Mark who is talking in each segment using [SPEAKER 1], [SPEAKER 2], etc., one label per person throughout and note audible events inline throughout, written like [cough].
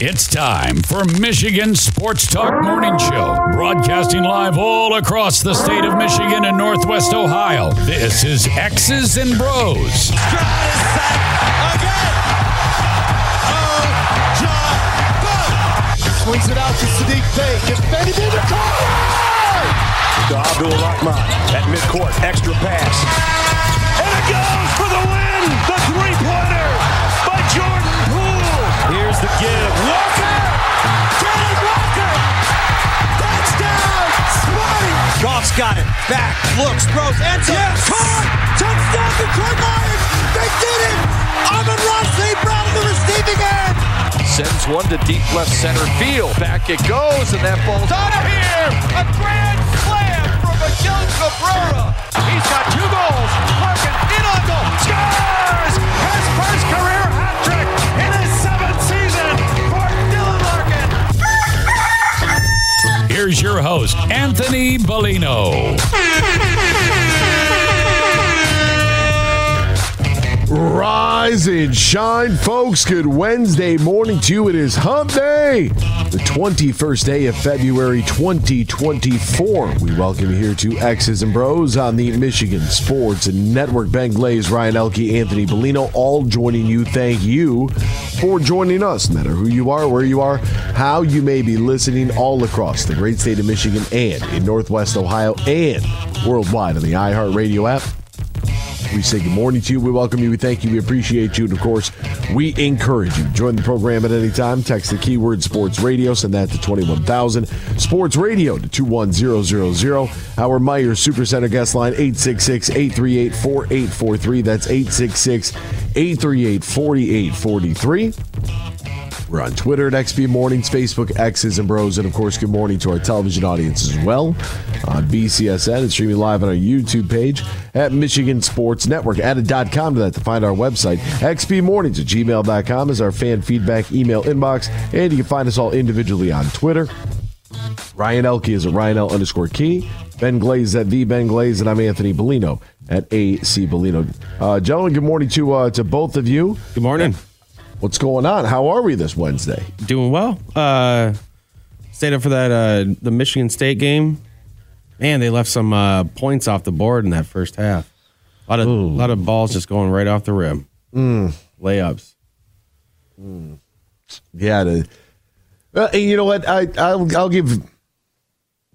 [SPEAKER 1] It's time for Michigan Sports Talk Morning Show, broadcasting live all across the state of Michigan and Northwest Ohio. This is X's and Bros.
[SPEAKER 2] Swings it out to Sadiq Bey. Gives Benny B the call.
[SPEAKER 3] To Abdul Rahman at midcourt. Extra pass. And it goes for the win. The three-pointer by Jordan Poole. Here's the give. Walker. Kenny Walker. Touchdown. Spotty.
[SPEAKER 4] Goff's got it. Back. Looks. Throws. Ends up.
[SPEAKER 3] Yes.
[SPEAKER 4] Caught. Touchdown Detroit Lions. They did it. Amon-Ra St. Brown on the receiving end.
[SPEAKER 5] Sends one to deep left center field. Back it goes, and that ball's out of here. A grand slam from Miguel Cabrera. He's got two goals. Larkin in on goal. Scores! His first career
[SPEAKER 1] Here's your host, Anthony Bellino.
[SPEAKER 2] Rise and shine, folks. Good Wednesday morning to you. It is Hump Day, the 21st day of February 2024. We welcome you here to X's and Bros on the Michigan Sports Network. Ben Glaze, Ryan Elke, Anthony Bellino, all joining you. Thank you for joining us. No matter who you are, where you are, how you may be listening all across the great state of Michigan and in Northwest Ohio and worldwide on the iHeartRadio app. We say good morning to you. We welcome you. We thank you. We appreciate you. And of course, we encourage you. Join the program at any time. Text the keyword sports radio. Send that to 21,000. Sports radio to 21000. Our Meijer Supercenter guest line 866 838 4843. That's 866 838 4843. We're on Twitter at XB Mornings, Facebook, X's and Bros, and of course, good morning to our television audience as well on BCSN and streaming live on our YouTube page at Michigan Sports Network. Added.com to that to find our website. XB Mornings at gmail.com is our fan feedback email inbox, and you can find us all individually on Twitter. Ryan Elke is at Ryan L underscore key. Ben Glaze at the Ben Glaze, and I'm Anthony Bellino at AC Bellino. Uh, gentlemen, good morning to uh, to both of you.
[SPEAKER 6] Good morning.
[SPEAKER 2] What's going on? How are we this Wednesday?
[SPEAKER 6] Doing well. Uh, stayed up for that uh, the Michigan State game. Man, they left some uh, points off the board in that first half. A lot of a lot of balls just going right off the rim. Layups.
[SPEAKER 2] Yeah, the, you know what? I I'll, I'll give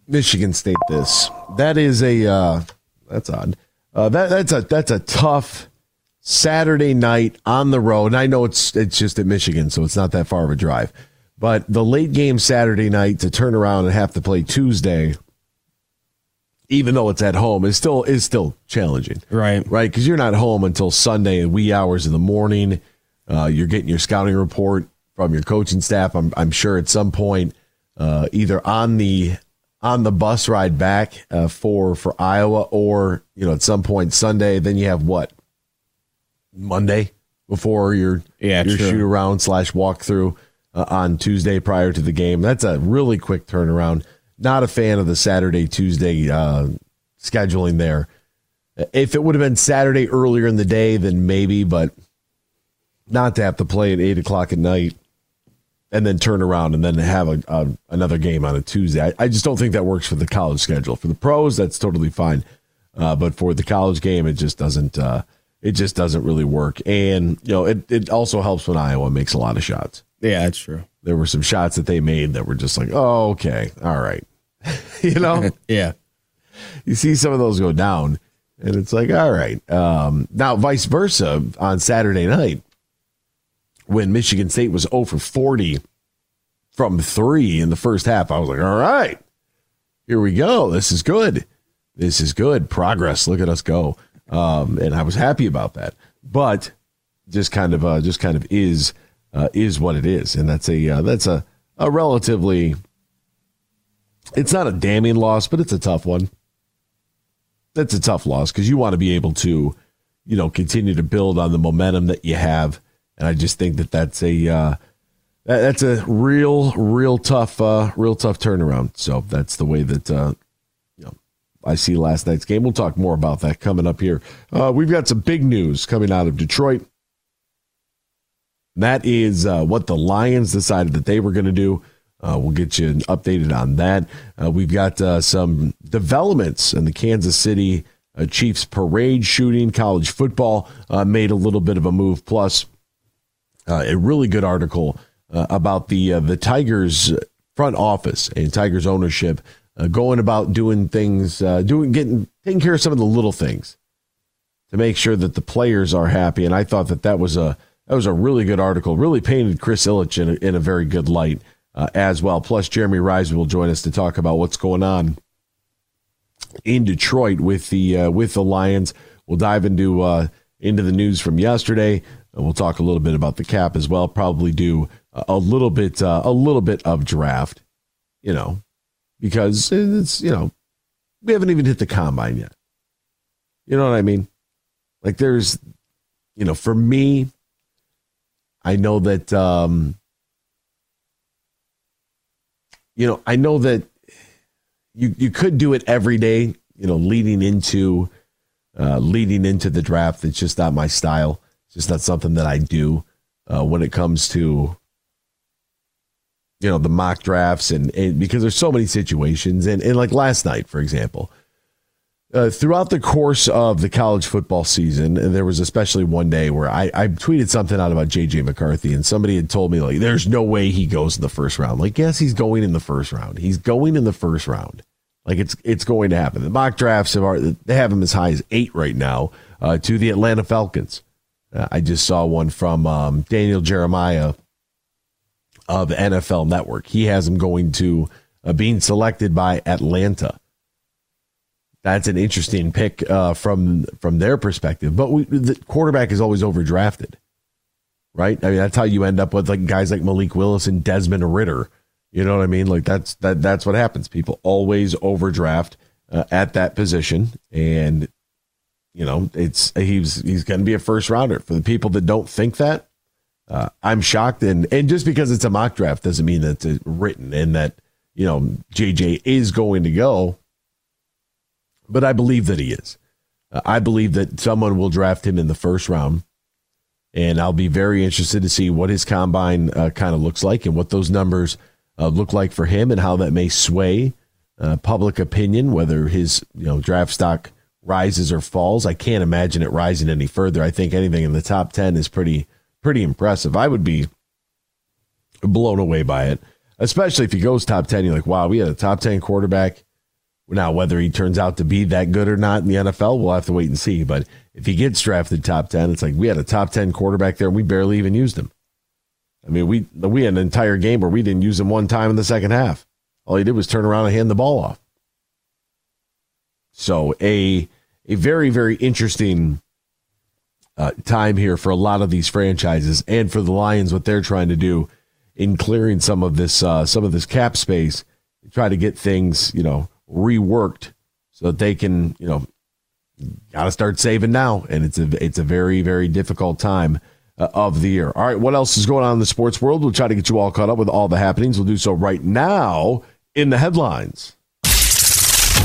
[SPEAKER 2] Michigan State this. That is a uh, that's odd. Uh, that that's a that's a tough Saturday night on the road. And I know it's it's just at Michigan, so it's not that far of a drive. But the late game Saturday night to turn around and have to play Tuesday, even though it's at home, is still is still challenging.
[SPEAKER 6] Right.
[SPEAKER 2] right? Because you're not home until Sunday and wee hours in the morning. Uh, you're getting your scouting report from your coaching staff. I'm, I'm sure at some point, uh, either on the on the bus ride back uh, for for Iowa, or you know at some point Sunday. Then you have what Monday before your
[SPEAKER 6] Yeah,
[SPEAKER 2] your
[SPEAKER 6] true.
[SPEAKER 2] shoot around slash walkthrough uh, on Tuesday prior to the game. That's a really quick turnaround. Not a fan of the Saturday Tuesday uh, scheduling there. If it would have been Saturday earlier in the day, then maybe, but not to have to play at eight o'clock at night and then turn around and then have a, a another game on a Tuesday. I, I just don't think that works for the college schedule. For the pros, that's totally fine, uh, but for the college game, it just doesn't. Uh, it just doesn't really work. And you know, it it also helps when Iowa makes a lot of shots.
[SPEAKER 6] Yeah, that's true.
[SPEAKER 2] There were some shots that they made that were just like, oh, okay, all right, [laughs] you know [laughs]
[SPEAKER 6] Yeah.
[SPEAKER 2] you see some of those go down, and it's like, all right. Um, now, vice versa on Saturday night, when Michigan State was 0 for 40 from three in the first half, I was like, all right, here we go. This is good. This is good. Progress. Look at us go. Um, and I was happy about that. But just kind of, uh, just kind of is, uh, is what it is, and that's a, uh, that's a, a relatively. It's not a damning loss, but it's a tough one that's a tough loss because you want to be able to, you know, continue to build on the momentum that you have. And I just think that that's a uh, that, that's a real, real tough, uh, real tough turnaround. So that's the way that uh, I see last night's game. We'll talk more about that coming up here. Uh, we've got some big news coming out of Detroit. That is uh, what the Lions decided that they were going to do. Uh, we'll get you updated on that. Uh, we've got uh, some developments in the Kansas City uh, Chiefs parade shooting. College football made a little bit of a move. Plus, a really good article about the the Tigers front office and Tigers ownership going about doing things, doing getting taking care of some of the little things to make sure that the players are happy. And I thought that that was a that was a really good article. Really painted Chris Ilitch in a, in a very good light uh, as well. Plus, Jeremy Reisman will join us to talk about what's going on in Detroit with the uh, with the Lions. We'll dive into uh, into the news from yesterday. We'll talk a little bit about the cap as well. Probably do a little bit uh, a little bit of draft, you know, because it's you know we haven't even hit the combine yet. You know what I mean? Like there's, you know, for me, I know that um, you know, I know that you you could do it every day, you know, leading into uh, leading into the draft. It's just not my style. It's just not something that I do uh, when it comes to you know the mock drafts and, and because there's so many situations and, and like last night, for example. Uh, throughout the course of the college football season, there was especially one day where I, I tweeted something out about JJ McCarthy, and somebody had told me like, "There's no way he goes in the first round." Like, yes, he's going in the first round. He's going in the first round. Like it's it's going to happen. The mock drafts have they have him as high as eight right now uh, to the Atlanta Falcons. Uh, I just saw one from um, Daniel Jeremiah of NFL Network. He has him going to uh, being selected by Atlanta that's an interesting pick uh, from from their perspective. But we, the quarterback is always overdrafted, right? I mean, that's how you end up with like guys like Malik Willis and Desmond Ridder. You know what I mean? Like that's that that's what happens. People always overdraft uh, at that position, and you know it's he's he's going to be a first rounder. For the people that don't think that, uh, I'm shocked. And and just because it's a mock draft doesn't mean that it's written and that you know JJ is going to go but I believe that he is. Uh, I believe that someone will draft him in the first round, and I'll be very interested to see what his combine uh, kind of looks like and what those numbers uh, look like for him and how that may sway uh, public opinion, whether his you know draft stock rises or falls. I can't imagine it rising any further. I think anything in the top ten is pretty pretty impressive. I would be blown away by it, especially if he goes top ten. You're like, wow, we had a top ten quarterback now, whether he turns out to be that good or not in the NFL, we'll have to wait and see. But if he gets drafted top 10, it's like we had a top 10 quarterback there and we barely even used him. I mean, we, we had an entire game where we didn't use him one time in the second half. All he did was turn around and hand the ball off. So, a, a very, very interesting uh, time here for a lot of these franchises and for the Lions, what they're trying to do in clearing some of this, uh, some of this cap space, try to get things, you know, reworked so that they can, you know, got to start saving now. And it's a it's a very very difficult time uh, of the year. All right, what else is going on in the sports world? We'll try to get you all caught up with all the happenings. We'll do so right now in the headlines.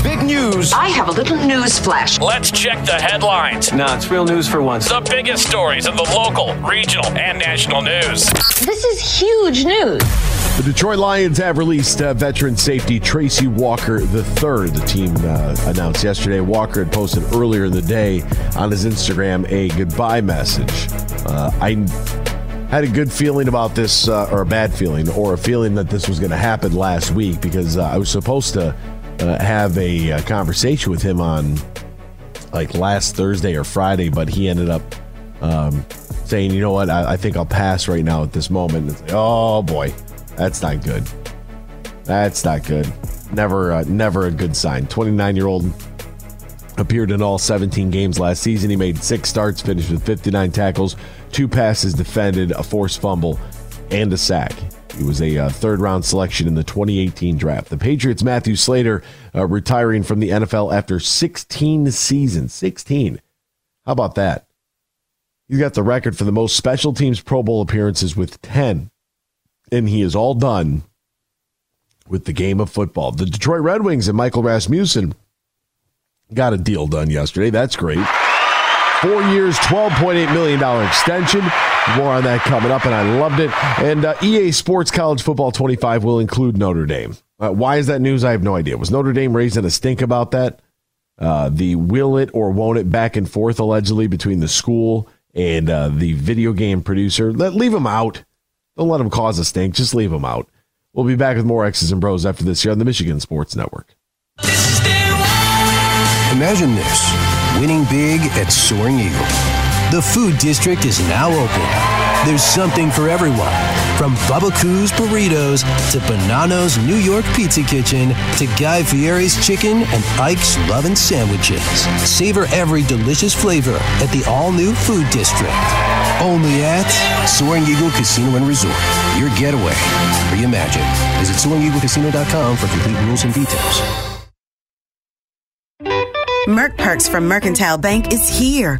[SPEAKER 7] Big news.
[SPEAKER 8] I have a little news flash.
[SPEAKER 9] Let's check the headlines.
[SPEAKER 7] Nah, it's real news for once.
[SPEAKER 9] The biggest stories in the local, regional, and national news.
[SPEAKER 8] This is huge news.
[SPEAKER 2] The Detroit Lions have released uh, veteran safety Tracy Walker III. The team uh, announced yesterday. Walker had posted earlier in the day on his Instagram a goodbye message. Uh, I had a good feeling about this, uh, or a bad feeling, or a feeling that this was going to happen last week because uh, I was supposed to uh, have a, conversation with him on like last Thursday or Friday, but he ended up um, saying, "You know what? I, I, think I'll pass right now at this moment." Like, oh boy. That's not good. That's not good. Never, uh, never a good sign. 29 year old appeared in all 17 games last season. He made six starts, finished with 59 tackles, two passes defended, a forced fumble, and a sack. He was a uh, third round selection in the 2018 draft. The Patriots' Matthew Slater uh, retiring from the NFL after 16 seasons. 16. How about that? He's got the record for the most special teams Pro Bowl appearances with 10 and he is all done with the game of football. The Detroit Red Wings and Michael Rasmussen got a deal done yesterday. That's great. Four years, $12.8 million extension. More on that coming up, and I loved it. And uh, EA Sports College Football 25 will include Notre Dame. Uh, why is that news? I have no idea. Was Notre Dame raising a stink about that? Uh, the will it or won't it back and forth allegedly between the school and uh, the video game producer. Let leave them out. Don't let them cause a stink. Just leave them out. We'll be back with more X's and Bros after this here on the Michigan Sports Network.
[SPEAKER 10] Imagine this winning big at Soaring Eagle. The food district is now open. There's something for everyone, from Bubba Coos burritos to Bonanno's New York Pizza Kitchen to Guy Fieri's chicken and Ike's Lovin' Sandwiches. Savor every delicious flavor at the all-new food district. Only at Soaring Eagle Casino and Resort. Your getaway. Reimagine. Visit SoaringEagleCasino.com for complete rules and details.
[SPEAKER 11] Merck Perks from Mercantile Bank is here.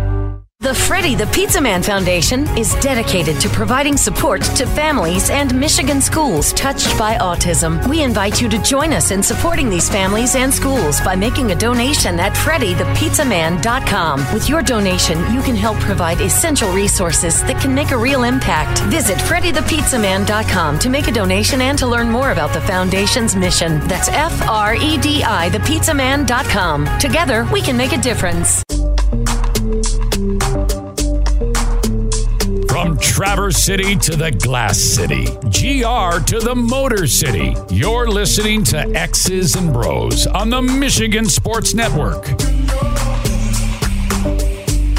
[SPEAKER 12] The Freddy the Pizza Man Foundation is dedicated to providing support to families and Michigan schools touched by autism. We invite you to join us in supporting these families and schools by making a donation at freddythepizzaman.com. With your donation, you can help provide essential resources that can make a real impact. Visit freddythepizzaman.com to make a donation and to learn more about the foundation's mission. That's F R E D I thepizzaman.com. Together, we can make a difference.
[SPEAKER 1] Traverse City to the Glass City, GR to the Motor City, you're listening to X's and Bros on the Michigan Sports Network.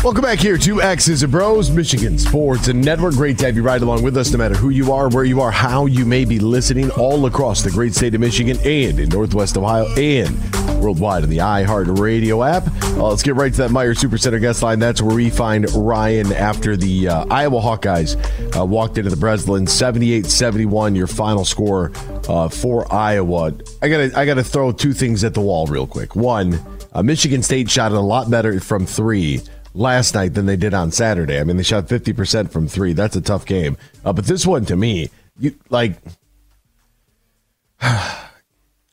[SPEAKER 2] Welcome back here to X's and Bros, Michigan Sports and Network. Great to have you ride along with us, no matter who you are, where you are, how you may be listening, all across the great state of Michigan and in Northwest Ohio and worldwide on the iHeart Radio app. Uh, let's get right to that Meijer Supercenter guest line. That's where we find Ryan after the uh, Iowa Hawkeyes uh, walked into the Breslin 78-71. Your final score uh, for Iowa. I gotta I gotta throw two things at the wall real quick. One, uh, Michigan State shot it a lot better from three last night than they did on Saturday. I mean, they shot 50% from three. That's a tough game. Uh, but this one, to me, you like [sighs]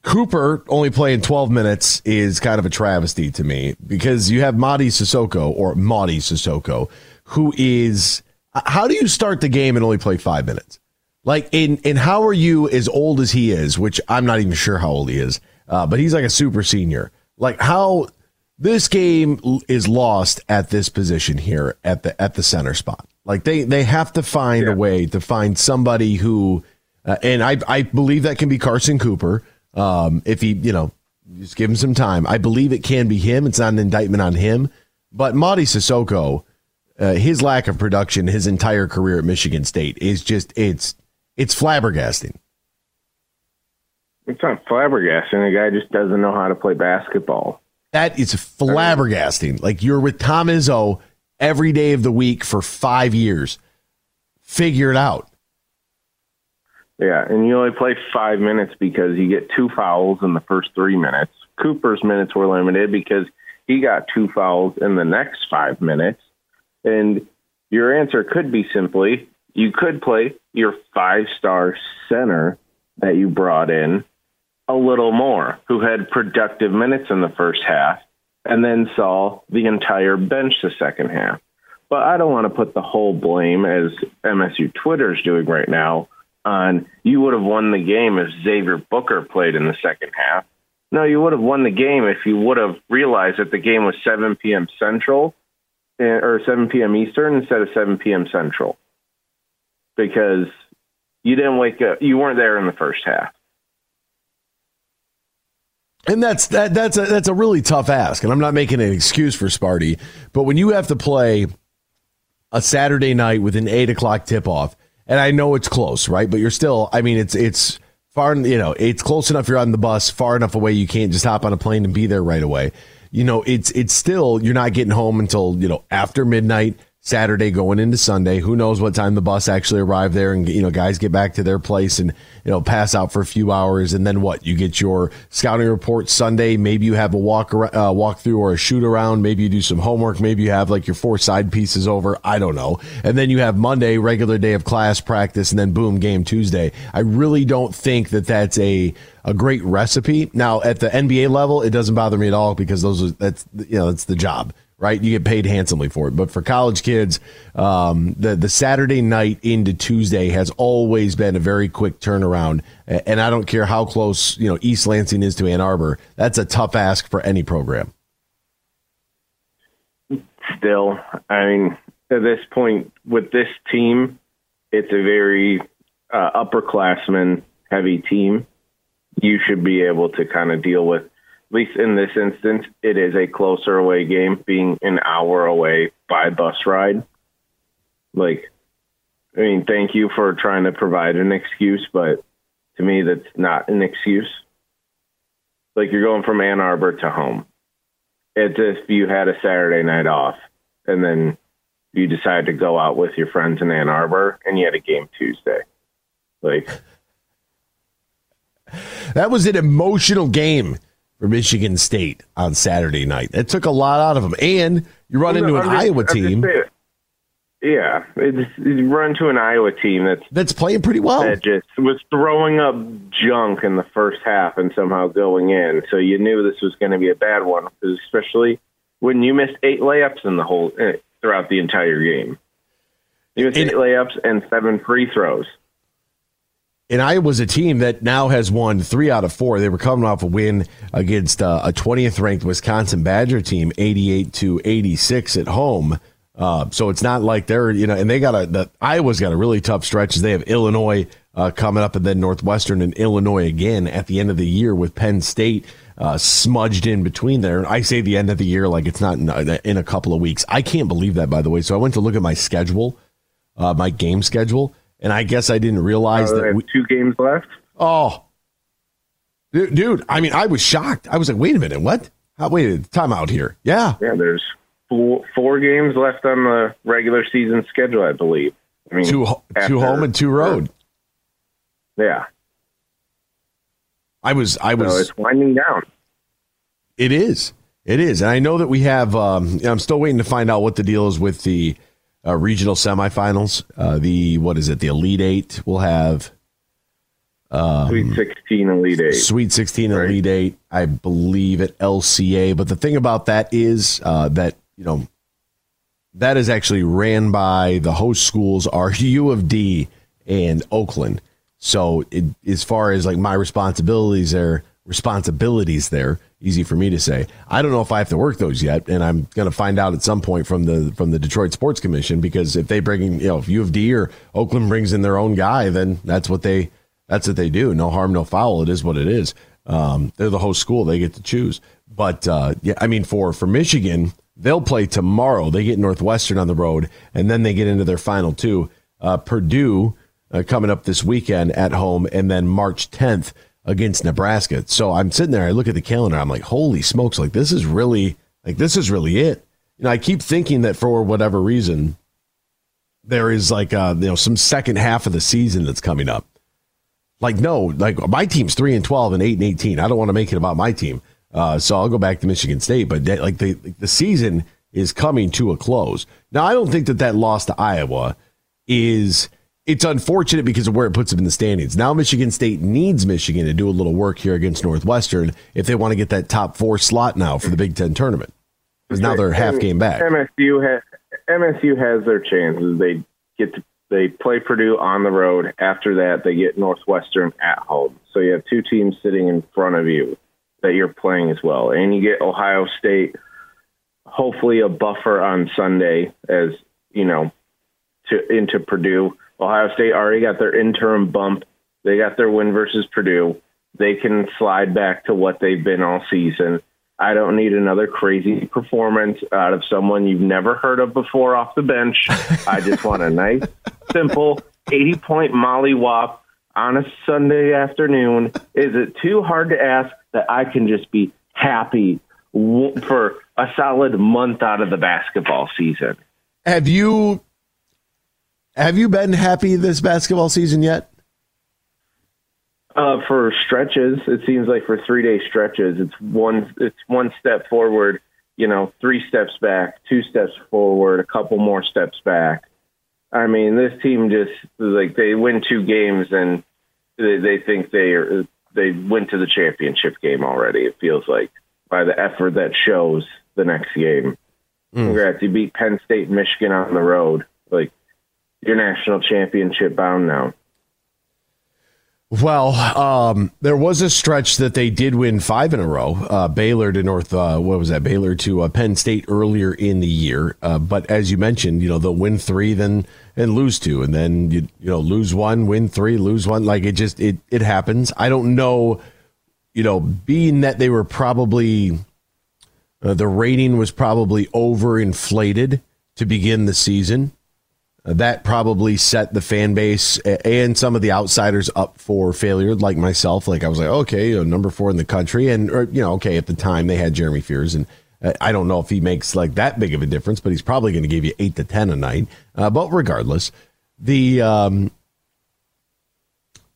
[SPEAKER 2] Cooper only playing 12 minutes is kind of a travesty to me because you have Mady Sissoko or Mady Sissoko, who is. How do you start the game and only play five minutes? Like, in, and how are you as old as he is, which I'm not even sure how old he is, uh, but he's like a super senior. Like, how this game is lost at this position here at the at the center spot. Like they they have to find yeah. a way to find somebody who, uh, and I I believe that can be Carson Cooper. Um, if he you know just give him some time, I believe it can be him. It's not an indictment on him, but Mady Sissoko, uh, his lack of production his entire career at Michigan State is just it's it's flabbergasting.
[SPEAKER 13] It's not flabbergasting. The guy just doesn't know how to play basketball.
[SPEAKER 2] That is flabbergasting. Like you're with Tom Izzo every day of the week for five years. Figure it out.
[SPEAKER 13] Yeah, and you only play five minutes because you get two fouls in the first three minutes. Cooper's minutes were limited because he got two fouls in the next five minutes. And your answer could be simply you could play your five star center that you brought in a little more, who had productive minutes in the first half, and then saw the entire bench the second half. But I don't want to put the whole blame, as MSU Twitter is doing right now, on you would have won the game if Xavier Booker played in the second half. No, you would have won the game if you would have realized that the game was 7 p.m. Central eh, or 7 p.m. Eastern instead of 7 p.m. Central because you didn't wake up, you weren't there in the first half.
[SPEAKER 2] And that's that that's a that's a really tough ask, and I'm not making an excuse for Sparty, but when you have to play a Saturday night with an eight o'clock tip off, and I know it's close, right? But you're still, I mean, it's it's far, you know, it's close enough. You're on the bus, far enough away you can't just hop on a plane and be there right away. You know, it's it's still you're not getting home until you know after midnight. Saturday going into Sunday. Who knows what time the bus actually arrived there and you know guys get back to their place and you know pass out for a few hours and then what? You get your scouting report Sunday, maybe you have a walk uh, walk through or a shoot around, maybe you do some homework, maybe you have like your four side pieces over, I don't know. And then you have Monday regular day of class practice and then boom game Tuesday. I really don't think that that's a a great recipe. Now at the NBA level, it doesn't bother me at all because those are that's you know, that's the job right? You get paid handsomely for it. But for college kids, um, the the Saturday night into Tuesday has always been a very quick turnaround. And I don't care how close you know East Lansing is to Ann Arbor. That's a tough ask for any program.
[SPEAKER 13] Still, I mean, at this point with this team, it's a very uh, upperclassman heavy team. You should be able to kind of deal with at least in this instance, it is a closer away game, being an hour away by bus ride. Like, I mean, thank you for trying to provide an excuse, but to me, that's not an excuse. Like, you're going from Ann Arbor to home. It's if you had a Saturday night off and then you decide to go out with your friends in Ann Arbor and you had a game Tuesday. Like, [laughs]
[SPEAKER 2] that was an emotional game for Michigan State on Saturday night. It took a lot out of them. And you run into an just, Iowa team.
[SPEAKER 13] Yeah, it's, you run to an Iowa team that's
[SPEAKER 2] that's playing pretty well.
[SPEAKER 13] That just was throwing up junk in the first half and somehow going in. So you knew this was going to be a bad one, especially when you missed eight layups in the whole eh, throughout the entire game. You missed and, eight layups and seven free throws
[SPEAKER 2] and Iowa's a team that now has won three out of four. They were coming off a win against uh, a 20th ranked Wisconsin Badger team, 88 to 86 at home. Uh, so it's not like they're you know, and they got a the Iowa's got a really tough stretch. They have Illinois uh, coming up, and then Northwestern and Illinois again at the end of the year with Penn State. Uh, smudged in between there. And I say the end of the year like it's not in, in, a couple of weeks. I can't believe that, by the way. So I went to look at my schedule, uh, my game schedule, and I guess I didn't realize uh, that
[SPEAKER 13] we, two games left.
[SPEAKER 2] Oh, dude! I mean, I was shocked. I was like, "Wait a minute, what? How, wait, time out here." Yeah,
[SPEAKER 13] yeah. There's four, four games left on the regular season schedule, I believe. I
[SPEAKER 2] mean, two after, two home and two road.
[SPEAKER 13] Yeah,
[SPEAKER 2] I was. I was.
[SPEAKER 13] So it's winding down.
[SPEAKER 2] It is. It is, and I know that we have. Um, I'm still waiting to find out what the deal is with the uh, regional semifinals. Uh, the what is it? The Elite Eight will have
[SPEAKER 13] um, Sweet Sixteen, Elite Eight,
[SPEAKER 2] Sweet Sixteen, right. Elite Eight. I believe at LCA. But the thing about that is uh, that you know that is actually ran by the host schools are [laughs] U of D and Oakland. So it, as far as like my responsibilities there, responsibilities there easy for me to say. I don't know if I have to work those yet, and I'm going to find out at some point from the from the Detroit Sports Commission because if they bring in, you know, if U of D or Oakland brings in their own guy, then that's what they that's what they do. No harm, no foul. It is what it is. Um, they're the host school; they get to choose. But uh, yeah, I mean, for for Michigan, they'll play tomorrow. They get Northwestern on the road, and then they get into their final two. Uh, Purdue uh, coming up this weekend at home, and then March 10th against Nebraska. So I'm sitting there, I look at the calendar, I'm like, holy smokes, like this is really like this is really it. You know, I keep thinking that for whatever reason, there is like uh, you know, some second half of the season that's coming up. Like, no, like my team's three and twelve and eight and eighteen. I don't want to make it about my team. Uh, so I'll go back to Michigan State, but like the the season is coming to a close. Now, I don't think that that loss to Iowa is it's unfortunate because of where it puts them in the standings. Now Michigan State needs Michigan to do a little work here against Northwestern if they want to get that top four slot now for the Big Ten tournament. Because now they're half game back.
[SPEAKER 13] MSU has MSU has their chances. They get to they play Purdue on the road. After that, they get Northwestern at home. So you have two teams sitting in front of you that you're playing as well, and you get Ohio State. Hopefully, a buffer on Sunday as you know to into Purdue Ohio State already got their interim bump. They got their win versus Purdue. They can slide back to what they've been all season. I don't need another crazy performance out of someone you've never heard of before off the bench. I just want a nice, [laughs] simple 80 point molly wop on a Sunday afternoon. Is it too hard to ask that I can just be happy for a solid month out of the basketball season?
[SPEAKER 2] have you have you been happy this basketball season yet?
[SPEAKER 13] Uh, for stretches, it seems like for three day stretches, it's one it's one step forward, you know, three steps back, two steps forward, a couple more steps back. I mean, this team just like they win two games and they, they think they are they went to the championship game already. It feels like by the effort that shows the next game. Mm. Congrats, you beat Penn State, Michigan on the road. Like you're national championship bound now.
[SPEAKER 2] Well, um, there was a stretch that they did win five in a row. Uh, Baylor to North, uh, what was that? Baylor to uh, Penn State earlier in the year. Uh, but as you mentioned, you know they'll win three, then and lose two, and then you you know lose one, win three, lose one. Like it just it it happens. I don't know, you know, being that they were probably uh, the rating was probably overinflated to begin the season that probably set the fan base and some of the outsiders up for failure, like myself. Like I was like, okay, you know, number four in the country, and or, you know, okay, at the time they had Jeremy Fears, and uh, I don't know if he makes like that big of a difference, but he's probably going to give you eight to ten a night. Uh, but regardless, the um,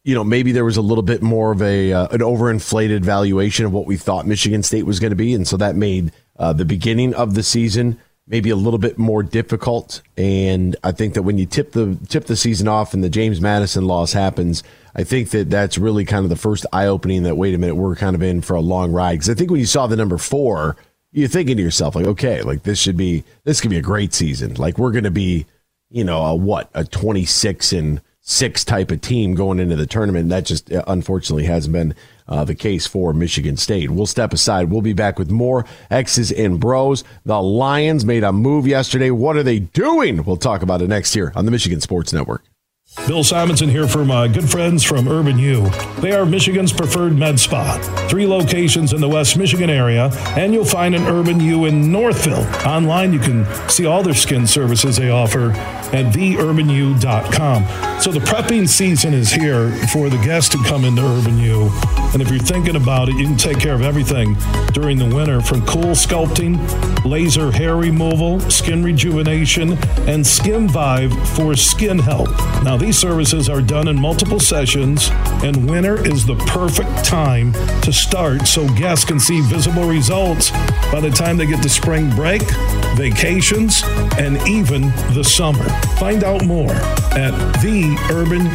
[SPEAKER 2] you know maybe there was a little bit more of a uh, an overinflated valuation of what we thought Michigan State was going to be, and so that made uh, the beginning of the season maybe a little bit more difficult. And I think that when you tip the tip the season off and the James Madison loss happens, I think that that's really kind of the first eye opening that wait a minute, we're kind of in for a long ride. Because I think when you saw the number four, you're thinking to yourself like, okay, like this should be this could be a great season. Like we're going to be, you know, a what a 26 and six type of team going into the tournament. That just uh, unfortunately hasn't been uh, the case for Michigan State. We'll step aside. We'll be back with more X's and Bros. The Lions made a move yesterday. What are they doing? We'll talk about it next year on the Michigan Sports Network.
[SPEAKER 14] Bill Simonson here for my uh, good friends from Urban U. They are Michigan's preferred med spa. Three locations in the West Michigan area, and you'll find an Urban U in Northville. Online, you can see all their skin services they offer at theurbanu.com. So the prepping season is here for the guests to come into Urban U. And if you're thinking about it, you can take care of everything during the winter from cool sculpting, laser hair removal, skin rejuvenation, and Skin Vive for skin health. Now, these services are done in multiple sessions, and winter is the perfect time to start so guests can see visible results by the time they get to spring break, vacations, and even the summer. Find out more at theurbanu.com.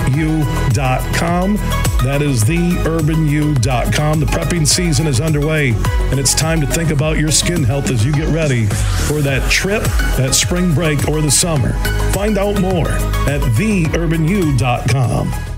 [SPEAKER 14] That is theurbanu.com. The prepping season is underway, and it's time to think about your skin health as you get ready for that trip, that spring break, or the summer. Find out more at theurbanu.com urbanU.com.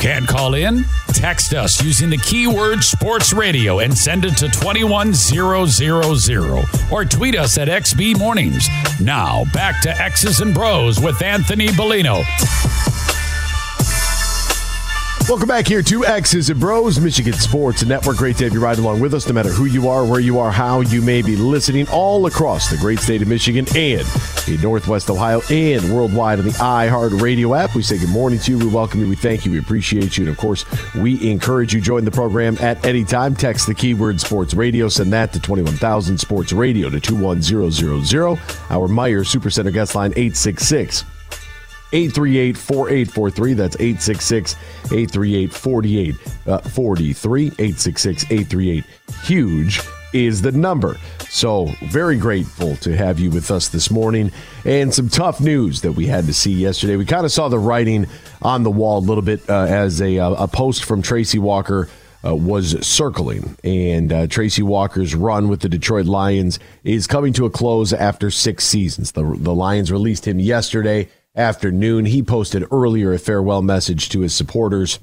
[SPEAKER 1] Can't call in? Text us using the keyword sports radio and send it to 21000 or tweet us at XB Mornings. Now, back to X's and Bros with Anthony Bellino.
[SPEAKER 2] Welcome back here to X's and Bros, Michigan Sports Network. Great to have you ride along with us, no matter who you are, where you are, how you may be listening, all across the great state of Michigan and in Northwest Ohio and worldwide on the iHeart Radio app. We say good morning to you. We welcome you. We thank you. We appreciate you. And of course, we encourage you join the program at any time. Text the keyword sports radio. Send that to 21,000 sports radio to 21000. Our Meijer Supercenter guest line 866- 838 4843. That's 866 838 4843. 866 838 Huge is the number. So, very grateful to have you with us this morning. And some tough news that we had to see yesterday. We kind of saw the writing on the wall a little bit uh, as a, uh, a post from Tracy Walker. Uh, was circling. And uh, Tracy Walker's run with the Detroit Lions is coming to a close after six seasons. The, the Lions released him yesterday afternoon. He posted earlier a farewell message to his supporters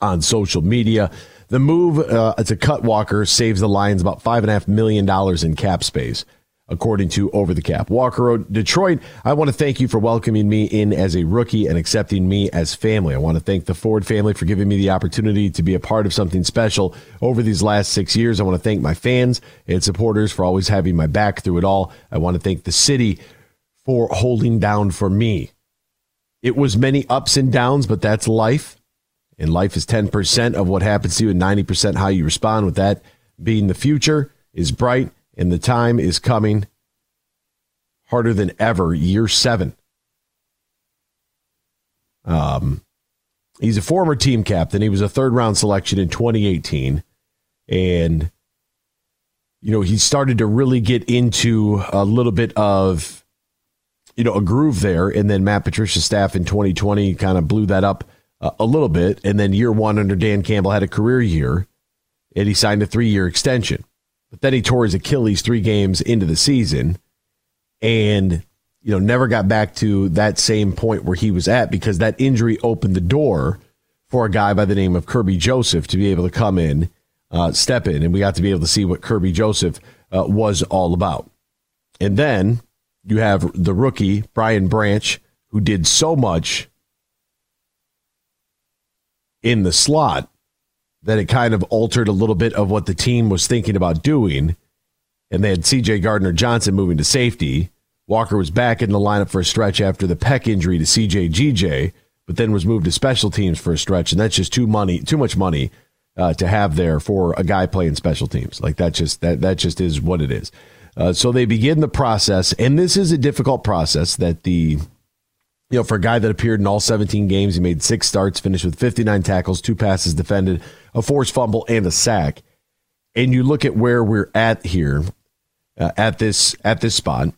[SPEAKER 2] on social media. the move uh, to cut Walker saves the Lions about five and a half million dollars in cap space, according to Over the Cap. Walker Detroit, I want to thank you for welcoming me in as a rookie and accepting me as family. I want to thank the Ford family for giving me the opportunity to be a part of something special over these last six years. I want to thank my fans and supporters for always having my back through it all. I want to thank the city for holding down for me. It was many ups and downs, but that's life. And life is 10% of what happens to you and 90% how you respond with that being the future is bright and the time is coming harder than ever, year seven. Um, he's a former team captain. He was a third round selection in 2018. And, you know, he started to really get into a little bit of, you know, a groove there. And then Matt Patricia's staff in 2020 kind of blew that up uh, a little bit. And then year one under Dan Campbell had a career year and he signed a three year extension. But then he tore his Achilles three games into the season and, you know, never got back to that same point where he was at because that injury opened the door for a guy by the name of Kerby Joseph to be able to come in, uh, step in, and we got to be able to see what Kerby Joseph uh, was all about. And then you have the rookie, Brian Branch, who did so much in the slot that it kind of altered a little bit of what the team was thinking about doing. And they had CJ Gardner Johnson moving to safety. Walker was back in the lineup for a stretch after the pec injury to CJ GJ, but then was moved to special teams for a stretch. And that's just too money, too much money uh, to have there for a guy playing special teams. Like that just that that just is what it is. Uh, so they begin the process, and this is a difficult process that the you know, for a guy that appeared in all 17 games, he made six starts, finished with 59 tackles, two passes defended, a forced fumble, and a sack. And you look at where we're at here, uh, at this at this spot.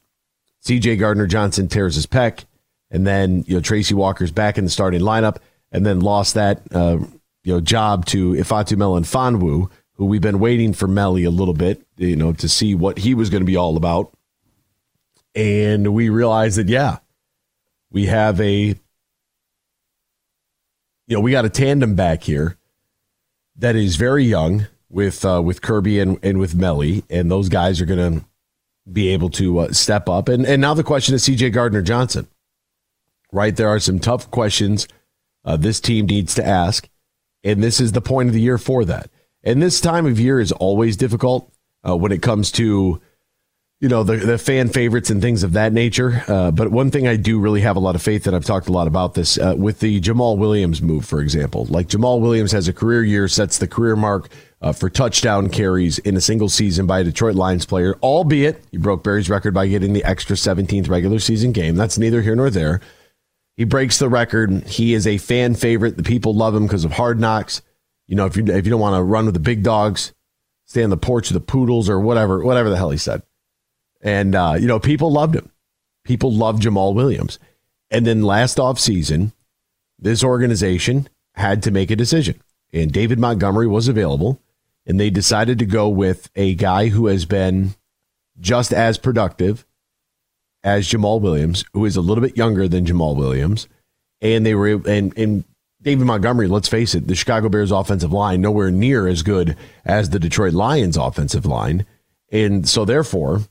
[SPEAKER 2] C.J. Gardner Johnson tears his pec, and then you know Tracy Walker's back in the starting lineup, and then lost that uh, you know job to Ifeatu Melifonwu, who we've been waiting for Melly a little bit, you know, to see what he was going to be all about. And we realized that yeah, we have a, you know, we got a tandem back here that is very young with uh, with Kerby and, and with Melly, and those guys are going to be able to uh, step up. And and now the question is C.J. Gardner Johnson, right? There are some tough questions uh, this team needs to ask, and this is the point of the year for that. And this time of year is always difficult uh, when it comes to you know the the fan favorites and things of that nature. Uh, but one thing I do really have a lot of faith in, I've talked a lot about this uh, with the Jamaal Williams move, for example. Like Jamaal Williams has a career year, sets the career mark uh, for touchdown carries in a single season by a Detroit Lions player. Albeit he broke Barry's record by getting the extra 17th regular season game. That's neither here nor there. He breaks the record. He is a fan favorite. The people love him because of Hard Knocks. You know, if you if you don't want to run with the big dogs, stay on the porch of the poodles or whatever, whatever the hell he said. And, uh, you know, people loved him. People loved Jamaal Williams. And then last offseason, this organization had to make a decision. And David Montgomery was available. And they decided to go with a guy who has been just as productive as Jamaal Williams, who is a little bit younger than Jamaal Williams. And they were, and, and David Montgomery, let's face it, the Chicago Bears offensive line, nowhere near as good as the Detroit Lions offensive line. And so, therefore,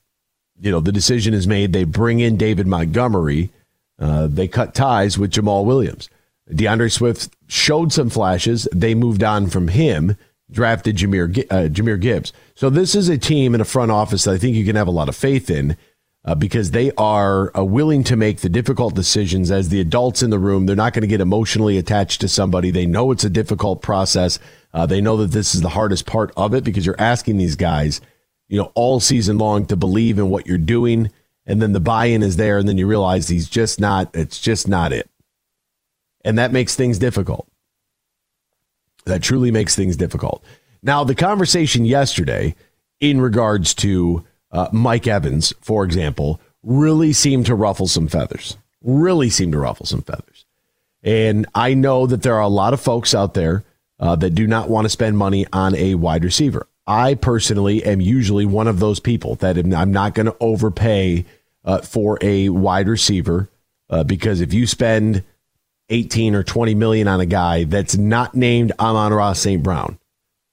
[SPEAKER 2] you know, the decision is made. They bring in David Montgomery. Uh, they cut ties with Jamaal Williams. D'Andre Swift showed some flashes. They moved on from him, drafted Jahmyr, uh, Jahmyr Gibbs. So this is a team in a front office that I think you can have a lot of faith in uh, because they are uh, willing to make the difficult decisions as the adults in the room. They're not going to get emotionally attached to somebody. They know it's a difficult process. Uh, they know that this is the hardest part of it because you're asking these guys – you know, all season long to believe in what you're doing. And then the buy in is there. And then you realize he's just not, it's just not it. And that makes things difficult. That truly makes things difficult. Now, the conversation yesterday in regards to uh, Mike Evans, for example, really seemed to ruffle some feathers. Really seemed to ruffle some feathers. And I know that there are a lot of folks out there uh, that do not want to spend money on a wide receiver. I personally am usually one of those people that I'm not going to overpay uh, for a wide receiver uh, because if you spend 18 or 20 million on a guy that's not named Amon-Ra St. Brown,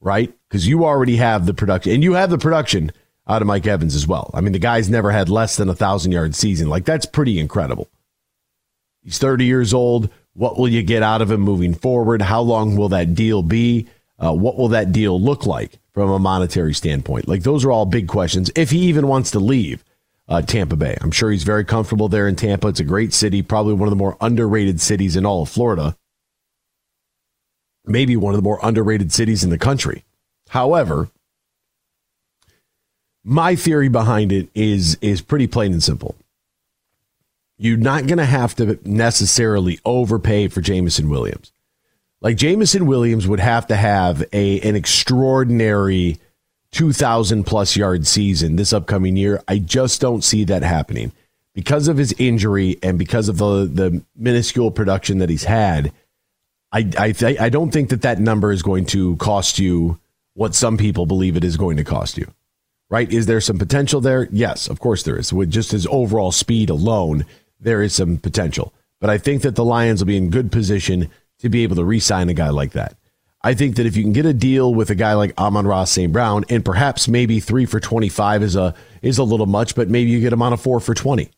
[SPEAKER 2] right? Because you already have the production, and you have the production out of Mike Evans as well. I mean, the guy's never had less than a thousand yard season. Like that's pretty incredible. He's 30 years old. What will you get out of him moving forward? How long will that deal be? Uh, what will that deal look like from a monetary standpoint? Like those are all big questions. If he even wants to leave uh, Tampa Bay, I'm sure he's very comfortable there in Tampa. It's a great city, probably one of the more underrated cities in all of Florida. Maybe one of the more underrated cities in the country. However, my theory behind it is is pretty plain and simple. You're not going to have to necessarily overpay for Jameson Williams. Like Jameson Williams would have to have a an extraordinary 2000 plus yard season this upcoming year. I just don't see that happening because of his injury and because of the the minuscule production that he's had. I I th- I don't think that that number is going to cost you what some people believe it is going to cost you. Right? Is there some potential there? Yes, of course there is. With just his overall speed alone, there is some potential. But I think that the Lions will be in good position to be able to re-sign a guy like that. I think that if you can get a deal with a guy like Amon-Ra St. Brown, and perhaps maybe three for twenty five is a is a little much, but maybe you get him on a four for twenty.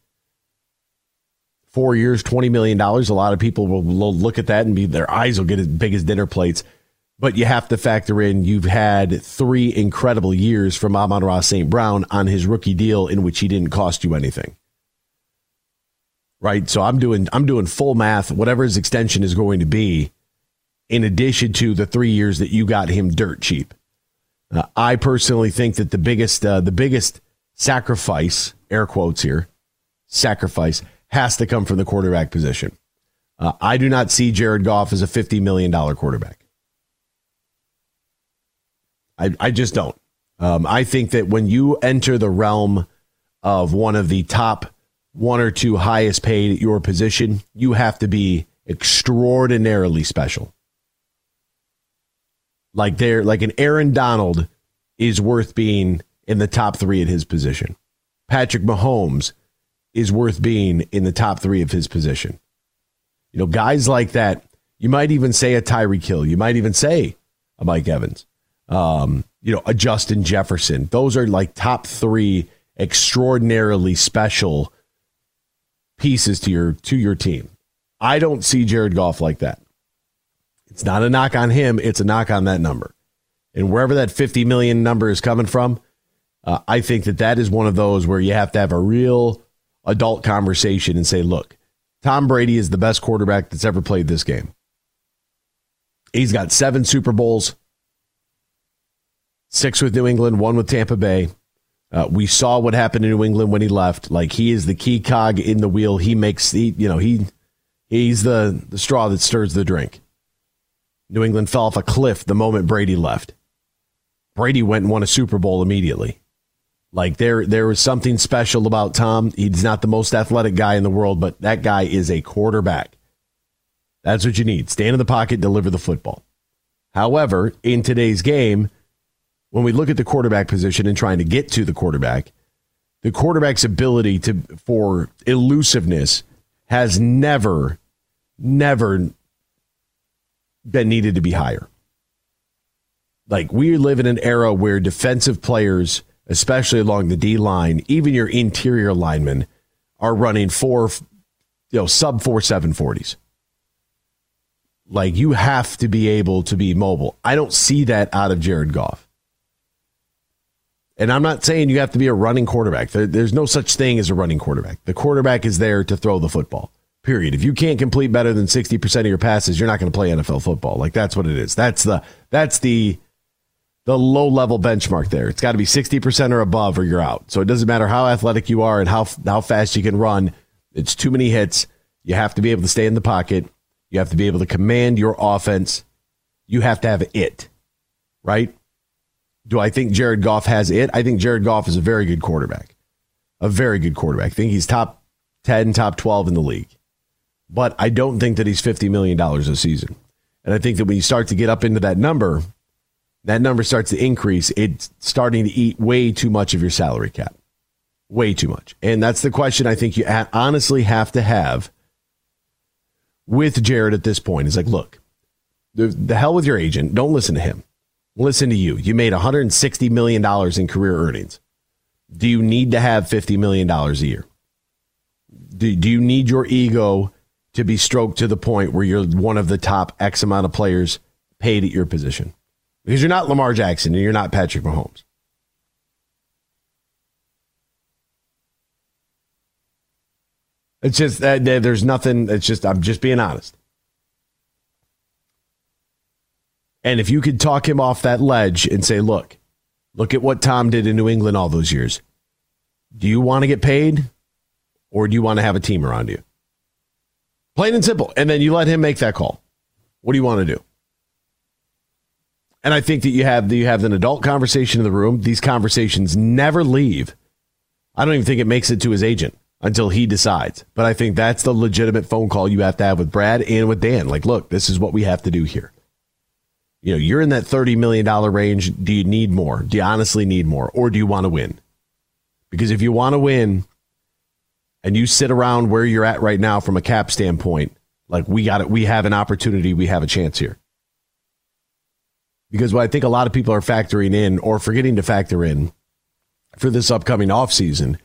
[SPEAKER 2] Four years, twenty million dollars. A lot of people will look at that and be their eyes will get as big as dinner plates. But you have to factor in you've had three incredible years from Amon-Ra St. Brown on his rookie deal in which he didn't cost you anything right? So I'm doing I'm doing full math, whatever his extension is going to be, in addition to the three years that you got him dirt cheap. Uh, I personally think that the biggest uh, the biggest sacrifice, air quotes here, sacrifice has to come from the quarterback position. Uh, I do not see Jared Goff as a fifty million dollar quarterback. I I just don't. Um, I think that when you enter the realm of one of the top one or two highest paid at your position, you have to be extraordinarily special. Like there, like an Aaron Donald is worth being in the top three at his position. Patrick Mahomes is worth being in the top three of his position. You know, guys like that, you might even say a Tyreek Hill. You might even say a Mike Evans. Um, you know, a Justin Jefferson. Those are like top three extraordinarily special pieces to your to your team. I don't see Jared Goff like that. It's not a knock on him, it's a knock on that number. And wherever that 50 million number is coming from, uh, I think that that is one of those where you have to have a real adult conversation and say, look, Tom Brady is the best quarterback that's ever played this game. He's got seven Super Bowls, six with New England, one with Tampa Bay. Uh, we saw what happened in New England when he left. Like he is the key cog in the wheel. He makes the you know he he's the the straw that stirs the drink. New England fell off a cliff the moment Brady left. Brady went and won a Super Bowl immediately. Like there there was something special about Tom. He's not the most athletic guy in the world, but that guy is a quarterback. That's what you need. Stand in the pocket, deliver the football. However, in today's game, when we look at the quarterback position and trying to get to the quarterback, the quarterback's ability to for elusiveness has never, never been needed to be higher. Like we live in an era where defensive players, especially along the D line, even your interior linemen, are running four, you know, sub four seven forties. Like you have to be able to be mobile. I don't see that out of Jared Goff. And I'm not saying you have to be a running quarterback. There, there's no such thing as a running quarterback. The quarterback is there to throw the football. Period. If you can't complete better than 60% of your passes, you're not going to play NFL football. Like that's what it is. That's the that's the the low level benchmark there. It's got to be 60% or above or you're out. So it doesn't matter how athletic you are and how how fast you can run. It's too many hits. You have to be able to stay in the pocket. You have to be able to command your offense. You have to have it. Right? Do I think Jared Goff has it? I think Jared Goff is a very good quarterback. A very good quarterback. I think he's top 10, top 12 in the league. But I don't think that he's $50 million a season. And I think that when you start to get up into that number, that number starts to increase. It's starting to eat way too much of your salary cap. Way too much. And that's the question I think you honestly have to have with Jared at this point. Is like, look, the, the hell with your agent. Don't listen to him listen to you. You made $160 million in career earnings. Do you need to have $50 million a year? Do, do you need your ego to be stroked to the point where you're one of the top X amount of players paid at your position? Because you're not Lamar Jackson and you're not Patrick Mahomes. It's just that there's nothing. It's just, I'm just being honest. And if you could talk him off that ledge and say, look, look at what Tom did in New England all those years. Do you want to get paid or do you want to have a team around you? Plain and simple. And then you let him make that call. What do you want to do? And I think that you have you have an adult conversation in the room. These conversations never leave. I don't even think it makes it to his agent until he decides. But I think that's the legitimate phone call you have to have with Brad and with Dan. Like, look, this is what we have to do here. You know, you're in that $30 million range. Do you need more? Do you honestly need more? Or do you want to win? Because if you want to win and you sit around where you're at right now from a cap standpoint, like we got it, we have an opportunity, we have a chance here. Because what I think a lot of people are factoring in or forgetting to factor in for this upcoming offseason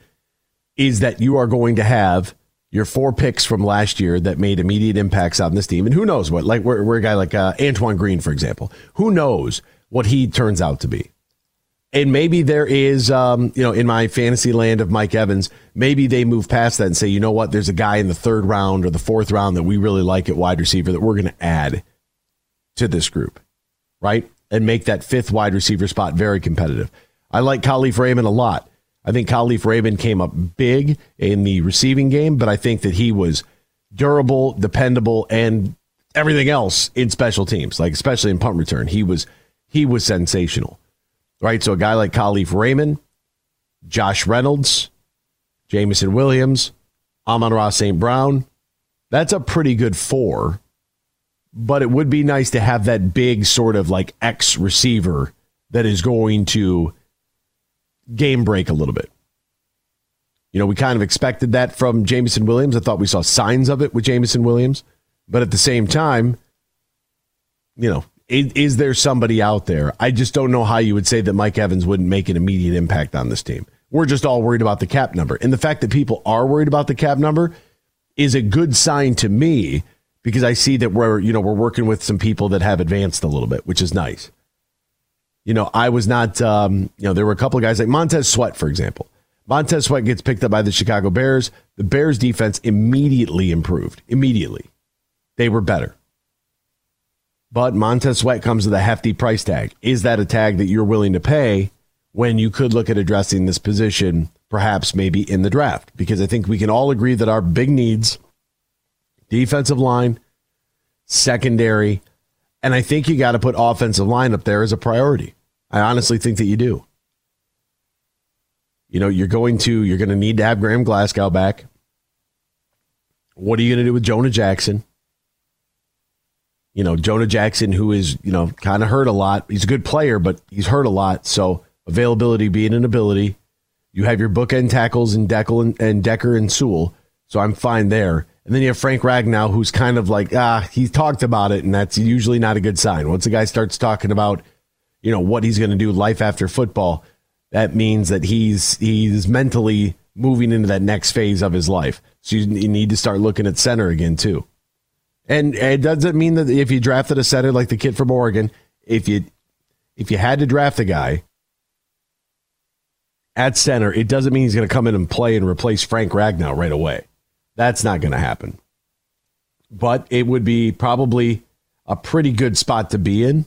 [SPEAKER 2] is that you are going to have your four picks from last year that made immediate impacts on this team. And who knows what, like, we're, we're a guy like uh, Antoine Green, for example. Who knows what he turns out to be? And maybe there is, um, you know, in my fantasy land of Mike Evans, maybe they move past that and say, you know what, there's a guy in the third round or the fourth round that we really like at wide receiver that we're going to add to this group, right? And make that fifth wide receiver spot very competitive. I like Kalif Raymond a lot. I think Kalif Raymond came up big in the receiving game, but I think that he was durable, dependable, and everything else in special teams, like especially in punt return. He was he was sensational. Right? So a guy like Kalif Raymond, Josh Reynolds, Jameson Williams, Amon-Ra St. Brown, that's a pretty good four. But it would be nice to have that big sort of like X receiver that is going to game break a little bit. You know, we kind of expected that from Jameson Williams. I thought we saw signs of it with Jameson Williams. But at the same time, you know, is, is, there somebody out there? I just don't know how you would say that Mike Evans wouldn't make an immediate impact on this team. We're just all worried about the cap number. And the fact that people are worried about the cap number is a good sign to me because I see that we're, you know, we're working with some people that have advanced a little bit, which is nice you know, I was not, um, you know, there were a couple of guys like Montez Sweat, for example. Montez Sweat gets picked up by the Chicago Bears. The Bears defense immediately improved. Immediately. They were better. But Montez Sweat comes with a hefty price tag. Is that a tag that you're willing to pay when you could look at addressing this position, perhaps maybe in the draft? Because I think we can all agree that our big needs defensive line, secondary, and I think you got to put offensive line up there as a priority. I honestly think that you do. You know, you're going to you're going to need to have Graham Glasgow back. What are you going to do with Jonah Jackson? You know, Jonah Jackson, who is, you know, kind of hurt a lot. He's a good player, but he's hurt a lot. So availability being an ability. You have your bookend tackles and Decker and, and Decker and Sewell. So I'm fine there. And then you have Frank Ragnow, who's kind of like, ah, he talked about it, and that's usually not a good sign. Once a guy starts talking about, you know, what he's going to do life after football, that means that he's he's mentally moving into that next phase of his life. So you, you need to start looking at center again too. And it doesn't mean that if you drafted a center like the kid from Oregon, if you if you had to draft a guy at center, it doesn't mean he's going to come in and play and replace Frank Ragnow right away. That's not going to happen. But it would be probably a pretty good spot to be in,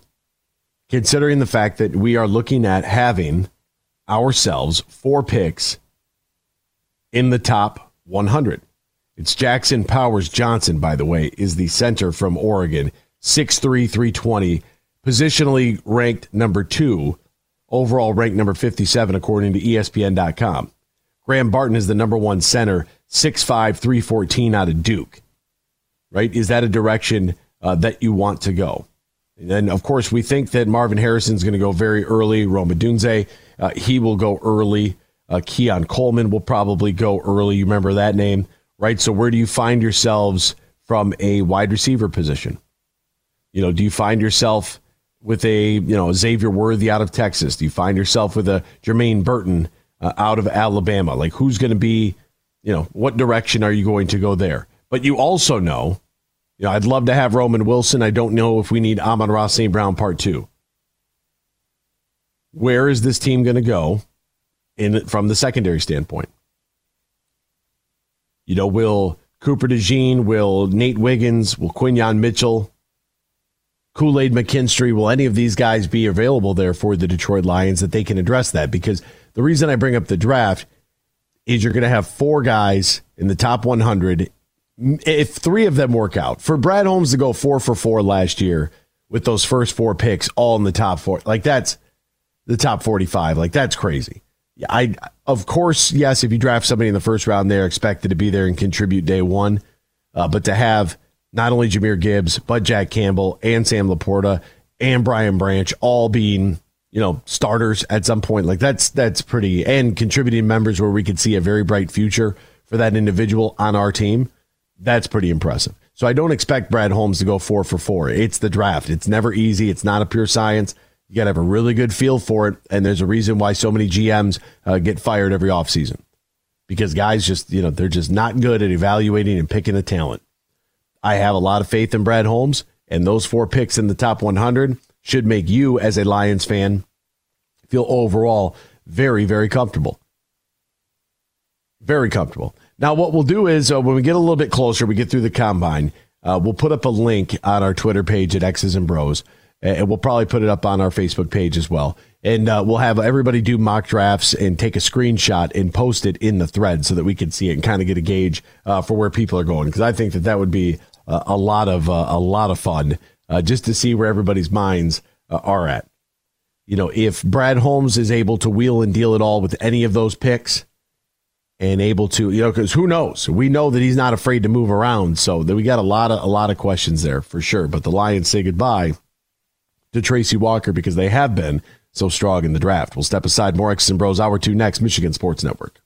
[SPEAKER 2] considering the fact that we are looking at having ourselves four picks in the top 100. It's Jackson Powers Johnson, by the way, is the center from Oregon, 6'3, 320, positionally ranked number two, overall ranked number 57, according to ESPN.com. Graham Barton is the number one center, 6'5, 314 out of Duke, right? Is that a direction uh, that you want to go? And then, of course, we think that Marvin Harrison's going to go very early. Rome Odunze, uh, he will go early. Uh, Keon Coleman will probably go early. You remember that name, right? So, where do you find yourselves from a wide receiver position? You know, do you find yourself with a you know Xavier Worthy out of Texas? Do you find yourself with a Jermaine Burton uh, out of Alabama? Like who's going to be, you know, what direction are you going to go there? But you also know, you know, I'd love to have Roman Wilson. I don't know if we need Amon-Ra St. Brown part two. Where is this team going to go in from the secondary standpoint? You know, will Cooper DeJean, will Nate Wiggins, will Quinyon Mitchell, Kool Aid McKinstry, will any of these guys be available there for the Detroit Lions that they can address that? Because the reason I bring up the draft is you're going to have four guys in the top 100. If three of them work out, for Brad Holmes to go four for four last year with those first four picks all in the top four, like that's the top 45. Like that's crazy. I of course yes, if you draft somebody in the first round, they're expected to be there and contribute day one. Uh, but to have not only Jahmyr Gibbs but Jack Campbell and Sam LaPorta and Brian Branch all being you know starters at some point, like that's that's pretty and contributing members where we could see a very bright future for that individual on our team. That's pretty impressive. So I don't expect Brad Holmes to go four for four. It's the draft. It's never easy. It's not a pure science. You got to have a really good feel for it. And there's a reason why so many GMs uh, get fired every offseason because guys just, you know, they're just not good at evaluating and picking the talent. I have a lot of faith in Brad Holmes, and those four picks in the top 100 should make you, as a Lions fan, feel overall very, very comfortable. Very comfortable. Now, what we'll do is uh, when we get a little bit closer, we get through the combine, uh, we'll put up a link on our Twitter page at X's and Bros and we'll probably put it up on our Facebook page as well. And uh, we'll have everybody do mock drafts and take a screenshot and post it in the thread so that we can see it and kind of get a gauge uh, for where people are going. Because I think that that would be a lot of uh, a lot of fun uh, just to see where everybody's minds uh, are at. You know, if Brad Holmes is able to wheel and deal it all with any of those picks, and able to you know because who knows we know that he's not afraid to move around so that we got a lot of a lot of questions there for sure but the lions say goodbye to Tracy Walker because they have been so strong in the draft. We'll step aside. More X and Bros Hour 2 next, Michigan Sports Network.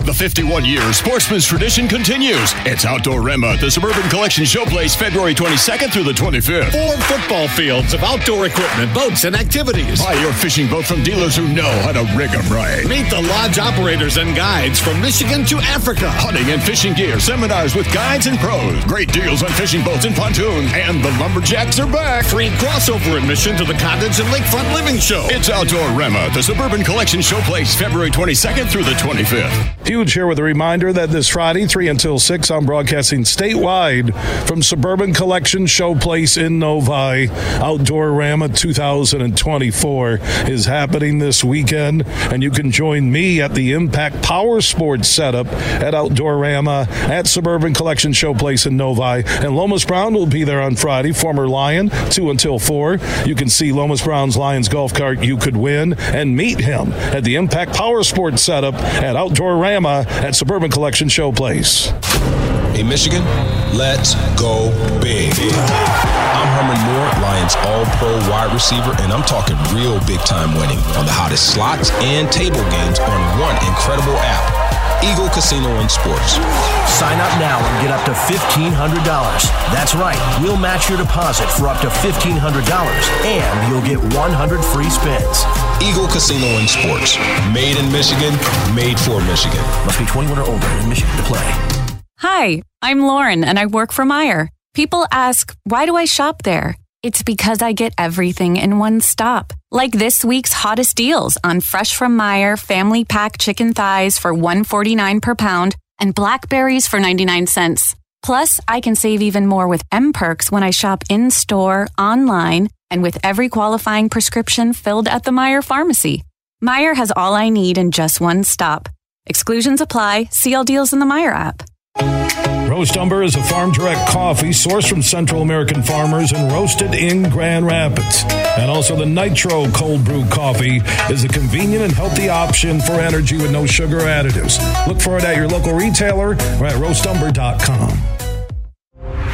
[SPEAKER 15] The 51 year sportsman's tradition continues. It's Outdoorama at the Suburban Collection Showplace February 22nd through the 25th.
[SPEAKER 16] Four football fields of outdoor equipment, boats, and activities.
[SPEAKER 15] Buy your fishing boat from dealers who know how to rig them right.
[SPEAKER 16] Meet the lodge operators and guides from Michigan to Africa.
[SPEAKER 15] Hunting and fishing gear, seminars with guides and pros. Great deals on fishing boats and pontoons. And the lumberjacks are back.
[SPEAKER 16] Free crossover admission to the cottage and lakefront living show.
[SPEAKER 15] It's Outdoorama, the Suburban Collection Showplace February 22nd through the 25th.
[SPEAKER 14] Huge here with a reminder that this Friday, 3 until 6, I'm broadcasting statewide from Suburban Collection Showplace in Novi. Outdoorama 2024 is happening this weekend, and you can join me at the Impact Power Sports setup at Outdoorama at Suburban Collection Showplace in Novi. And Lomas Brown will be there on Friday, former Lion, 2 until 4. You can see Lomas Brown's Lions golf cart you could win and meet him at the Impact Power Sports setup at Outdoorama at Suburban Collection Showplace.
[SPEAKER 17] Hey, Michigan, let's go big. I'm Herman Moore, Lions All Pro wide receiver, and I'm talking real big time winning on the hottest slots and table games on one incredible app. Eagle Casino and Sports.
[SPEAKER 18] Sign up now and get up to $1,500. That's right, we'll match your deposit for up to $1,500 and you'll get 100 free spins.
[SPEAKER 17] Eagle Casino and Sports. Made in Michigan, made for Michigan.
[SPEAKER 18] Must be 21 or older in Michigan to play.
[SPEAKER 19] Hi, I'm Lauren and I work for Meijer. People ask, why do I shop there? It's because I get everything in one stop. Like this week's hottest deals on fresh from Meijer family pack chicken thighs for 149 per pound and blackberries for 99 cents. Plus, I can save even more with M Perks when I shop in store, online, and with every qualifying prescription filled at the Meijer pharmacy. Meijer has all I need in just one stop. Exclusions apply. See all deals in the Meijer app.
[SPEAKER 14] Roast Umber is a farm direct coffee sourced from Central American farmers and roasted in Grand Rapids. And also, the Nitro Cold Brew Coffee is a convenient and healthy option for energy with no sugar additives. Look for it at your local retailer or at roastumber.com.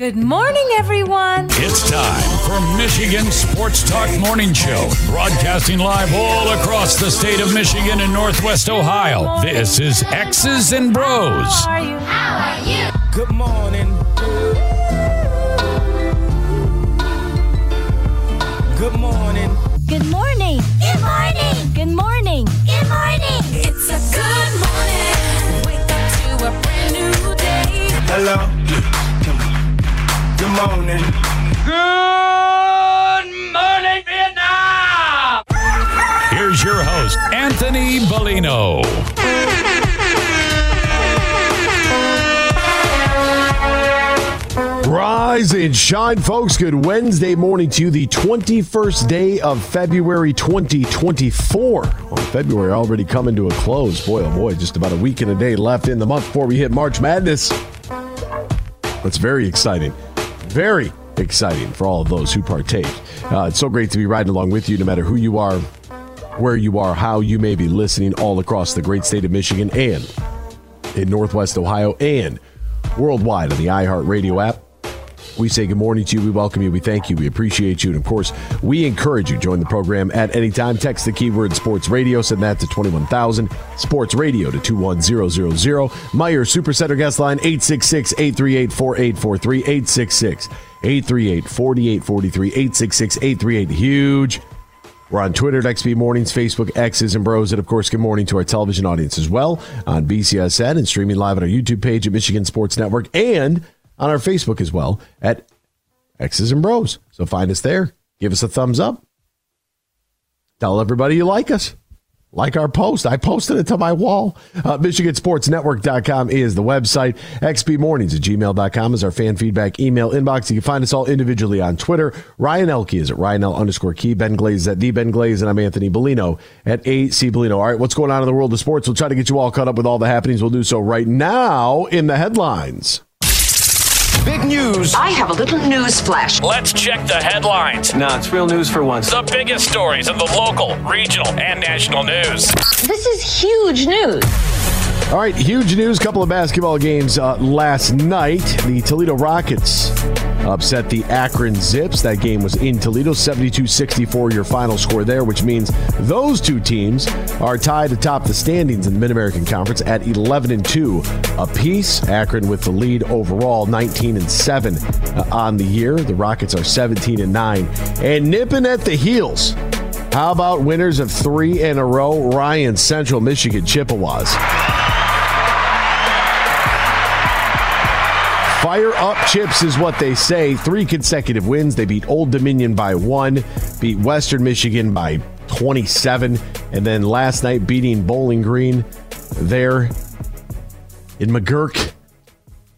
[SPEAKER 20] Good morning, everyone.
[SPEAKER 1] It's time for Michigan Sports Talk Morning Show, broadcasting live all across the state of Michigan and Northwest Ohio. This is X's and Bros.
[SPEAKER 20] How are you? How are you?
[SPEAKER 21] Good morning. Good morning.
[SPEAKER 20] Good morning. Good morning. Good morning. Good morning. It's a good morning. Wake up to a brand new day.
[SPEAKER 21] Hello. Good morning.
[SPEAKER 9] Good morning, Vietnam!
[SPEAKER 1] Here's your host, Anthony Bellino.
[SPEAKER 2] Rise and shine, folks. Good Wednesday morning to you, the 21st day of February 2024. Well, February already coming to a close. Boy, oh boy, just about a week and a day left in the month before we hit March Madness. That's very exciting. Very exciting for all of those who partake. Uh, it's so great to be riding along with you, no matter who you are, where you are, how you may be listening all across the great state of Michigan and in Northwest Ohio and worldwide on the iHeartRadio app. We say good morning to you. We welcome you. We thank you. We appreciate you. And of course, we encourage you to join the program at any time. Text the keyword sports radio. Send that to 21,000. Sports radio to 21000. Meijer Supercenter guest line 866 838 4843. 866 838 4843. 866 838 huge. We're on Twitter at XB Mornings, Facebook, X's and Bros, and of course, good morning to our television audience as well on BCSN and streaming live on our YouTube page at Michigan Sports Network and on our Facebook as well at X's and Bros. So find us there. Give us a thumbs up. Tell everybody you like us. Like our post. I posted it to my wall. Uh, MichiganSportsNetwork.com is the website. XB Mornings at gmail.com is our fan feedback email inbox. You can find us all individually on Twitter. Ryan Elke is at Ryan underscore key. Ben Glaze is at the Ben Glaze. And I'm Anthony Bellino at AC Bellino. All right, what's going on in the world of sports? We'll try to get you all caught up with all the happenings. We'll do so right now in the headlines.
[SPEAKER 7] Big news.
[SPEAKER 8] I have a little news flash.
[SPEAKER 9] Let's check the headlines.
[SPEAKER 7] Nah, it's real news for once.
[SPEAKER 9] The biggest stories of the local, regional, and national news.
[SPEAKER 8] This is huge news.
[SPEAKER 2] All right, huge news. Couple of basketball games uh, last night. The Toledo Rockets upset the Akron Zips. That game was in Toledo, 72 64, your final score there, which means those two teams are tied atop the standings in the Mid American Conference at 11 and 2 apiece. Akron with the lead overall, 19 and 7 uh, on the year. The Rockets are 17 and 9 and nipping at the heels. How about winners of three in a row? Ryan Central Michigan Chippewas. Fire up chips is what they say. Three consecutive wins. They beat Old Dominion by one, beat Western Michigan by 27, and then last night beating Bowling Green there in McGuirk.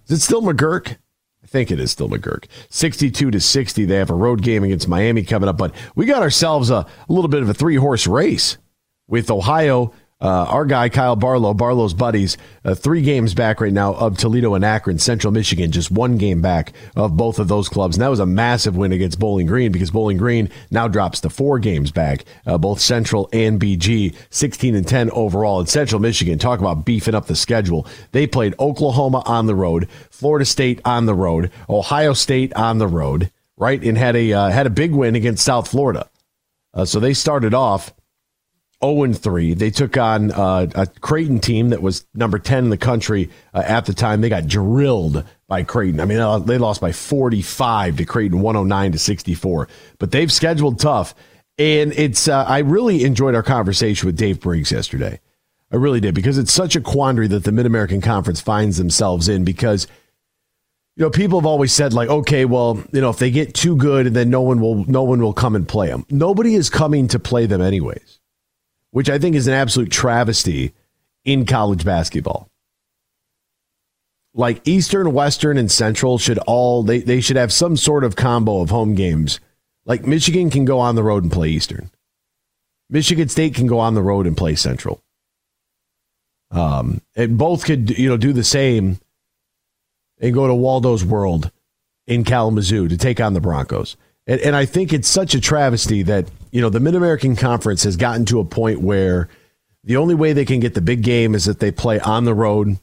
[SPEAKER 2] Is it still McGuirk? I think it is still McGuirk. 62 to 60. They have a road game against Miami coming up, but we got ourselves a, a little bit of a three horse race with Ohio. Uh, our guy Kyle Barlow, Barlow's buddies, uh, three games back right now of Toledo and Akron, Central Michigan, just one game back of both of those clubs. And that was a massive win against Bowling Green because Bowling Green now drops to four games back, uh, both Central and BG, 16 and 10 overall. And Central Michigan, talk about beefing up the schedule. They played Oklahoma on the road, Florida State on the road, Ohio State on the road, right, and had a uh, had a big win against South Florida. Uh, so they started off 0 3. They took on uh, a Creighton team that was number 10 in the country uh, at the time. They got drilled by Creighton. I mean, they lost by 45 to Creighton, 109 to 64. But they've scheduled tough. And it's, uh, I really enjoyed our conversation with Dave Briggs yesterday. I really did because it's such a quandary that the Mid American Conference finds themselves in because. You know, people have always said like, okay, well, you know, if they get too good, and then no one will, no one will come and play them. Nobody is coming to play them anyways which I think is an absolute travesty in college basketball. Like Eastern, Western, and Central should all they, they should have some sort of combo of home games. Like Michigan can go on the road and play Eastern. Michigan State can go on the road and play Central. Um, and both could you know do the same and go to Waldo's World in Kalamazoo to take on the Broncos. And, and I think it's such a travesty that, you know, the Mid American Conference has gotten to a point where the only way they can get the big game is that they play on the road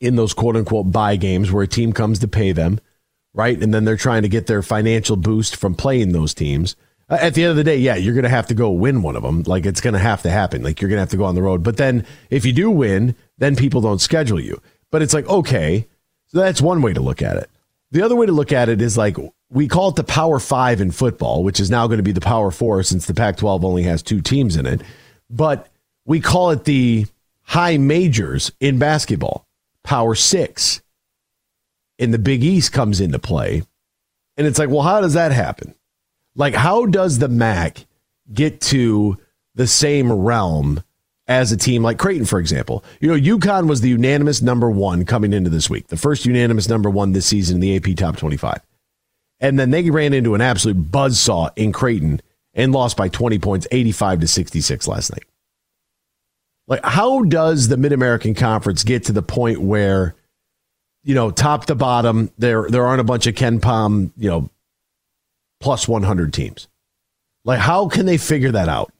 [SPEAKER 2] in those quote unquote buy games where a team comes to pay them, right? And then they're trying to get their financial boost from playing those teams. At the end of the day, yeah, you're going to have to go win one of them. Like it's going to have to happen. Like you're going to have to go on the road. But then if you do win, then people don't schedule you. But it's like, okay, so that's one way to look at it. The other way to look at it is like we call it the Power Five in football, which is now going to be the Power Four since the Pac 12 only has two teams in it. But we call it the high majors in basketball, Power Six. And the Big East comes into play. And it's like, well, how does that happen? Like, how does the MAC get to the same realm as a team like Creighton, for example? You know, UConn was the unanimous number one coming into this week, the first unanimous number one this season in the AP Top 25. And then they ran into an absolute buzzsaw in Creighton and lost by 20 points, 85 to 66 last night. Like, how does the Mid American Conference get to the point where, you know, top to bottom, there there aren't a bunch of KenPom, you know, plus 100 teams? Like, how can they figure that out?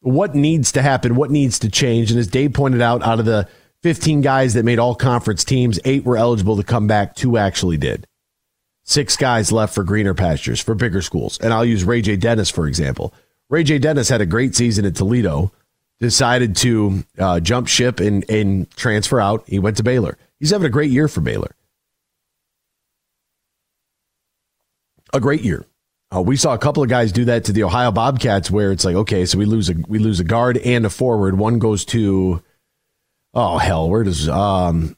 [SPEAKER 2] What needs to happen? What needs to change? And as Dave pointed out, out of the 15 guys that made all conference teams, eight were eligible to come back, two actually did. Six guys left for greener pastures, for bigger schools. And I'll use Ray J. Dennis, for example. Ray J. Dennis had a great season at Toledo, decided to uh, jump ship and, and transfer out. He went to Baylor. He's having a great year for Baylor. A great year. Uh, we saw a couple of guys do that to the Ohio Bobcats, where it's like, okay, so we lose a we lose a guard and a forward. One goes to, oh hell, where does um,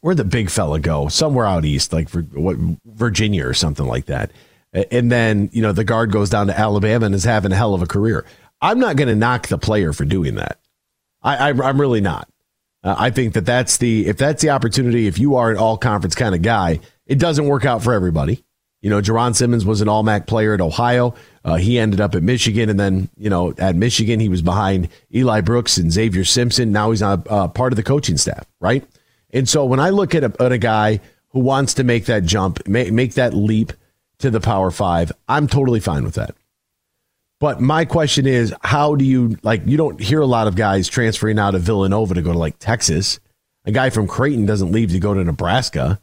[SPEAKER 2] where'd the big fella go? Somewhere out east, like what Virginia or something like that. And then you know the guard goes down to Alabama and is having a hell of a career. I'm not going to knock the player for doing that. I, I I'm really not. Uh, I think that that's the if that's the opportunity. If you are an all conference kind of guy, it doesn't work out for everybody. You know, Jaaron Simmons was an all MAC player at Ohio. Uh, he ended up at Michigan, and then you know at Michigan he was behind Eli Brooks and Xavier Simpson. Now he's on uh, part of the coaching staff, right? And so when I look at a, at a guy who wants to make that jump, make, make that leap to the Power Five, I'm totally fine with that. But my question is, how do you like? You don't hear a lot of guys transferring out of Villanova to go to like Texas. A guy from Creighton doesn't leave to go to Nebraska,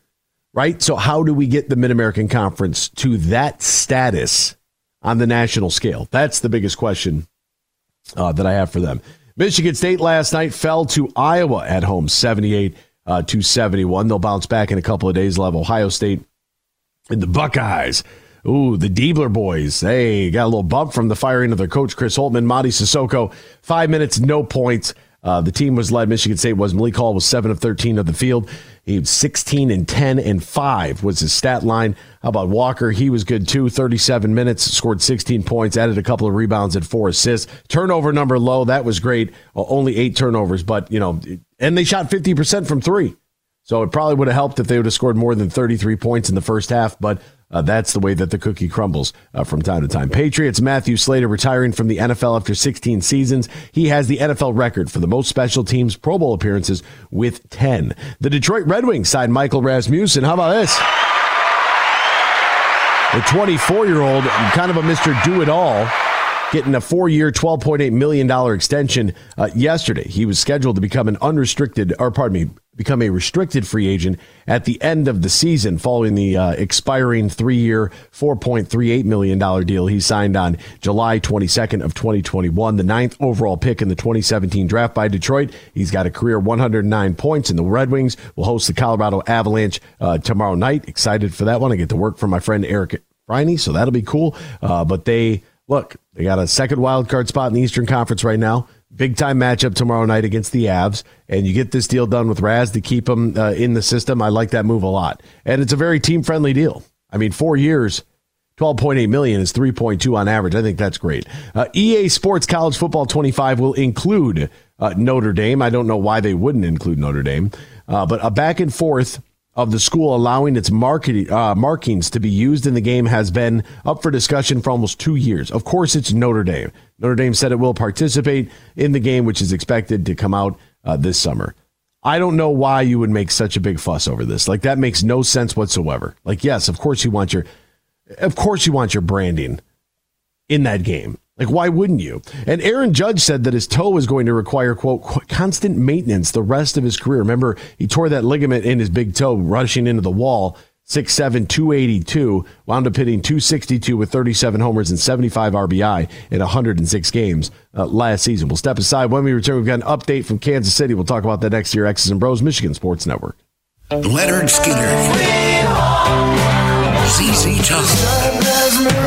[SPEAKER 2] right? So how do we get the Mid American Conference to that status on the national scale? That's the biggest question uh, that I have for them. Michigan State last night fell to Iowa at home, seventy-eight uh, 271. They'll bounce back in a couple of days. Have Ohio State and the Buckeyes. Ooh, the Diebler boys. They got a little bump from the firing of their coach, Chris Holtmann. Mady Sissoko, five minutes, no points. Uh, the team was led. Michigan State was. Malik Hall was seven of thirteen of the field. He was sixteen and ten and five was his stat line. How about Walker? He was good too. Thirty-seven minutes, scored sixteen points, added a couple of rebounds and four assists. Turnover number low. That was great. Uh, only eight turnovers, but you know, and they shot fifty percent from three. So it probably would have helped if they would have scored more than 33 points in the first half, but uh, that's the way that the cookie crumbles uh, from time to time. Patriots Matthew Slater retiring from the NFL after 16 seasons. He has the NFL record for the most special teams Pro Bowl appearances with 10. The Detroit Red Wings signed Michael Rasmussen. How about this? The 24 year old, kind of a Mr. Do It All, getting a four year, $12.8 million extension uh, yesterday. He was scheduled to become an unrestricted, or pardon me, become a restricted free agent at the end of the season following the uh, expiring three year, $4.38 million deal he signed on July 22nd of 2021, the ninth overall pick in the 2017 draft by Detroit. He's got a career 109 points, and the Red Wings will host the Colorado Avalanche uh, tomorrow night. Excited for that one. I get to work for my friend Eric Briney, so that'll be cool. Uh, but they, look, they got a second wild card spot in the Eastern Conference right now. Big time matchup tomorrow night against the Avs, and you get this deal done with Raz to keep him uh, in the system. I like that move a lot, and it's a very team friendly deal. I mean, four years, twelve point eight million is three point two on average. I think that's great. Uh, EA Sports College Football twenty five will include uh, Notre Dame. I don't know why they wouldn't include Notre Dame, uh, but a back and forth of the school allowing its uh, markings to be used in the game has been up for discussion for almost two years. Of course, it's Notre Dame. Notre Dame said it will participate in the game, which is expected to come out uh, this summer. I don't know why you would make such a big fuss over this. Like that makes no sense whatsoever. Like, yes, of course you want your of course you want your branding in that game. Like, why wouldn't you? And Aaron Judge said that his toe is going to require, quote, constant maintenance the rest of his career. Remember, he tore that ligament in his big toe rushing into the wall. 6'7, 282, wound up hitting 262 with 37 homers and 75 RBI in 106 games uh, last season. We'll step aside. When we return, we've got an update from Kansas City. We'll talk about that next year. X's and Bros, Michigan Sports Network.
[SPEAKER 22] Lynyrd Skynyrd. ZZ Top.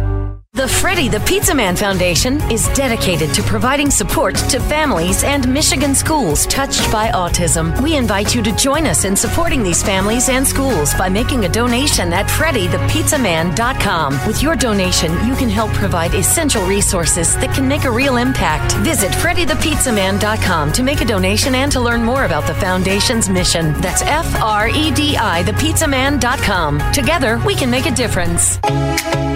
[SPEAKER 12] The Freddie the Pizza Man Foundation is dedicated to providing support to families and Michigan schools touched by autism. We invite you to join us in supporting these families and schools by making a donation at freddythepizzaman.com. With your donation, you can help provide essential resources that can make a real impact. Visit freddythepizzaman.com to make a donation and to learn more about the foundation's mission. That's F R E D I thepizzaman.com. Together, we can make a difference.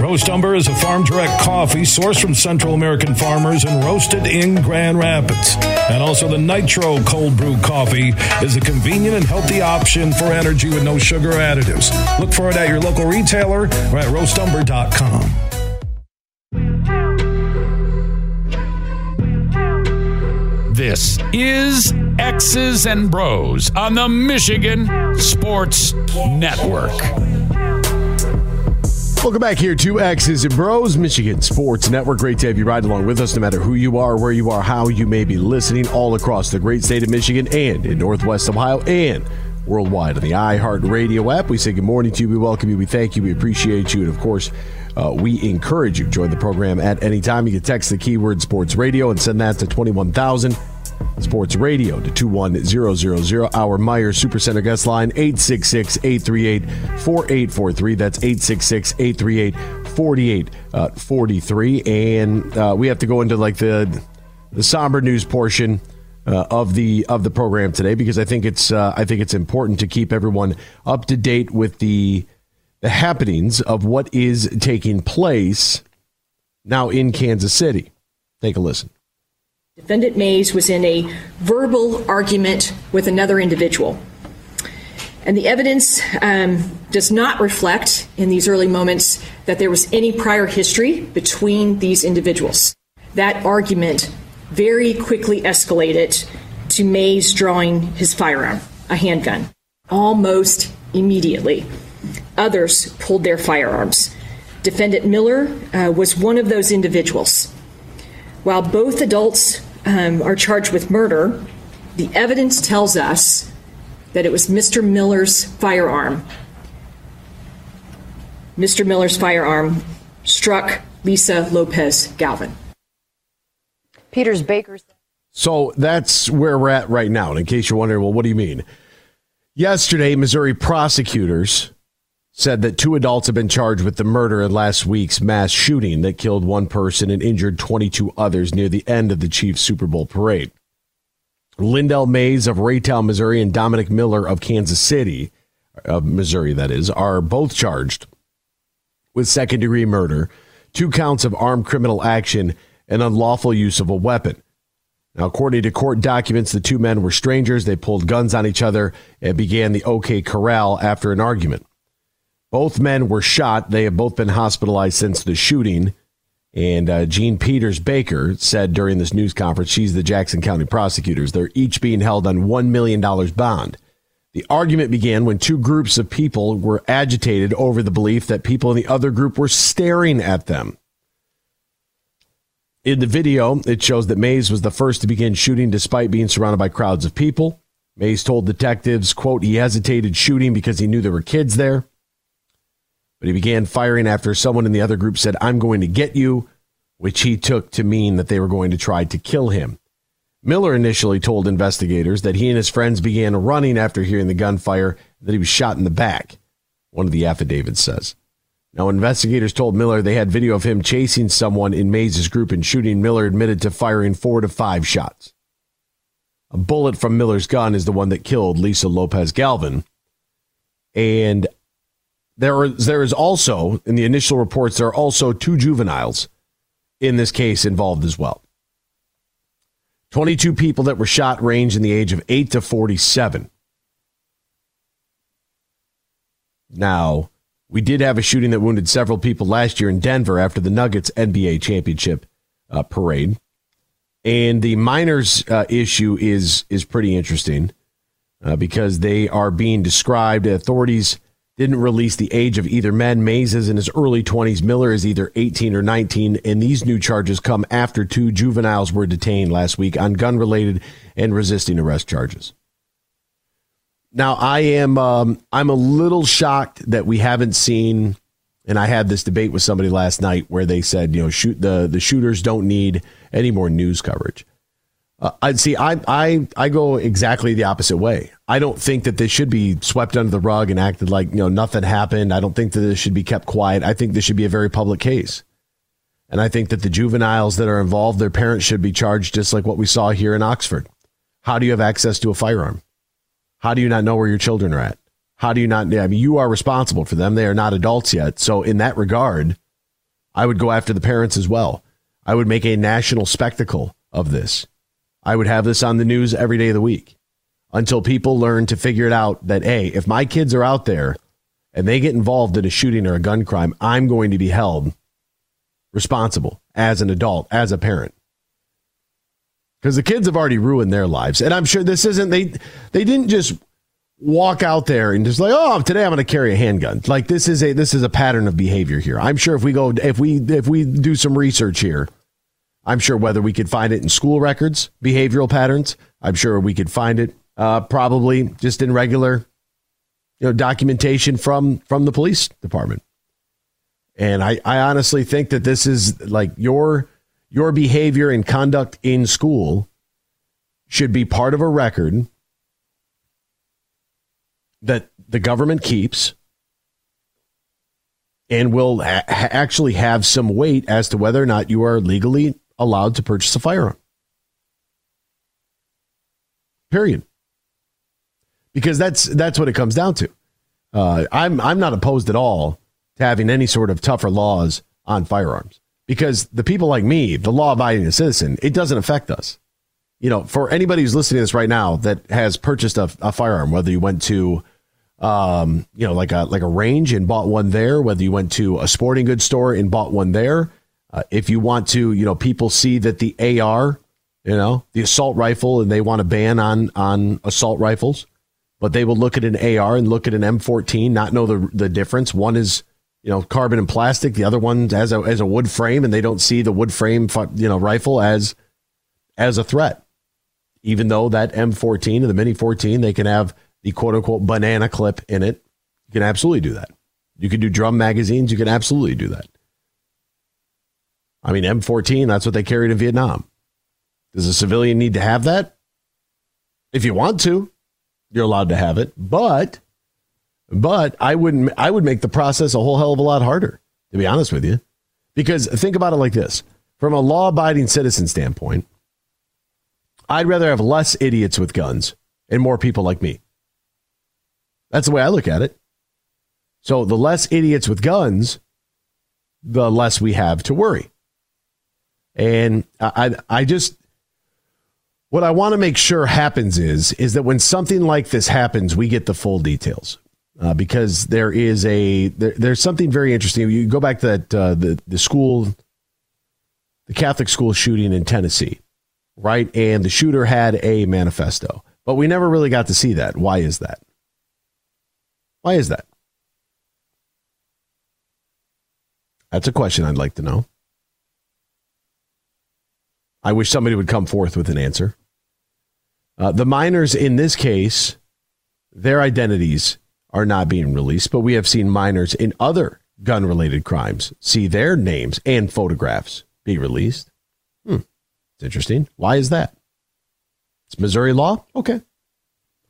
[SPEAKER 14] Roast Umber is a farm direct coffee sourced from Central American farmers and roasted in Grand Rapids. And also, the Nitro Cold Brew Coffee is a convenient and healthy option for energy with no sugar additives. Look for it at your local retailer or at roastumber.com.
[SPEAKER 1] This is X's and Bros on the Michigan Sports Network.
[SPEAKER 2] Welcome back here to X's and Bros, Michigan Sports Network. Great to have you ride along with us, no matter who you are, where you are, how you may be listening, all across the great state of Michigan and in Northwest Ohio and worldwide on the iHeart Radio app. We say good morning to you. We welcome you. We thank you. We appreciate you. And of course, uh, we encourage you. Join the program at any time. You can text the keyword sports radio and send that to 21,000. Sports Radio to 21000. Our Meijer Supercenter guest line 866 838 4843. That's 866 838 4843. And uh, we have to go into like the the somber news portion. Uh, of the of the program today because I think it's uh, I think it's important to keep everyone up to date with the the happenings of what is taking place now in Kansas City. Take a listen.
[SPEAKER 23] Defendant Mays was in a verbal argument with another individual. And the evidence um, does not reflect in these early moments that there was any prior history between these individuals. That argument very quickly escalated to Mays drawing his firearm, a handgun, almost immediately. Others pulled their firearms. Defendant Miller uh, was one of those individuals. While both adults um, are charged with murder, the evidence tells us that it was Mr. Miller's firearm. Mr. Miller's firearm struck Lisa Lopez Galvan.
[SPEAKER 24] Peters Baker's.
[SPEAKER 2] So that's where we're at right now. And in case you're wondering, well, what do you mean? Yesterday, Missouri prosecutors said that two adults have been charged with the murder in last week's mass shooting that killed one person and injured 22 others near the end of the Chiefs Super Bowl parade. Lyndell Mays of Raytown, Missouri, and Dominic Miller of Kansas City, of Missouri, that is, are both charged with second degree murder, two counts of armed criminal action, and unlawful use of a weapon. Now, according to court documents, the two men were strangers. They pulled guns on each other and began the OK Corral after an argument. Both men were shot. They have both been hospitalized since the shooting. And uh, Jean Peters Baker said during this news conference, she's the Jackson County prosecutors. They're each being held on $1 million bond. The argument began when two groups of people were agitated over the belief that people in the other group were staring at them. In the video, it shows that Mays was the first to begin shooting despite being surrounded by crowds of people. Mays told detectives, quote, he hesitated shooting because he knew there were kids there. But he began firing after someone in the other group said, I'm going to get you, which he took to mean that they were going to try to kill him. Miller initially told investigators that he and his friends began running after hearing the gunfire, that he was shot in the back, one of the affidavits says. Now, investigators told Miller they had video of him chasing someone in Mays' group and shooting. Miller admitted to firing four to five shots. A bullet from Miller's gun is the one that killed Lisa Lopez Galvan. And there is, there is also, in the initial reports, there are also two juveniles in this case involved as well. 22 people that were shot range in the age of 8 to 47. Now, we did have a shooting that wounded several people last year in Denver after the Nuggets NBA championship uh, parade. And the minors uh, issue is is pretty interesting uh, because they are being described. Authorities didn't release the age of either men. Mays is in his early 20s. Miller is either 18 or 19. And these new charges come after two juveniles were detained last week on gun related and resisting arrest charges. Now I am um, I'm a little shocked that we haven't seen, and I had this debate with somebody last night where they said you know shoot the the shooters don't need any more news coverage. Uh, I'd see I I I go exactly the opposite way. I don't think that this should be swept under the rug and acted like you know nothing happened. I don't think that this should be kept quiet. I think this should be a very public case. And I think that the juveniles that are involved, their parents should be charged just like what we saw here in Oxford. How do you have access to a firearm? How do you not know where your children are at? How do you not? I mean, you are responsible for them. They are not adults yet. So, in that regard, I would go after the parents as well. I would make a national spectacle of this. I would have this on the news every day of the week until people learn to figure it out that, hey, if my kids are out there and they get involved in a shooting or a gun crime, I'm going to be held responsible as an adult, as a parent because the kids have already ruined their lives. And I'm sure this isn't they they didn't just walk out there and just like, oh, today I'm going to carry a handgun. Like this is a this is a pattern of behavior here. I'm sure if we go if we if we do some research here, I'm sure whether we could find it in school records, behavioral patterns, I'm sure we could find it uh, probably just in regular you know documentation from from the police department. And I, I honestly think that this is like your your behavior and conduct in school should be part of a record that the government keeps and will ha- actually have some weight as to whether or not you are legally allowed to purchase a firearm. Period. Because that's that's what it comes down to. Uh, I'm I'm not opposed at all to having any sort of tougher laws on firearms because the people like me, the law abiding citizen, it doesn't affect us. You know, for anybody who's listening to this right now that has purchased a, a firearm, whether you went to, um, you know, like a like a range and bought one there, whether you went to a sporting goods store and bought one there, uh, if you want to, you know, people see that the AR, you know, the assault rifle, and they want to ban on on assault rifles, but they will look at an AR and look at an M14, not know the the difference. One is you know, carbon and plastic. The other one as a as a wood frame, and they don't see the wood frame, you know, rifle as as a threat. Even though that M14 and the Mini 14, they can have the quote unquote banana clip in it. You can absolutely do that. You can do drum magazines. You can absolutely do that. I mean, M14, that's what they carried in Vietnam. Does a civilian need to have that? If you want to, you're allowed to have it. But but I wouldn't. I would make the process a whole hell of a lot harder, to be honest with you. Because think about it like this: from a law-abiding citizen standpoint, I'd rather have less idiots with guns and more people like me. That's the way I look at it. So the less idiots with guns, the less we have to worry. And I, I just, what I want to make sure happens is, is that when something like this happens, we get the full details uh, because there is a there, there's something very interesting. You go back to that uh, the the school, the Catholic school shooting in Tennessee, right? And the shooter had a manifesto, but we never really got to see that. Why is that? Why is that? That's a question I'd like to know. I wish somebody would come forth with an answer. Uh, the minors in this case, their identities are not being released, but we have seen minors in other gun related crimes see their names and photographs be released. Hmm. It's interesting. Why is that? It's Missouri law? Okay.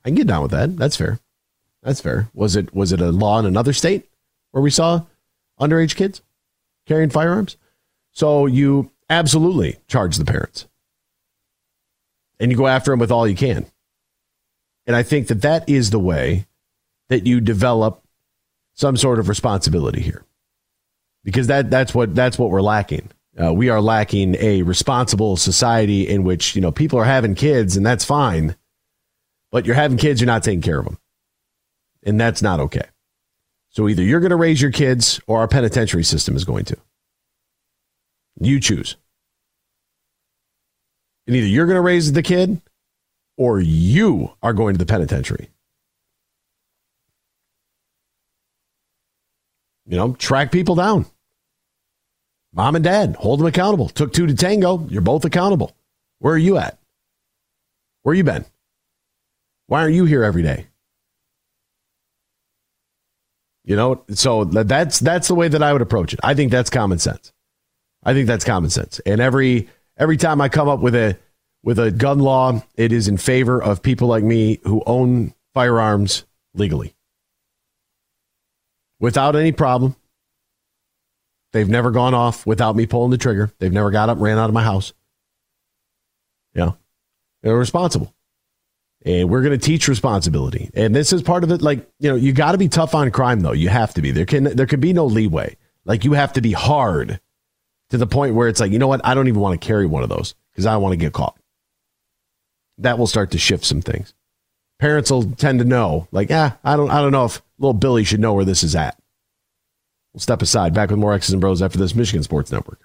[SPEAKER 2] I can get down with that. That's fair. That's fair. Was it was it a law in another state where we saw underage kids carrying firearms? So you absolutely charge the parents. And you go after them with all you can. And I think that that is the way that you develop some sort of responsibility here. Because that that's what that's what we're lacking. Uh, we are lacking a responsible society in which you know people are having kids and that's fine, but you're having kids, you're not taking care of them, and that's not okay. So either you're going to raise your kids, or our penitentiary system is going to. You choose. And either you're going to raise the kid, or you are going to the penitentiary. You know, track people down. Mom and dad, hold them accountable. Took two to tango. You're both accountable. Where are you at? Where you been? Why aren't you here every day? You know, so that's that's the way that I would approach it. I think that's common sense. I think that's common sense. And every every time I come up with a with a gun law, it is in favor of people like me who own firearms legally. Without any problem. They've never gone off without me pulling the trigger. They've never got up, ran out of my house. Yeah. They're responsible. And we're going to teach responsibility. And this is part of it. Like, you know, you got to be tough on crime, though. You have to be. There can there can be no leeway. Like you have to be hard to the point where it's like, you know what? I don't even want to carry one of those because I want to get caught. That will start to shift some things. Parents will tend to know, like, ah, I don't I don't know if little Billy should know where this is at. We'll step aside. Back with more X's and Bros after this Michigan Sports Network.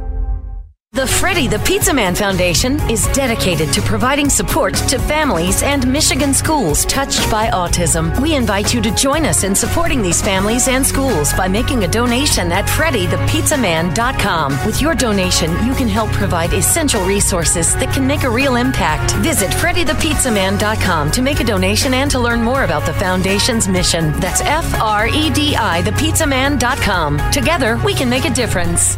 [SPEAKER 12] The Freddie the Pizza Man Foundation is dedicated to providing support to families and Michigan schools touched by autism. We invite you to join us in supporting these families and schools by making a donation at freddythepizzaman.com. With your donation, you can help provide essential resources that can make a real impact. Visit freddythepizzaman.com to make a donation and to learn more about the foundation's mission. That's F R E D I thepizzaman.com. Together, we can make a difference.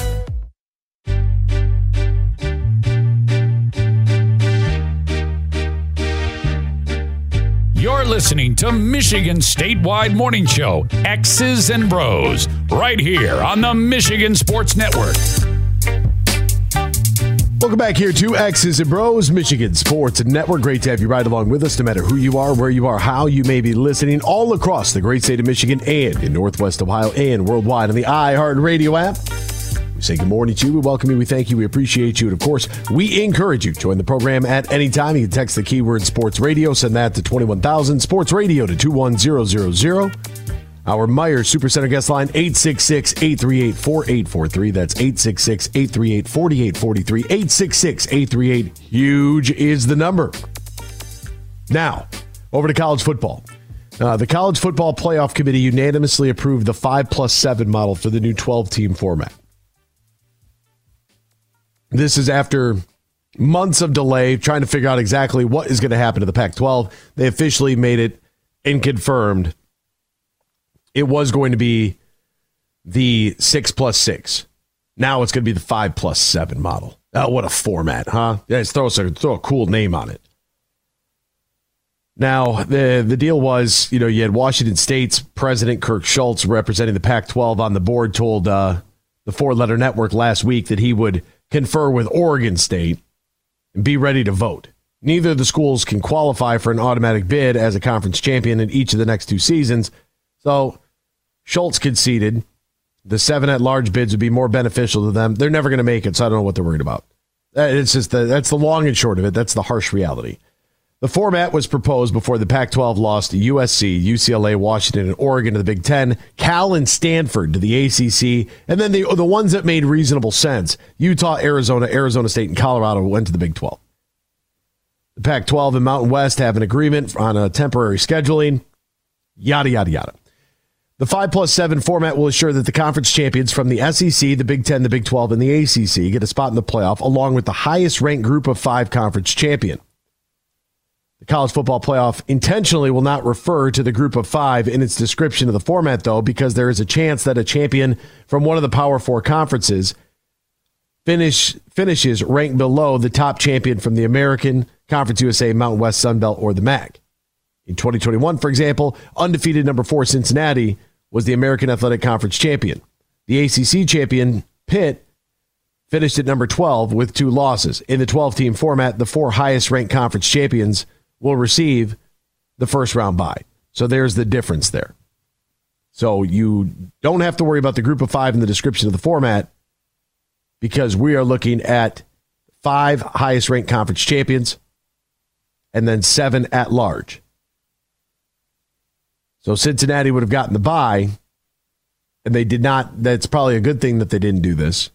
[SPEAKER 1] listening to Michigan Statewide Morning Show, X's and Bros, right here on the Michigan Sports Network.
[SPEAKER 2] Welcome back here to X's and Bros, Michigan Sports Network. Great to have you right along with us, no matter who you are, where you are, how you may be listening, all across the great state of Michigan and in Northwest Ohio and worldwide on the iHeartRadio app. We say good morning to you. We welcome you. We thank you. We appreciate you. And of course, we encourage you to join the program at any time. You can text the keyword sports radio, send that to 21,000 sports radio to 21000. Our Meijer Supercenter guest line, 866 838 4843. That's 866 838 4843. 866 838 huge is the number. Now, over to college football. Uh, the College Football Playoff Committee unanimously approved the 5 plus 7 model for the new 12 team format. This is after months of delay trying to figure out exactly what is going to happen to the Pac 12. They officially made it and confirmed it was going to be the six plus six. Now it's going to be the five plus seven model. Oh, what a format, huh? Yeah, throw, throw a cool name on it. Now, the the deal was, you know, you had Washington State's president Kirk Schulz, representing the Pac-12 on the board told uh, the Four Letter Network last week that he would confer with Oregon State and be ready to vote. Neither of the schools can qualify for an automatic bid as a conference champion in each of the next two seasons. So Schulz conceded the seven at large bids would be more beneficial to them. They're never going to make it, so I don't know what they're worried about. It's just the, that's the long and short of it. That's the harsh reality. The format was proposed before the Pac 12 lost to USC, UCLA, Washington, and Oregon to the Big Ten, Cal and Stanford to the ACC, and then the, the ones that made reasonable sense Utah, Arizona, Arizona State, and Colorado went to the Big 12. The Pac 12 and Mountain West have an agreement on a temporary scheduling, yada, yada, yada. The 5 plus 7 format will ensure that the conference champions from the SEC, the Big 10, the Big 12, and the ACC get a spot in the playoff, along with the highest ranked group of five conference champion. The college football playoff intentionally will not refer to the group of five in its description of the format, though, because there is a chance that a champion from one of the Power Four conferences finish finishes ranked below the top champion from the American Conference USA, Mountain West, Sun Belt, or the MAC. In 2021, for example, undefeated number four Cincinnati was the American Athletic Conference champion. The ACC champion Pitt finished at number 12 with two losses. In the 12 team format, the four highest ranked conference champions will receive the first round bye. So there's the difference there. So you don't have to worry about the group of five in the description of the format because we are looking at five highest ranked conference champions and then seven at large. So Cincinnati would have gotten the bye, and they did not. That's probably a good thing that they didn't do this.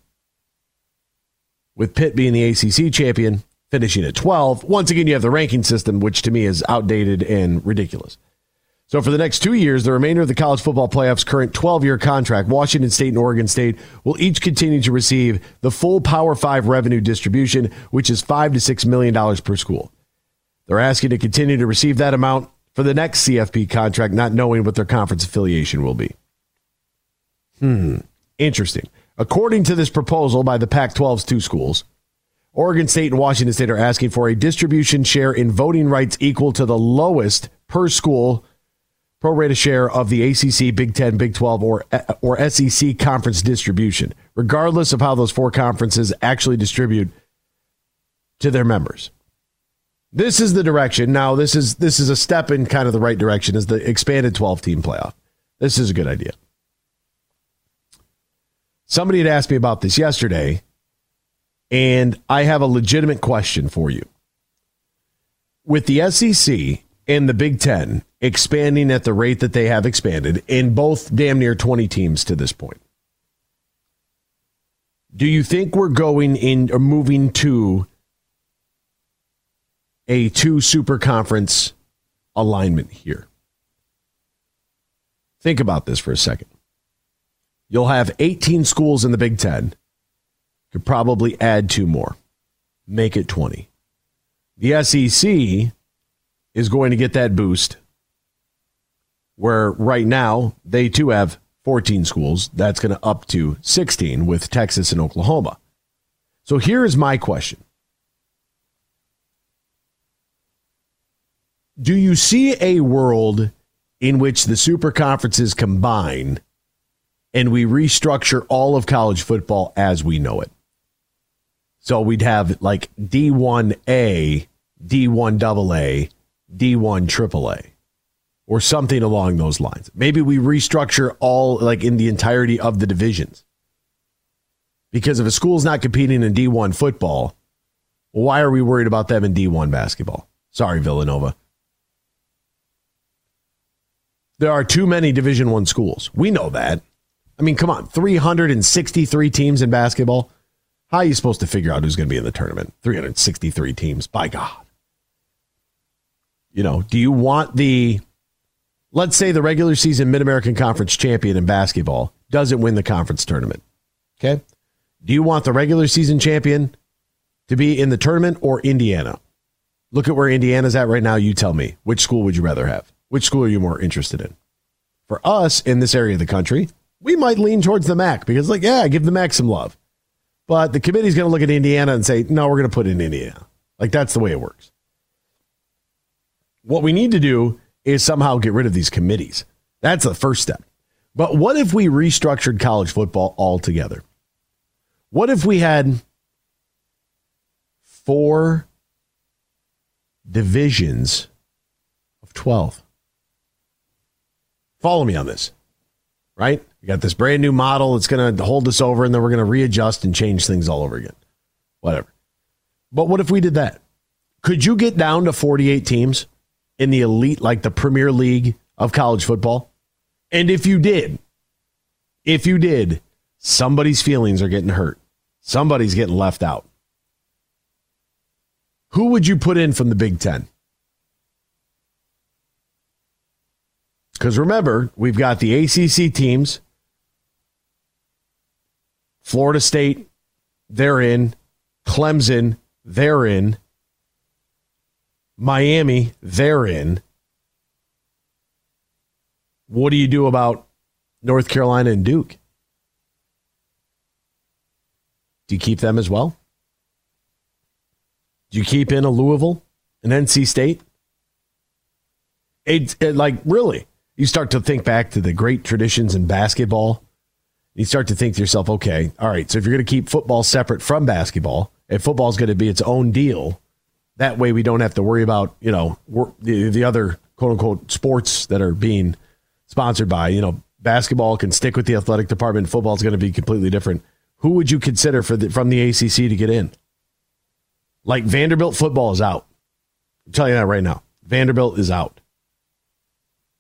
[SPEAKER 2] With Pitt being the ACC champion, finishing at 12. Once again, you have the ranking system, which to me is outdated and ridiculous. So for the next two years, the remainder of the college football playoffs' current 12-year contract, Washington State and Oregon State will each continue to receive the full Power Five revenue distribution, which is five to six million dollars per school. They're asking to continue to receive that amount for the next CFP contract, not knowing what their conference affiliation will be. Hmm, interesting. According to this proposal by the Pac 12's two schools, Oregon State and Washington State are asking for a distribution share in voting rights equal to the lowest per school pro rata share of the ACC, Big 10, Big 12, or, or SEC conference distribution, regardless of how those four conferences actually distribute to their members. This is the direction. Now, this is this is a step in kind of the right direction is the expanded 12 team playoff. This is a good idea. Somebody had asked me about this yesterday, and I have a legitimate question for you. With the SEC and the Big Ten expanding at the rate that they have expanded in both damn near 20 teams to this point, do you think we're going in or moving to a two super conference alignment here? Think about this for a second. You'll have 18 schools in the Big Ten. Could probably add two more, make it 20. The SEC is going to get that boost where right now they too have 14 schools. That's going to up to 16 with Texas and Oklahoma. So here is my question Do you see a world in which the super conferences combine and we restructure all of college football as we know it? So we'd have like D1A, D1AA, D1 AAA, or something along those lines. Maybe we restructure all like in the entirety of the divisions. Because if a school's not competing in D1 football, why are we worried about them in D1 basketball? Sorry, Villanova. There are too many Division 1 schools. We know that. I mean, come on, 363 teams in basketball. How are you supposed to figure out who's going to be in the tournament? 363 teams. By God. You know, do you want the, let's say the regular season Mid American Conference champion in basketball doesn't win the conference tournament? Okay. Do you want the regular season champion to be in the tournament or Indiana? Look at where Indiana's at right now. You tell me. Which school would you rather have? Which school are you more interested in? For us in this area of the country, we might lean towards the MAC because, like, yeah, give the MAC some love. But the committee's going to look at Indiana and say, no, we're going to put in Indiana. Like, that's the way it works. What we need to do is somehow get rid of these committees. That's the first step. But what if we restructured college football altogether? What if we had four divisions of 12? Follow me on this, right? We got this brand new model. It's going to hold us over, and then we're going to readjust and change things all over again. Whatever. But what if we did that? Could you get down to 48 teams in the elite, like the Premier League of college football? And if you did, if you did, somebody's feelings are getting hurt. Somebody's getting left out. Who would you put in from the Big Ten? Because remember, we've got the ACC teams. Florida State, they're in. Clemson, they're in. Miami, they're in. What do you do about North Carolina and Duke? Do you keep them as well? Do you keep in a Louisville, an NC State? It's it, like really, you start to think back to the great traditions in basketball. You start to think to yourself, okay, all right, so if you're going to keep football separate from basketball, if football is going to be its own deal, that way we don't have to worry about you know the, the other quote unquote sports that are being sponsored by you know basketball can stick with the athletic department. Football is going to be completely different. Who would you consider for the, from the ACC to get in? Like Vanderbilt football is out. I'm telling you that right now. Vanderbilt is out.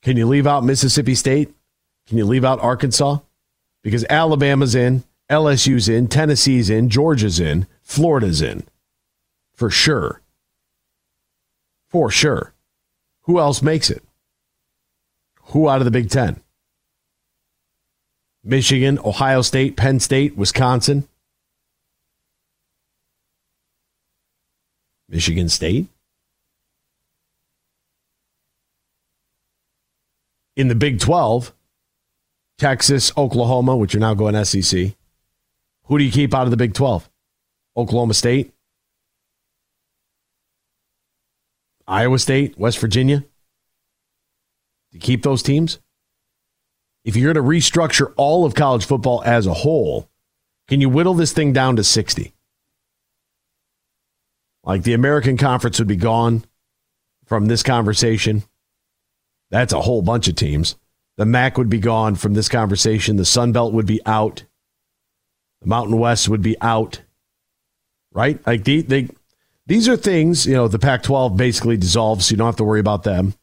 [SPEAKER 2] Can you leave out Mississippi State? Can you leave out Arkansas? Because Alabama's in, LSU's in, Tennessee's in, Georgia's in, Florida's in. For sure. For sure. Who else makes it? Who out of the Big Ten? Michigan, Ohio State, Penn State, Wisconsin. Michigan State. In the Big 12, Texas, Oklahoma, which are now going SEC. Who do you keep out of the Big 12? Oklahoma State, Iowa State, West Virginia. To keep those teams? If you're going to restructure all of college football as a whole, can you whittle this thing down to 60? Like the American Conference would be gone from this conversation. That's a whole bunch of teams. The MAC would be gone from this conversation. The Sun Belt would be out. The Mountain West would be out. Right? Like they, these are things, you know, the Pac 12 basically dissolves, so you don't have to worry about them.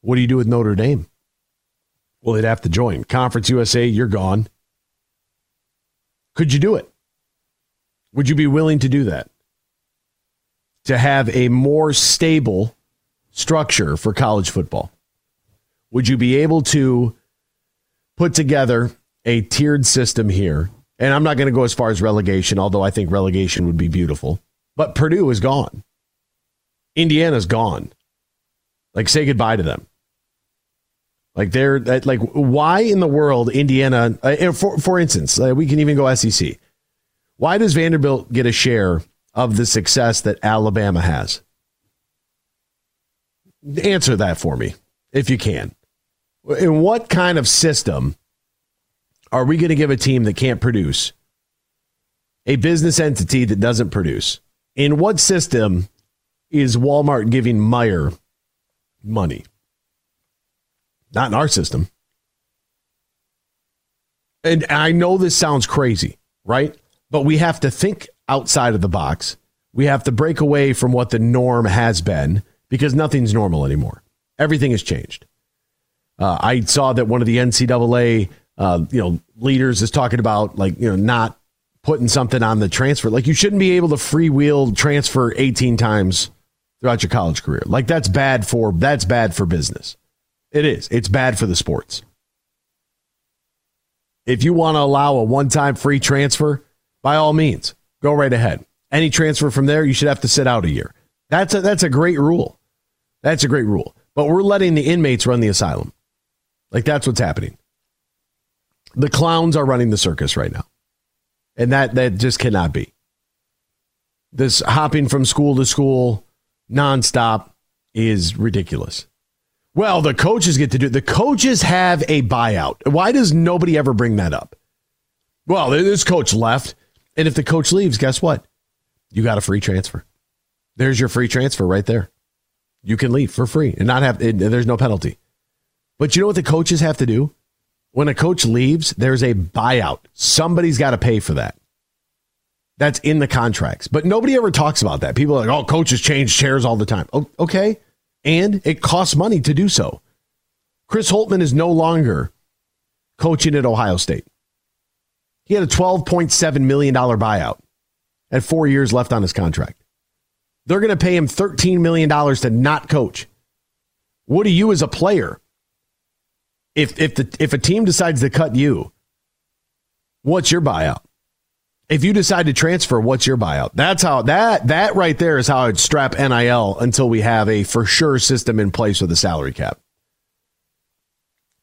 [SPEAKER 2] What do you do with Notre Dame? Well, they'd have to join. Conference USA, you're gone. Could you do it? Would you be willing to do that? To have a more stable structure for college football? Would you be able to put together a tiered system here? And I'm not going to go as far as relegation, although I think relegation would be beautiful. But Purdue is gone. Indiana's gone. Like, say goodbye to them. Like they're like, why in the world Indiana? Uh, for for instance, uh, we can even go SEC. Why does Vanderbilt get a share of the success that Alabama has? Answer that for me, if you can. In what kind of system are we going to give a team that can't produce a business entity that doesn't produce? In what system is Walmart giving Meijer money? Not in our system. And I know this sounds crazy, right? But we have to think outside of the box. We have to break away from what the norm has been because nothing's normal anymore. Everything has changed. Uh, I saw that one of the NCAA, uh, you know, leaders is talking about like you know not putting something on the transfer. Like you shouldn't be able to freewheel transfer 18 times throughout your college career. Like that's bad for that's bad for business. It is. It's bad for the sports. If you want to allow a one time free transfer, by all means, Go right ahead. Any transfer from there, you should have to sit out a year. That's a, that's a great rule. That's a great rule. But we're letting the inmates run the asylum. Like that's what's happening. The clowns are running the circus right now. And that that just cannot be. This hopping from school to school nonstop is ridiculous. Well, the coaches get to do. The coaches have a buyout. Why does nobody ever bring that up? Well, this coach left. And if the coach leaves, guess what? You got a free transfer. There's your free transfer right there. You can leave for free and not have, and there's no penalty. But you know what the coaches have to do? When a coach leaves, there's a buyout. Somebody's got to pay for that. That's in the contracts. But nobody ever talks about that. People are like, oh, coaches change chairs all the time. Okay. And it costs money to do so. Chris Holtmann is no longer coaching at Ohio State. He had a $12.7 million buyout and four years left on his contract. They're going to pay him $13 million to not coach. What do you as a player? If, if, the, if a team decides to cut you, what's your buyout? If you decide to transfer, what's your buyout? That's how that that right there is how I'd strap NIL until we have a for sure system in place with a salary cap.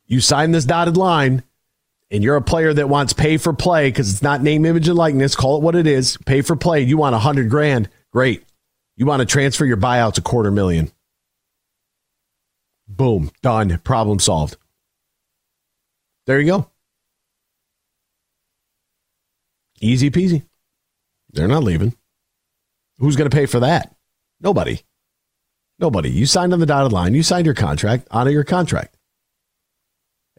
[SPEAKER 2] You sign this dotted line, and you're a player that wants pay for play because it's not name, image, and likeness. Call it what it is. Pay for play. You want a hundred grand. Great. You want to transfer your buyout to quarter million. Boom. Done. Problem solved. There you go. Easy peasy. They're not leaving. Who's going to pay for that? Nobody. Nobody. You signed on the dotted line. You signed your contract. Honor your contract.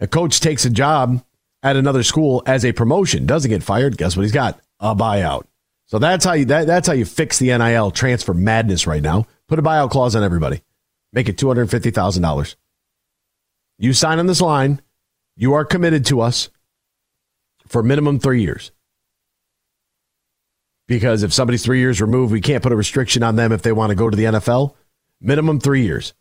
[SPEAKER 2] A coach takes a job at another school as a promotion, doesn't get fired. Guess what he's got? A buyout. So that's how you that, that's how you fix the NIL transfer madness right now. Put a buyout clause on everybody. Make it two hundred fifty thousand dollars. You sign on this line. You are committed to us for minimum three years. Because if somebody's three years removed, we can't put a restriction on them if they want to go to the NFL. Minimum three years.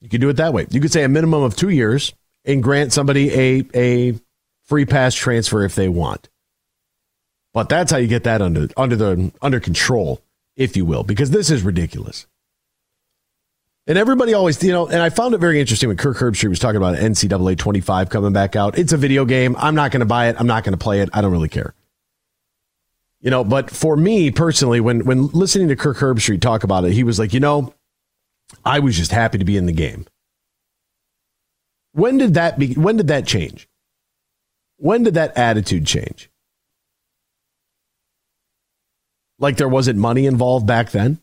[SPEAKER 2] You can do it that way. You could say a minimum of two years and grant somebody a, a free pass transfer if they want. But that's how you get that under under the under control, if you will, because this is ridiculous. And everybody always, you know, and I found it very interesting when Kirk Herbstreit was talking about NCAA 25 coming back out. It's a video game. I'm not going to buy it. I'm not going to play it. I don't really care. You know, but for me personally, when when listening to Kirk Herbstreit talk about it, he was like, you know, I was just happy to be in the game. When did that be? When did that change? When did that attitude change? Like there wasn't money involved back then?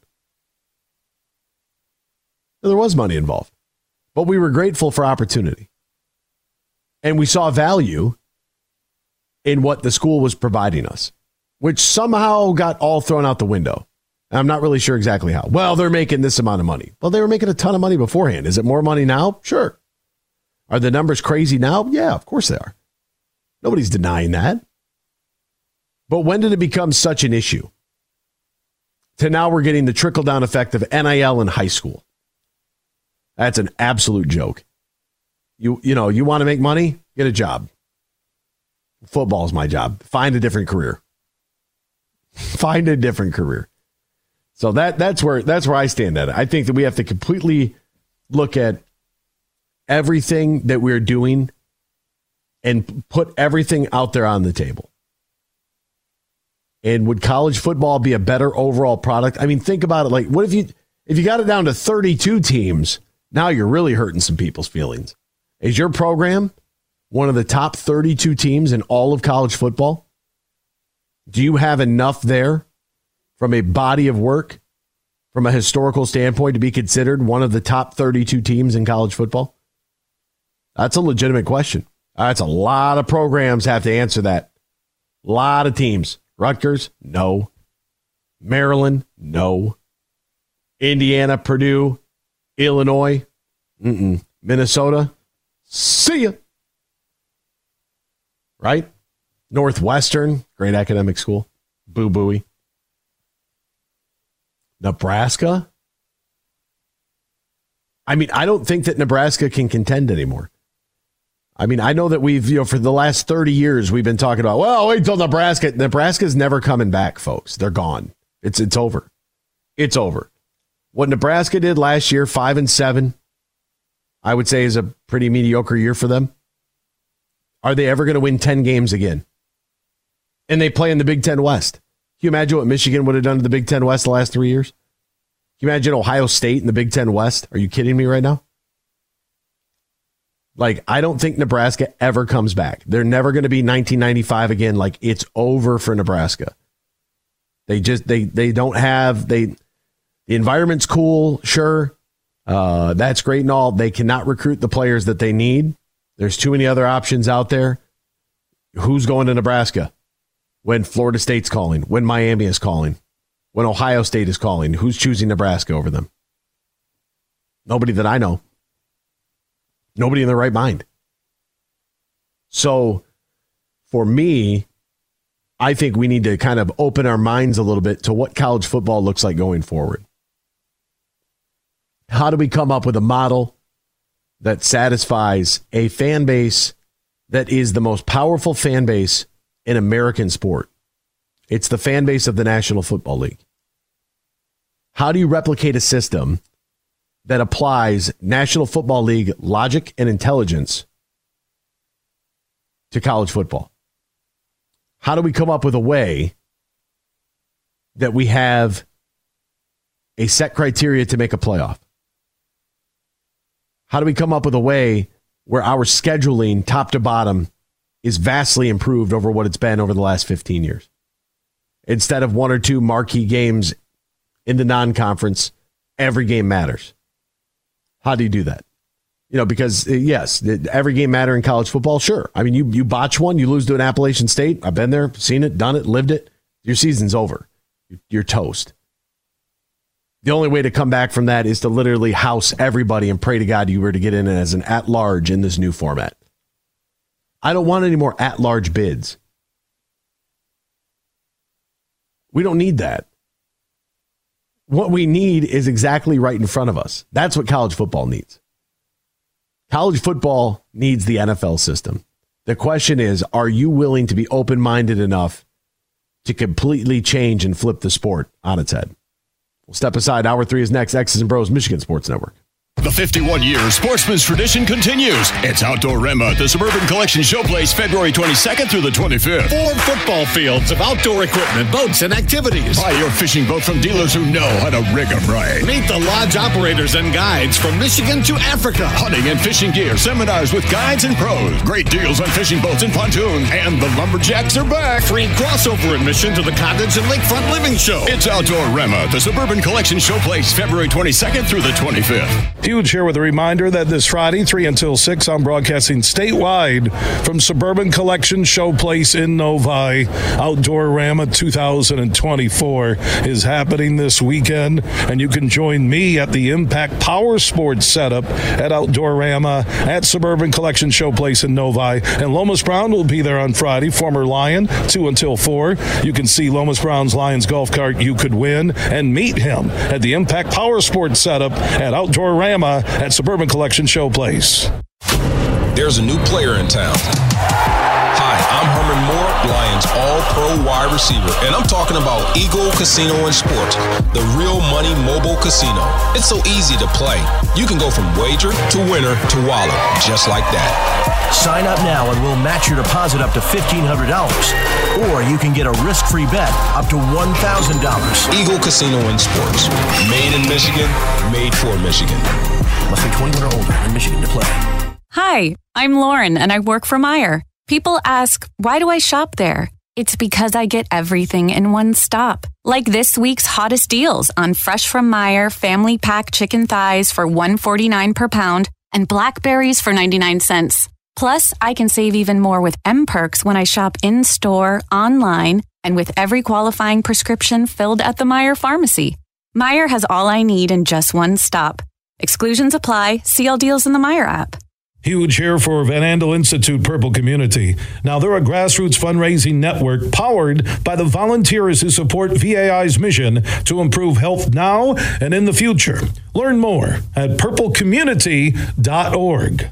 [SPEAKER 2] There was money involved, but we were grateful for opportunity. And we saw value in what the school was providing us, which somehow got all thrown out the window. I'm not really sure exactly how. Well, they're making this amount of money. Well, they were making a ton of money beforehand. Is it more money now? Sure. Are the numbers crazy now? Yeah, of course they are. Nobody's denying that. But when did it become such an issue? To now we're getting the trickle down effect of NIL in high school. That's an absolute joke. You you know, you want to make money? Get a job. Football's my job. Find a different career. [laughs] Find a different career. So that that's where that's where I stand at. I think that we have to completely look at everything that we're doing and put everything out there on the table. And would college football be a better overall product? I mean, think about it. Like, what if you if you got it down to 32 teams? Now you're really hurting some people's feelings. Is your program one of the top 32 teams in all of college football? Do you have enough there from a body of work, from a historical standpoint, to be considered one of the top 32 teams in college football? That's a legitimate question. That's a lot of programs have to answer that. A lot of teams. Rutgers, no. Maryland, no. Indiana, Purdue, Illinois, mm-mm. Minnesota, see ya. Right? Northwestern, great academic school. Boo booey. Nebraska. I mean, I don't think that Nebraska can contend anymore. I mean, I know that we've, you know, for the last 30 years, we've been talking about, well, wait till Nebraska. Nebraska's never coming back, folks. They're gone. It's it's over. It's over. What Nebraska did last year, five and seven, I would say is a pretty mediocre year for them. Are they ever going to win 10 games again? And they play in the Big Ten West. Can you imagine what Michigan would have done to the Big Ten West the last three years? Can you imagine Ohio State in the Big Ten West? Are you kidding me right now? Like, I don't think Nebraska ever comes back. They're never going to be 1995 again. Like, it's over for Nebraska. They just they they don't have they the environment's cool, sure. Uh, that's great and all. They cannot recruit the players that they need. There's too many other options out there. Who's going to Nebraska when Florida State's calling, when Miami is calling, when Ohio State is calling? Who's choosing Nebraska over them? Nobody that I know. Nobody in their right mind. So for me, I think we need to kind of open our minds a little bit to what college football looks like going forward. How do we come up with a model that satisfies a fan base that is the most powerful fan base in American sport? It's the fan base of the National Football League. How do you replicate a system that applies National Football League logic and intelligence to college football? How do we come up with a way that we have a set criteria to make a playoff? How do we come up with a way where our scheduling, top to bottom, is vastly improved over what it's been over the last 15 years? Instead of one or two marquee games in the non conference, every game matters. How do you do that? You know, because uh, yes, every game matter in college football. Sure, I mean you you botch one, you lose to an Appalachian State. I've been there, seen it, done it, lived it. Your season's over. You're toast. The only way to come back from that is to literally house everybody and pray to God you were to get in as an at large in this new format. I don't want any more at large bids. We don't need that. What we need is exactly right in front of us. That's what college football needs. College football needs the NFL system. The question is are you willing to be open minded enough to completely change and flip the sport on its head? We'll step aside. Hour three is next. X's and Bros, Michigan Sports Network.
[SPEAKER 15] The 51 year sportsman's tradition continues. It's Outdoorama at the Suburban Collection Showplace February 22nd through the 25th.
[SPEAKER 16] Four football fields of outdoor equipment, boats, and activities.
[SPEAKER 15] Buy your fishing boat from dealers who know how to rig rig 'em right.
[SPEAKER 16] Meet the lodge operators and guides from Michigan to Africa.
[SPEAKER 15] Hunting and fishing gear, seminars with guides and pros. Great deals on fishing boats and pontoons. And the lumberjacks are back.
[SPEAKER 16] Free crossover admission to the cottage and lakefront living show.
[SPEAKER 15] It's Outdoorama the Suburban Collection Showplace February 22nd through the 25th.
[SPEAKER 14] Huge here with a reminder that this Friday, 3 until 6, I'm broadcasting statewide from Suburban Collection Showplace in Novi. Outdoorama 2024 is happening this weekend, and you can join me at the Impact Power Sports setup at Outdoorama at Suburban Collection Showplace in Novi. And Lomas Brown will be there on Friday, former Lion, 2 until 4. You can see Lomas Brown's Lions golf cart you could win and meet him at the Impact Power Sports setup at Outdoorama at Suburban Collection Showplace.
[SPEAKER 17] There's a new player in town. Hi, I'm Herman Moore, Lions All Pro wide receiver, and I'm talking about Eagle Casino and Sports, the real money mobile casino. It's so easy to play. You can go from wager to winner to wallet, just like that.
[SPEAKER 18] Sign up now and we'll match your deposit up to $1,500. Or you can get a risk free bet up to $1,000.
[SPEAKER 17] Eagle Casino and Sports. Made in Michigan, made for Michigan.
[SPEAKER 18] Must be 21 or older in Michigan to play.
[SPEAKER 19] Hi, I'm Lauren and I work for Meijer. People ask, why do I shop there? It's because I get everything in one stop. Like this week's hottest deals on fresh from Meijer family pack chicken thighs for 149 per pound and blackberries for 99 cents. Plus, I can save even more with M Perks when I shop in store, online, and with every qualifying prescription filled at the Meijer pharmacy. Meijer has all I need in just one stop. Exclusions apply. See all deals in the Meijer app.
[SPEAKER 14] Huge here for Van Andel Institute Purple Community. Now, they're a grassroots fundraising network powered by the volunteers who support VAI's mission to improve health now and in the future. Learn more at purplecommunity.org.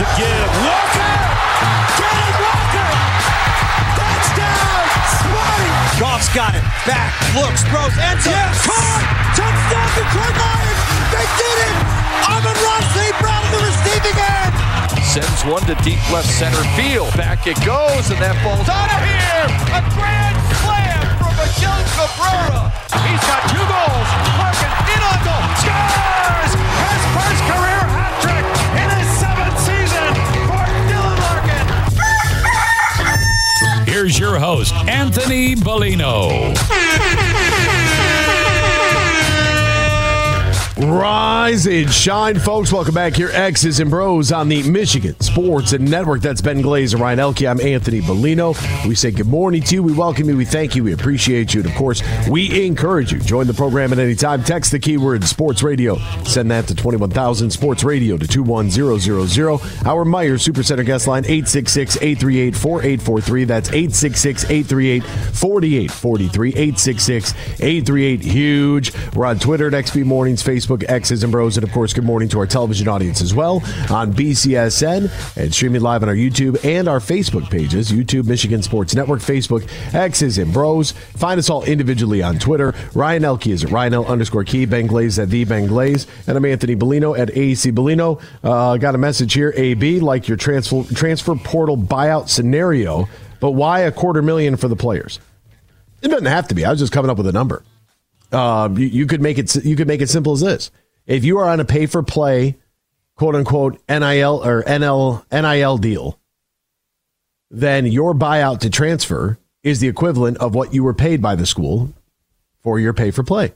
[SPEAKER 25] Here's the give. Walker. Kenneth Walker. Touchdown. Spotty.
[SPEAKER 26] Goff's got it. Back. Looks. Throws. Ends up.
[SPEAKER 25] Yes.
[SPEAKER 26] Caught. Touchdown Detroit Lions. They did it. Amon-Ra St. Brown on the receiving end.
[SPEAKER 27] Sends one to deep left center field. Back it goes, and that ball's
[SPEAKER 25] Out of here. A grand slam from Miguel Cabrera. He's got two goals. Larkin in on goal. Scores.
[SPEAKER 1] Here's your host, Anthony Bellino.
[SPEAKER 2] Rise and shine, folks. Welcome back here, X's and Bros on the Michigan Sports and Network. That's Ben Glaze and Ryan Elke. I'm Anthony Bellino. We say good morning to you. We welcome you. We thank you. We appreciate you. And of course, we encourage you. Join the program at any time. Text the keyword sports radio. Send that to 21,000 sports radio to 21000. Our Meijer Supercenter guest line 866 838 4843. That's 866 838 4843. 866 838 huge. We're on Twitter at XB Mornings, Facebook, X's and Bros. And of course, good morning to our television audience as well on BCSN and streaming live on our YouTube and our Facebook pages YouTube, Michigan Sports Network, Facebook, X's and Bros. Find us all individually on Twitter. Ryan Elke is at Ryan L underscore Key, Ben Glaze at the Ben Glaze, and I'm Anthony Bellino at AEC Bellino. Uh, got a message here, AB, like your transfer transfer portal buyout scenario, but why a quarter million for the players? It doesn't have to be. I was just coming up with a number. Uh, you, you could make it. You could make it simple as this: if you are on a pay for play, quote unquote NIL or NL NIL deal, then your buyout to transfer is the equivalent of what you were paid by the school for your pay for play.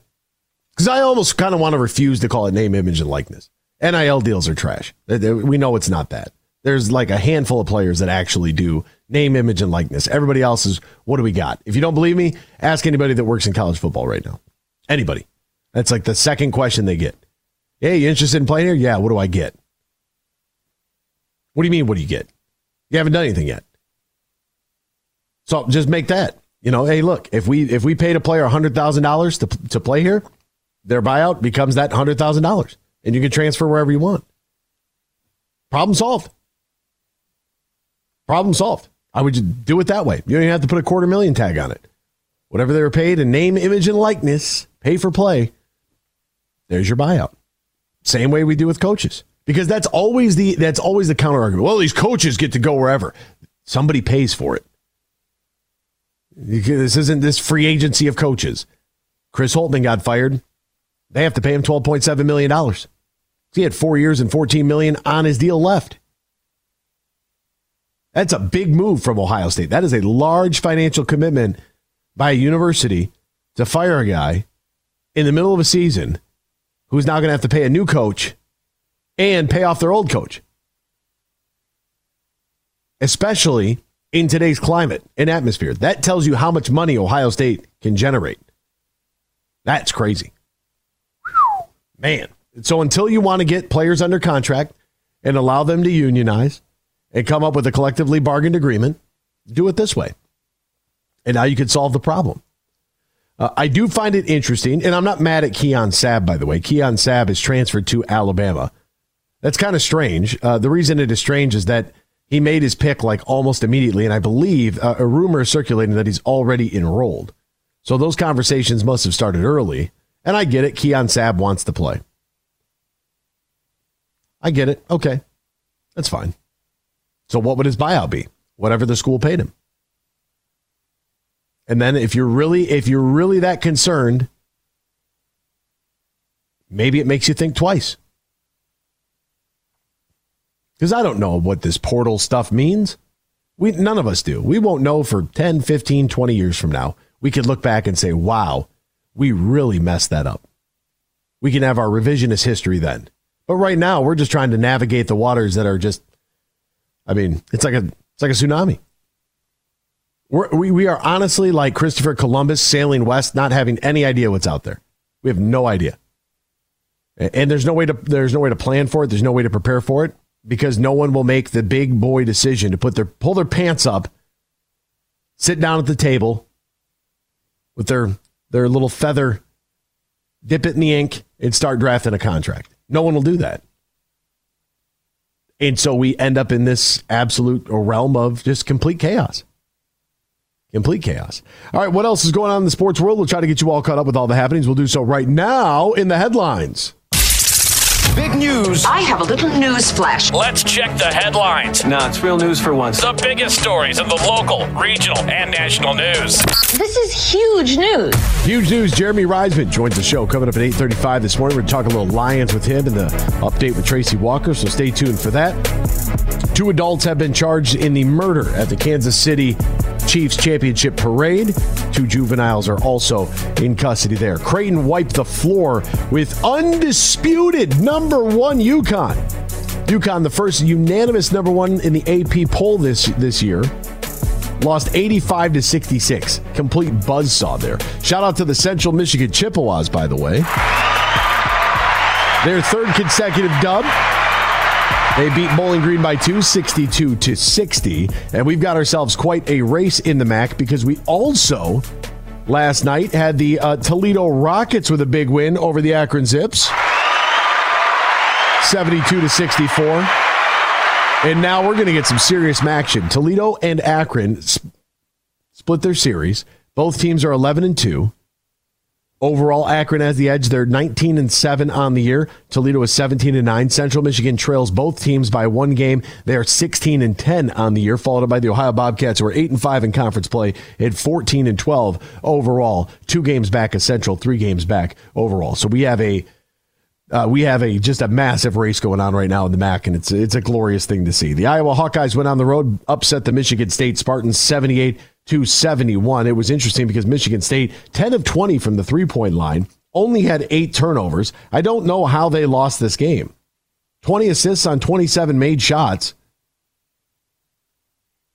[SPEAKER 2] Because I almost kind of want to refuse to call it name, image, and likeness. NIL deals are trash. We know it's not that. There's like a handful of players that actually do name, image, and likeness. Everybody else is, what do we got? If you don't believe me, ask anybody that works in college football right now. Anybody. That's like the second question they get. Hey, you interested in playing here? Yeah, what do I get? What do you mean, what do you get? You haven't done anything yet. So just make that. You know, hey, look, if we if we paid a player hundred thousand dollars to to play here, their buyout becomes that hundred thousand dollars, and you can transfer wherever you want. Problem solved. Problem solved. I would do it that way. You don't even have to put a quarter million tag on it. Whatever they were paid in name, image, and likeness, pay for play. There's your buyout. Same way we do with coaches, because that's always the that's always the counter argument. Well, these coaches get to go wherever. Somebody pays for it. This isn't this free agency of coaches. Chris Holtmann got fired. They have to pay him twelve point seven million dollars. He had four years and fourteen million on his deal left. That's a big move from Ohio State. That is a large financial commitment by a university to fire a guy in the middle of a season who's now going to have to pay a new coach and pay off their old coach. Especially in today's climate and atmosphere. That tells you how much money Ohio State can generate. That's crazy. Man. So until you want to get players under contract and allow them to unionize and come up with a collectively bargained agreement, do it this way. And now you could solve the problem. Uh, I do find it interesting, and I'm not mad at Keon Sabb, by the way. Keon Sabb is transferred to Alabama. That's kind of strange. Uh, the reason it is strange is that he made his pick like almost immediately, and I believe uh, a rumor is circulating that he's already enrolled. So those conversations must have started early. And I get it. Keon Sabb wants to play. I get it. Okay. That's fine. So what would his buyout be? Whatever the school paid him. And then if you're really if you're really that concerned, maybe it makes you think twice. Cuz I don't know what this portal stuff means. We none of us do. We won't know for 10, 15, 20 years from now. We could look back and say, "Wow, we really messed that up." We can have our revisionist history then. But right now, we're just trying to navigate the waters that are just I mean, it's like a it's like a tsunami. We're, we we are honestly like Christopher Columbus sailing west, not having any idea what's out there. We have no idea, and there's no way to there's no way to plan for it. There's no way to prepare for it because no one will make the big boy decision to put their pull their pants up, sit down at the table with their their little feather, dip it in the ink, and start drafting a contract. No one will do that. And so we end up in this absolute realm of just complete chaos. Complete chaos. All right, what else is going on in the sports world? We'll try to get you all caught up with all the happenings. We'll do so right now in the headlines.
[SPEAKER 22] Big news.
[SPEAKER 8] I have a little news flash.
[SPEAKER 9] Let's check the headlines.
[SPEAKER 18] No, it's real news for once.
[SPEAKER 9] The biggest stories of the local, regional, and national news.
[SPEAKER 8] This is huge news.
[SPEAKER 2] Huge news. Jeremy Reisman joins the show coming up at 8.35 this morning. We're going to talk a little Lions with him and the update with Tracy Walker, so stay tuned for that. Two adults have been charged in the murder at the Kansas City Chiefs Championship Parade. Two juveniles are also in custody there. Creighton wiped the floor with undisputed number one UConn. UConn, the first unanimous number one in the AP poll this this year, lost 85 to 66. Complete buzzsaw there. Shout out to the Central Michigan Chippewas, by the way. Their third consecutive dub. They beat Bowling Green by two, 62 to 60. And we've got ourselves quite a race in the MAC because we also last night had the uh, Toledo Rockets with a big win over the Akron Zips. 72 to 64. And now we're going to get some serious action. Toledo and Akron sp- split their series. Both teams are 11 and 2. Overall, Akron has the edge. They're 19 and 7 on the year. Toledo is 17 and 9. Central Michigan trails both teams by one game. They are 16 and 10 on the year, followed by the Ohio Bobcats, who are 8 and 5 in conference play at 14 and 12 overall. Two games back of Central, three games back overall. So we have a uh, we have a just a massive race going on right now in the MAC, and it's it's a glorious thing to see. The Iowa Hawkeyes went on the road, upset the Michigan State Spartans 78 to 71. It was interesting because Michigan State 10 of 20 from the three point line, only had eight turnovers. I don't know how they lost this game. 20 assists on 27 made shots.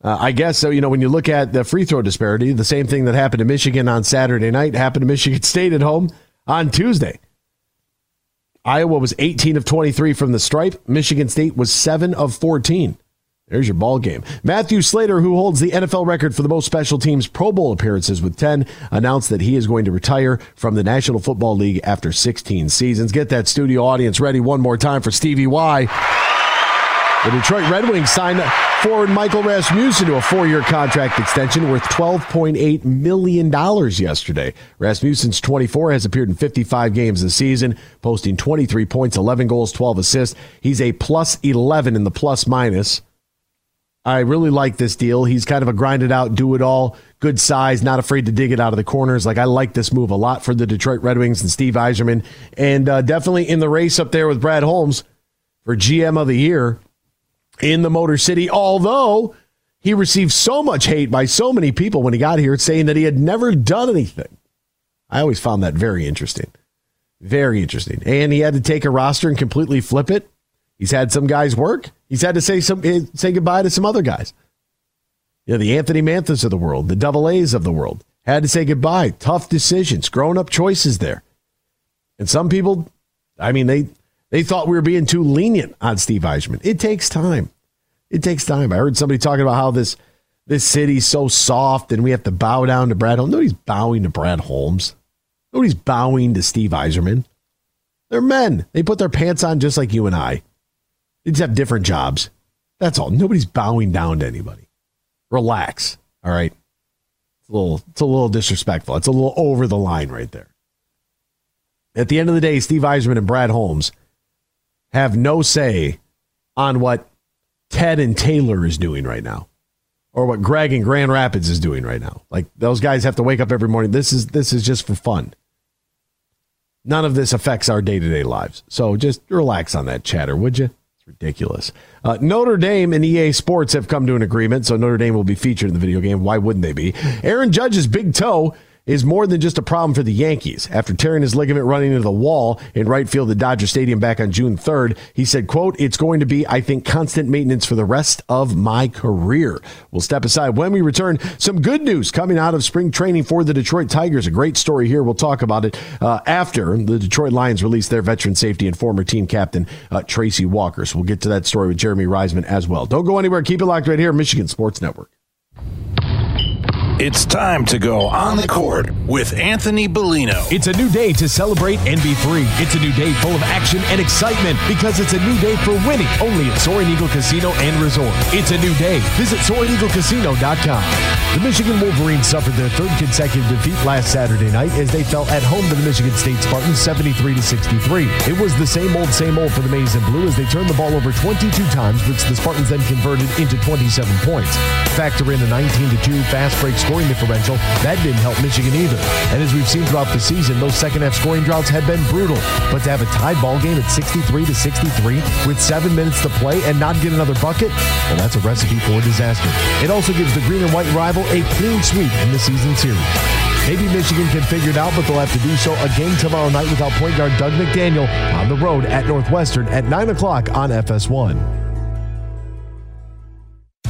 [SPEAKER 2] Uh, I guess so. You know, when you look at the free throw disparity, the same thing that happened to Michigan on Saturday night happened to Michigan [laughs] State at home on Tuesday. Iowa was 18 of 23 from the stripe. Michigan State was 7 of 14. There's your ball game. Matthew Slater, who holds the NFL record for the most special teams Pro Bowl appearances with 10, announced that he is going to retire from the National Football League after 16 seasons. Get that studio audience ready one more time for Stevie Y. The Detroit Red Wings signed forward Michael Rasmussen to a four-year contract extension worth $12.8 million yesterday. Rasmussen's 24 has appeared in 55 games this season, posting 23 points, 11 goals, 12 assists. He's a plus 11 in the plus minus. I really like this deal. He's kind of a grinded out, do it all, good size, not afraid to dig it out of the corners. Like I like this move a lot for the Detroit Red Wings and Steve Yzerman, and uh, definitely in the race up there with Brad Holmes for GM of the year in the Motor City. Although he received so much hate by so many people when he got here, saying that he had never done anything. I always found that very interesting, very interesting. And he had to take a roster and completely flip it. He's had some guys work. He's had to say some eh, say goodbye to some other guys. You know, the Anthony Manthas of the world, the double A's of the world, had to say goodbye. Tough decisions, grown up choices there. And some people, I mean, they they thought we were being too lenient on Steve Yzerman. It takes time. It takes time. I heard somebody talking about how this this city's so soft and we have to bow down to Brad Holmes. Nobody's bowing to Brad Holmes. Nobody's bowing to Steve Yzerman. They're men. They put their pants on just like you and I. Just have different jobs. That's all. Nobody's bowing down to anybody. Relax. All right. It's a little it's a little disrespectful. It's a little over the line right there. At the end of the day, Steve Yzerman and Brad Holmes have no say on what Ted and Taylor is doing right now, or what Greg and Grand Rapids is doing right now. Like those guys have to wake up every morning. This is this is just for fun. None of this affects our day to day lives. So just relax on that chatter, would you? Ridiculous. Uh, Notre Dame and EA Sports have come to an agreement, so Notre Dame will be featured in the video game. Why wouldn't they be? Aaron Judge's big toe is more than just a problem for the Yankees. After tearing his ligament running into the wall in right field at Dodger Stadium back on June 3rd, he said, quote, it's going to be, I think, constant maintenance for the rest of my career. We'll step aside when we return. Some good news coming out of spring training for the Detroit Tigers. A great story here. We'll talk about it uh, after the Detroit Lions released their veteran safety and former team captain, uh, Tracy Walker. So we'll get to that story with Jeremy Reisman as well. Don't go anywhere. Keep it locked right here, Michigan Sports Network.
[SPEAKER 28] It's time to go on the court with Anthony Bellino.
[SPEAKER 29] It's a new day to celebrate and be free. It's a new day full of action and excitement because it's a new day for winning only at Soaring Eagle Casino and Resort. It's a new day. Visit SoaringEagleCasino.com. The Michigan Wolverines suffered their third consecutive defeat last Saturday night as they fell at home to the Michigan State Spartans 73 to 63. It was the same old, same old for the Maize and Blue as they turned the ball over 22 times, which the Spartans then converted into 27 points. Factor in a 19 to 2 fast break scoring differential. That didn't help Michigan either. And as we've seen throughout the season, those second half scoring droughts have been brutal. But to have a tied ball game at 63 to 63 with seven minutes to play and not get another bucket, well, that's a recipe for disaster. It also gives the green and white rival a clean sweep in the season series. Maybe Michigan can figure it out, but they'll have to do so again tomorrow night without point guard Doug McDaniel on the road at Northwestern at 9 o'clock on FS1.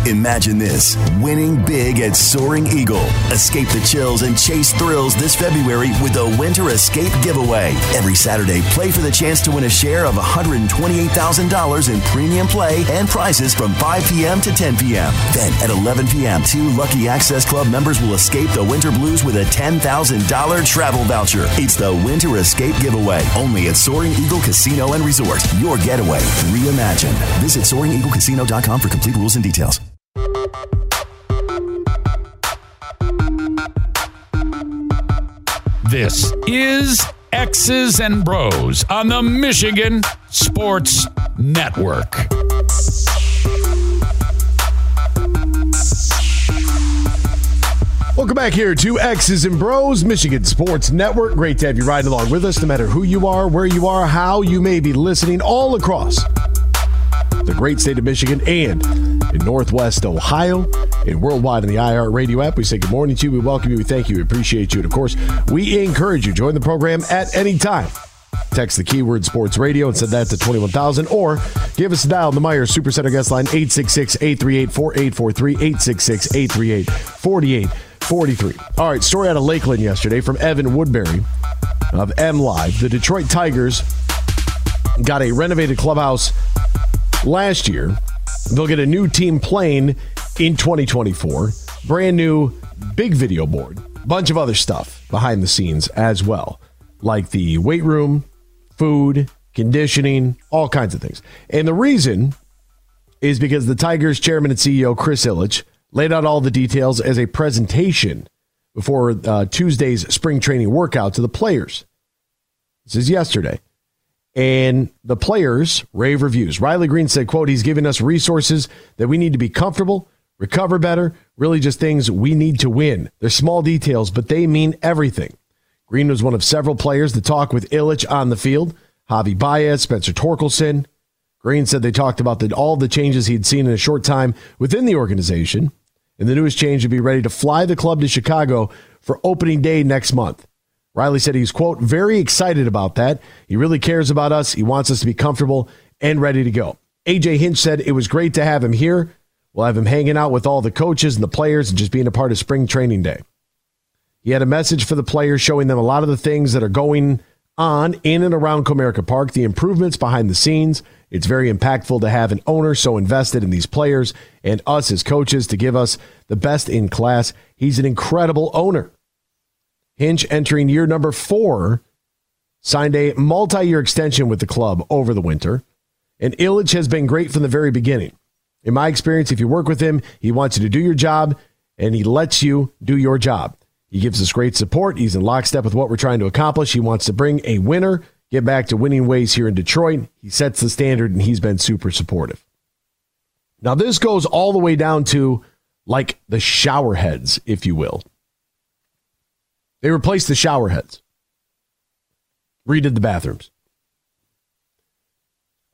[SPEAKER 30] Imagine this winning big at Soaring Eagle. Escape the chills and chase thrills this February with a Winter Escape giveaway. Every Saturday, play for the chance to win a share of $128,000 in premium play and prizes from 5 p.m. to 10 p.m. Then at 11 p.m., two Lucky Access Club members will escape the winter blues with a $10,000 travel voucher. It's the Winter Escape giveaway only at Soaring Eagle Casino and Resort. Your getaway reimagined. Visit SoaringEagleCasino.com for complete rules and details.
[SPEAKER 1] This is X's and Bros on the Michigan Sports Network.
[SPEAKER 2] Welcome back here to X's and Bros, Michigan Sports Network. Great to have you riding along with us, no matter who you are, where you are, how you may be listening, all across the great state of Michigan and in Northwest Ohio and worldwide in the IR Radio app. We say good morning to you. We welcome you. We thank you. We appreciate you. And of course, we encourage you. Join the program at any time. Text the keyword sports radio and send that to 21,000 or give us a dial on the Meijer Supercenter guest line 866 838 4843 866 838 4843. All right, story out of Lakeland yesterday from Evan Woodbery of M Live. The Detroit Tigers got a renovated clubhouse last year. They'll get a new team plane in 2024. Brand new big video board. Bunch of other stuff behind the scenes as well, like the weight room, food, conditioning, all kinds of things. And the reason is because the Tigers chairman and CEO Chris Ilitch laid out all the details as a presentation before uh, Tuesday's spring training workout to the players. This is yesterday. And the players rave reviews. Riley Greene said, quote, he's giving us resources that we need to be comfortable, recover better, really just things we need to win. They're small details, but they mean everything. Greene was one of several players to talk with Ilitch on the field. Javi Baez, Spencer Torkelson. Greene said they talked about the, all the changes he'd seen in a short time within the organization. And the newest change would be ready to fly the club to Chicago for opening day next month. Riley said he's, quote, very excited about that. He really cares about us. He wants us to be comfortable and ready to go. AJ Hinch said it was great to have him here. We'll have him hanging out with all the coaches and the players and just being a part of spring training day. He had a message for the players showing them a lot of the things that are going on in and around Comerica Park, the improvements behind the scenes. It's very impactful to have an owner so invested in these players and us as coaches to give us the best in class. He's an incredible owner. Hinch entering year number four, signed a multi year extension with the club over the winter. And Ilitch has been great from the very beginning. In my experience, if you work with him, he wants you to do your job and he lets you do your job. He gives us great support. He's in lockstep with what we're trying to accomplish. He wants to bring a winner, get back to winning ways here in Detroit. He sets the standard and he's been super supportive. Now, this goes all the way down to like the shower heads, if you will. They replaced the shower heads, redid the bathrooms.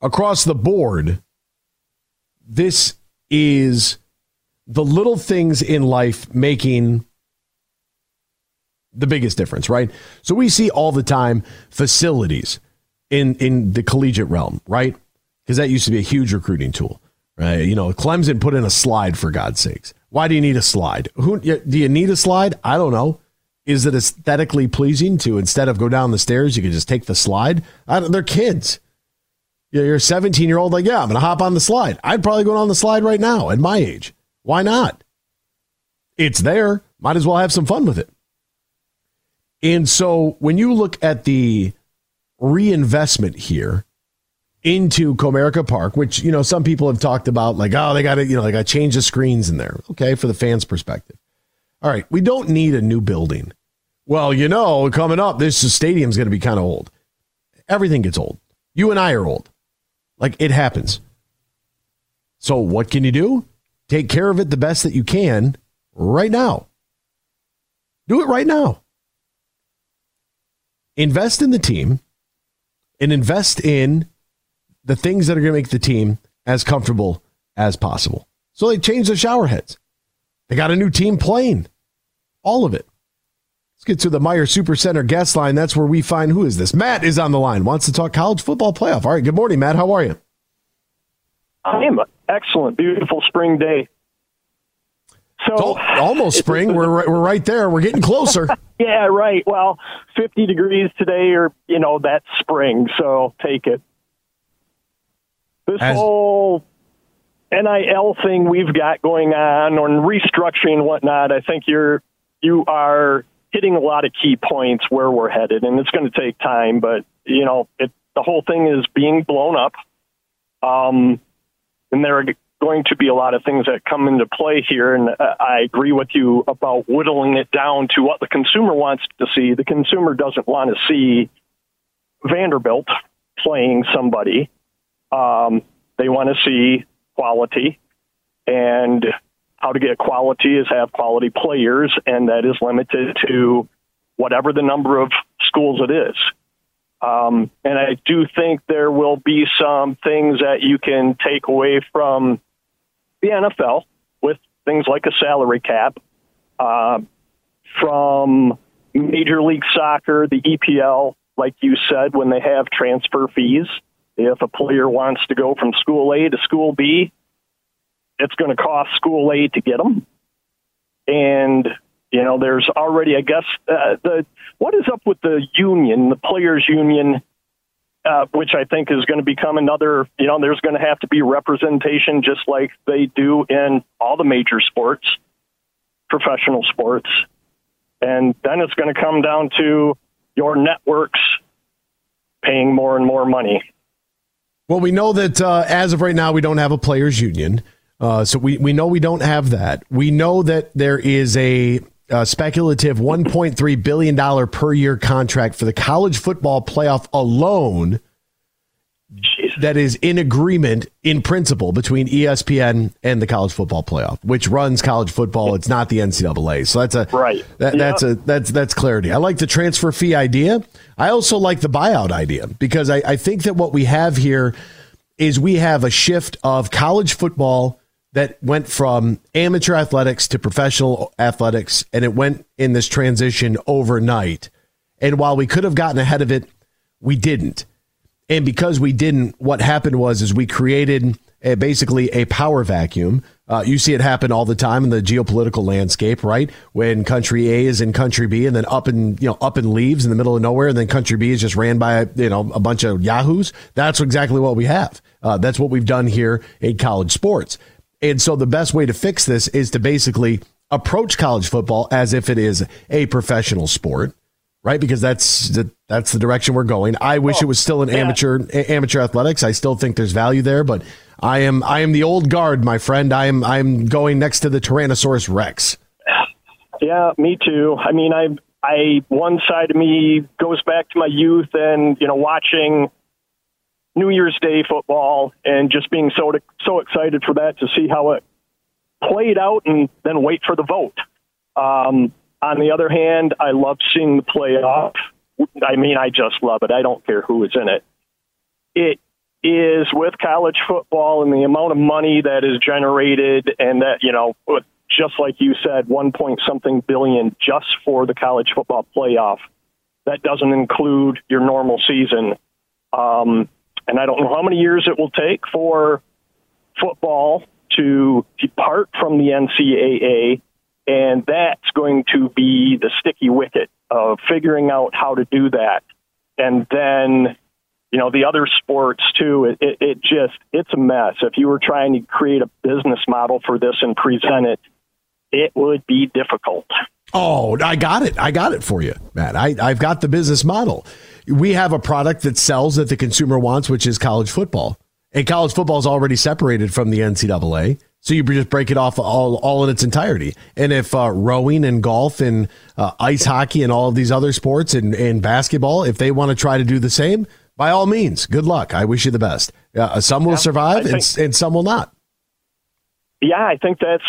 [SPEAKER 2] Across the board, this is the little things in life making the biggest difference, right? So we see all the time facilities in in the collegiate realm, right? Because that used to be a huge recruiting tool, right? You know, Clemson put in a slide for God's sakes. Why do you need a slide? Who do you need a slide? I don't know. Is it aesthetically pleasing to instead of go down the stairs, you can just take the slide? they're kids. You're a 17 year old, like, yeah, I'm going to hop on the slide. I'd probably go on the slide right now at my age. Why not? It's there. Might as well have some fun with it. And so when you look at the reinvestment here into Comerica Park, which, you know, some people have talked about, like, oh, they got to, you know, they got to change the screens in there. Okay, for the fans' perspective. All right, we don't need a new building. Well, you know, coming up, this stadium's going to be kind of old. Everything gets old. You and I are old. Like it happens. So what can you do? Take care of it the best that you can right now. Do it right now. Invest in the team and invest in the things that are going to make the team as comfortable as possible. So they changed the shower heads. They got a new team plane. All of it. Let's get to the Meijer Supercenter guest line. That's where we find who is this? Matt is on the line. Wants to talk college football playoff. All right. Good morning, Matt. How are you?
[SPEAKER 31] I am excellent. Beautiful spring day.
[SPEAKER 2] So almost spring. we're right, we're right there. We're getting closer. [laughs]
[SPEAKER 31] yeah, right. Well, 50 degrees today, or you know that's spring. So take it. This As- whole NIL thing we've got going on on restructuring and whatnot. I think you're you are hitting a lot of key points where we're headed, and it's going to take time. But you know, it, the whole thing is being blown up. Um, and there are going to be a lot of things that come into play here. And I agree with you about whittling it down to what the consumer wants to see. The consumer doesn't want to see Vanderbilt playing somebody. Um, they want to see quality. And how to get quality is have quality players, and that is limited to whatever the number of schools it is. Um, and I do think there will be some things that you can take away from the NFL with things like a salary cap, uh, from Major League Soccer, the EPL, like you said, when they have transfer fees. If a player wants to go from school A to school B, it's going to cost school A to get them. And you know, there's already, I guess, uh, the what is up with the union, the players' union, uh, which I think is going to become another. You know, there's going to have to be representation, just like they do in all the major sports, professional sports, and then it's going to come down to your networks paying more and more money.
[SPEAKER 2] Well, we know that uh, as of right now, we don't have a players' union. Uh, so we, we know we don't have that. We know that there is a uh, speculative $1.3 billion per year contract for the college football playoff alone that is in agreement in principle between ESPN and the college football playoff, which runs college football. It's not the NCAA. So that's a
[SPEAKER 31] right.
[SPEAKER 2] That, That's a that's that's clarity. I like the transfer fee idea. I also like the buyout idea because I, I think that what we have here is we have a shift of college football that went from amateur athletics to professional athletics, and it went in this transition overnight. And while we could have gotten ahead of it, we didn't. And because we didn't, what happened was is we created a, basically a power vacuum. Uh, you see it happen all the time in the geopolitical landscape, right? When country A is in country B, and then up and you know up and leaves in the middle of nowhere, and then country B is just ran by you know a bunch of yahoos. That's exactly what we have. Uh, that's what we've done here in college sports. And so the best way to fix this is to basically approach college football as if it is a professional sport, right? Because that's the, that's the direction we're going. I wish oh, it was still an oh, yeah. amateur amateur athletics. I still think there's value there, but I am I am the old guard, my friend. I am I'm going next to the Tyrannosaurus Rex.
[SPEAKER 31] Yeah, me too. I mean, I I one side of me goes back to my youth and you know watching New Year's Day football and just being so so excited for that to see how it played out and then wait for the vote. Um, on the other hand, I love seeing the playoff. I mean, I just love it. I don't care who is in it. It is with college football and the amount of money that is generated, and that, you know, just like you said, one point something billion just for the college football playoff. That doesn't include your normal season. Um, and I don't know how many years it will take for football to depart from the NCAA and that's going to be the sticky wicket of figuring out how to do that. And then, you know, the other sports too, it, it, it just, it's a mess. If you were trying to create a business model for this and present it, it would be difficult.
[SPEAKER 2] Oh, I got it. I got it for you, Matt. I, I've got the business model. We have a product that sells that the consumer wants, which is college football. And college football is already separated from the NCAA. So you just break it off all, all in its entirety. And if uh, rowing and golf and uh, ice hockey and all of these other sports and, and basketball, if they want to try to do the same, by all means, good luck. I wish you the best. Uh, some will yeah, survive think, and, and some will not.
[SPEAKER 31] Yeah, I think that's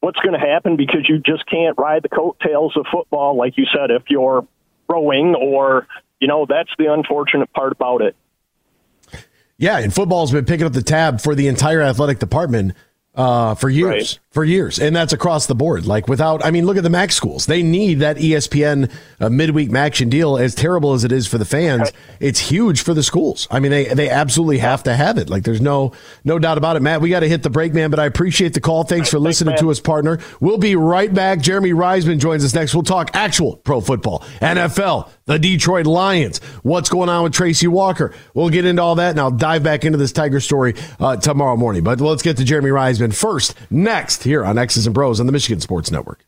[SPEAKER 31] what's going to happen because you just can't ride the coattails of football, like you said, if you're rowing or, you know, that's the unfortunate part about it.
[SPEAKER 2] Yeah, and football's been picking up the tab for the entire athletic department uh, for years, right. For years, and that's across the board. Like without, I mean, look at the MAC schools; they need that ESPN uh, midweek action deal. As terrible as it is for the fans, it's huge for the schools. I mean, they they absolutely have to have it. Like there's no no doubt about it. Matt, we got to hit the break, man. But I appreciate the call. Thanks for listening Thanks, to us, partner. We'll be right back. Jeremy Reisman joins us next. We'll talk actual pro football, NFL, the Detroit Lions, what's going on with Tracy Walker. We'll get into all that, and I'll dive back into this Tiger story uh, tomorrow morning. But let's get to Jeremy Reisman first, next here on X's and Bros on the Michigan Sports Network.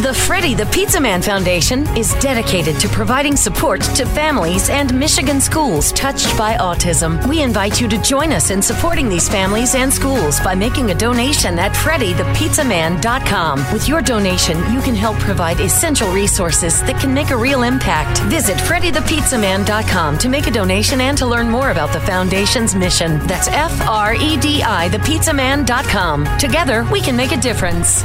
[SPEAKER 12] The Freddie the Pizza Man Foundation is dedicated to providing support to families and Michigan schools touched by autism. We invite you to join us in supporting these families and schools by making a donation at FreddieThePizzaMan.com. With your donation, you can help provide essential resources that can make a real impact. Visit FreddieThePizzaMan.com to make a donation and to learn more about the foundation's mission. That's F R E D I, thepizzaman.com. Together, we can make a difference.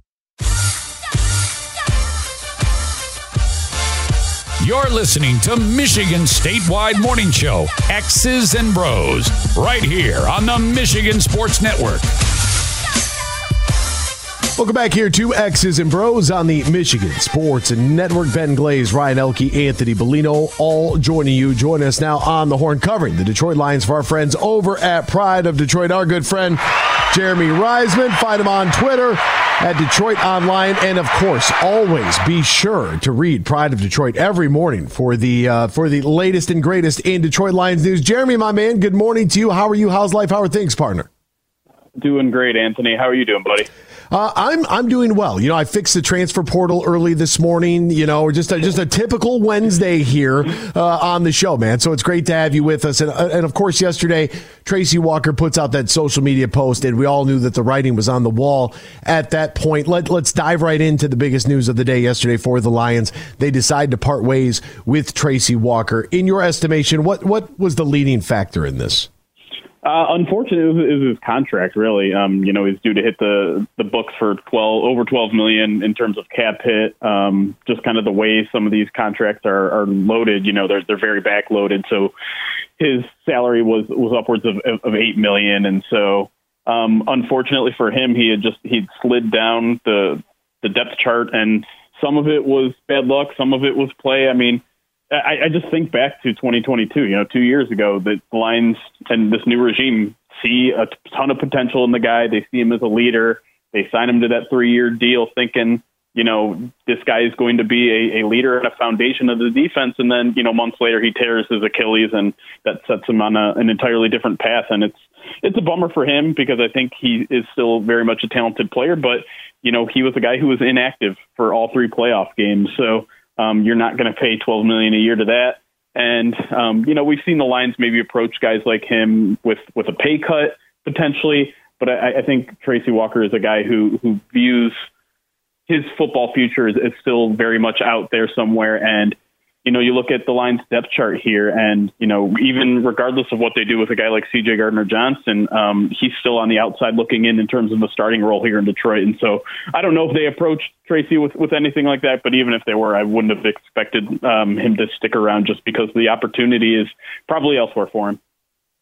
[SPEAKER 1] You're listening to Michigan Statewide Morning Show, X's and Bros, right here on the Michigan Sports Network.
[SPEAKER 2] Welcome back here to X's and Bros on the Michigan Sports Network. Ben Glaze, Ryan Elke, Anthony Bellino, all joining you. Join us now on the horn covering the Detroit Lions for our friends over at Pride of Detroit. Our good friend Jeremy Reisman. Find him on Twitter at DetroitOnLion, and of course, always be sure to read Pride of Detroit every morning for the uh, for the latest and greatest in Detroit Lions news. Jeremy, my man, good morning to you. How are you? How's life? How are things, partner?
[SPEAKER 32] Doing great, Anthony. How are you doing, buddy?
[SPEAKER 2] Uh, I'm I'm doing well. You know, I fixed the transfer portal early this morning. You know, just a, just a typical Wednesday here uh, on the show, man. So it's great to have you with us. And uh, and of course, yesterday Tracy Walker puts out that social media post, and we all knew that the writing was on the wall at that point. Let let's dive right into the biggest news of the day yesterday for the Lions. They decide to part ways with Tracy Walker. In your estimation, what what was the leading factor in this?
[SPEAKER 32] Uh, unfortunately, it was, his contract. Really, um, you know, he's due to hit the the books for twelve over twelve million in terms of cap hit. Um, just kind of the way some of these contracts are, are loaded. You know, they're they're very backloaded. So his salary was was upwards of of eight million, and so um, unfortunately for him, he had just he'd slid down the the depth chart, and some of it was bad luck, some of it was play. I mean I, I just think back to 2022. You know, two years ago, that the Lions and this new regime see a ton of potential in the guy. They see him as a leader. They sign him to that three-year deal, thinking, you know, this guy is going to be a, a leader and a foundation of the defense. And then, you know, months later, he tears his Achilles, and that sets him on a, an entirely different path. And it's it's a bummer for him because I think he is still very much a talented player, but you know, he was a guy who was inactive for all three playoff games. So um, you're not going to pay 12 million a year to that. And um, you know, we've seen the Lions maybe approach guys like him with with a pay cut potentially, but I, I think Tracy Walker is a guy who who views his football future is, is still very much out there somewhere, and you know, you look at the Lions depth chart here, and you know, even regardless of what they do with a guy like C.J. Gardner Johnson, um, he's still on the outside looking in in terms of the starting role here in Detroit. And so, I don't know if they approached Tracy with with anything like that, but even if they were, I wouldn't have expected um, him to stick around just because the opportunity is probably elsewhere for him.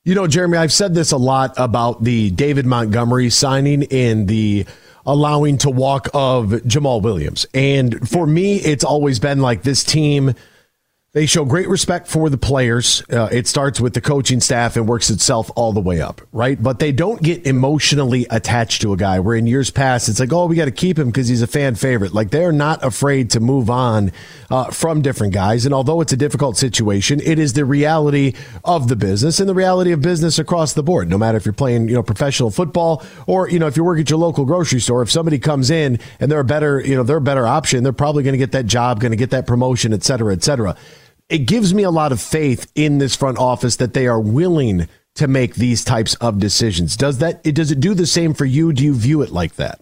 [SPEAKER 2] You know, Jeremy, I've said this a lot about the David Montgomery signing and the allowing to walk of Jamaal Williams. And for me, it's always been like this team they show great respect for the players. Uh, it starts with the coaching staff and works itself all the way up, right? But they don't get emotionally attached to a guy. Where in years past, it's like, oh, we got to keep him because he's a fan favorite. Like they're not afraid to move on uh, from different guys. And although it's a difficult situation, it is the reality of the business and the reality of business across the board. No matter if you're playing, you know, professional football or you know if you work at your local grocery store, if somebody comes in and they're a better, you know, they're a better option, they're probably going to get that job, going to get that promotion, et cetera, et cetera it gives me a lot of faith in this front office that they are willing to make these types of decisions. Does that does it do the same for you? Do you view it like that?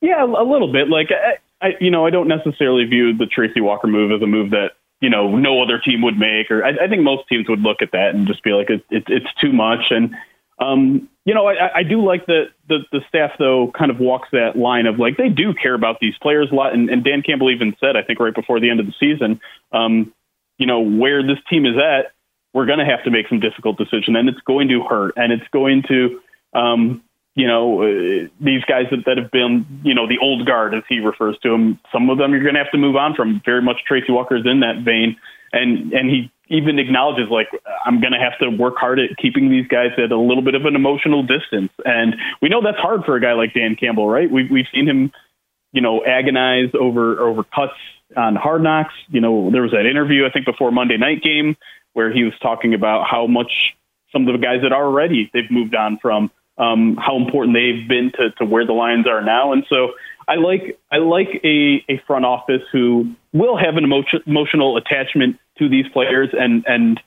[SPEAKER 32] Yeah, a little bit. Like I, I you know, I don't necessarily view the Tracy Walker move as a move that you know no other team would make, or I, I think most teams would look at that and just be like, it, it, it's too much. And um, you know, I, I do like that the the staff though kind of walks that line of like they do care about these players a lot. And, and Dan Campbell even said, I think right before the end of the season, um, you know, where this team is at, we're going to have to make some difficult decisions, and it's going to hurt, and it's going to, um, you know, uh, these guys that, that have been, you know, the old guard, as he refers to them. Some of them you're going to have to move on from. Very much Tracy Walker's in that vein, and and he even acknowledges like I'm going to have to work hard at keeping these guys at a little bit of an emotional distance, and we know that's hard for a guy like Dan Campbell, right? We've we've seen him, you know, agonize over over cuts on Hard Knocks. You know, there was that interview I think before Monday night game where he was talking about how much some of the guys that are already they've moved on from um, how important they've been to, to where the Lions are now. And so I like I like a, a front office who will have an emotion, emotional attachment to these players and and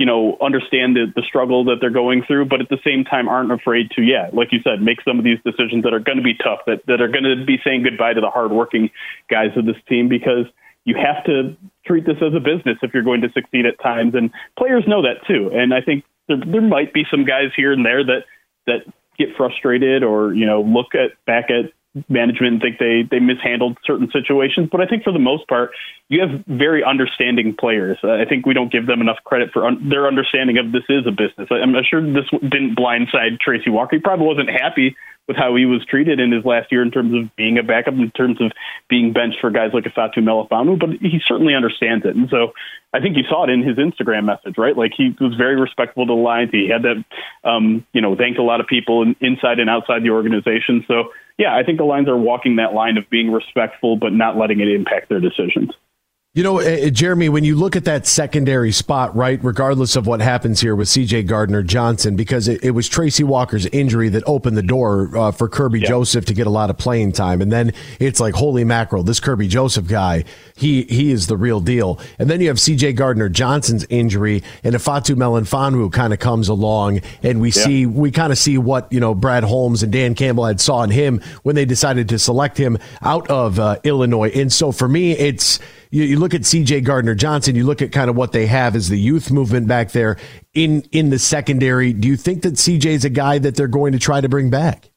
[SPEAKER 32] you know, understand the, the struggle that they're going through, but at the same time aren't afraid to, yeah, like you said, make some of these decisions that are going to be tough, that, that are going to be saying goodbye to the hardworking guys of this team because you have to treat this as a business if you're going to succeed at times. And players know that too. And I think there, there might be some guys here and there that, that get frustrated or, you know, look at back at management think they they mishandled certain situations, but I think for the most part, you have very understanding players. Uh, I think we don't give them enough credit for un- their understanding of this is a business. I'm not sure this didn't blindside Tracy Walker. He probably wasn't happy with how he was treated in his last year in terms of being a backup, in terms of being benched for guys like Ifeatu Melifonwu, but he certainly understands it. And so I think you saw it in his Instagram message, right? Like he was very respectful to the Lions. He had that, um, you know, thanked a lot of people inside and outside the organization. So yeah, I think the Lions are walking that line of being respectful, but not letting it impact their decisions.
[SPEAKER 2] You know, uh, Jeremy, when you look at that secondary spot, right, regardless of what happens here with CJ Gardner Johnson, because it, it was Tracy Walker's injury that opened the door uh, for Kerby yeah. Joseph to get a lot of playing time. And then it's like, holy mackerel, this Kerby Joseph guy, he he is the real deal. And then you have CJ Gardner Johnson's injury, and Ifeatu Melifonwu kind of comes along, and we yeah. see, we kind of see what, you know, Brad Holmes and Dan Campbell had saw in him when they decided to select him out of uh, Illinois. And so for me, it's, you, you look at C.J. Gardner Johnson. You look at kind of what they have as the youth movement back there in in the secondary. Do you think that C.J. is a guy that they're going to try to bring back?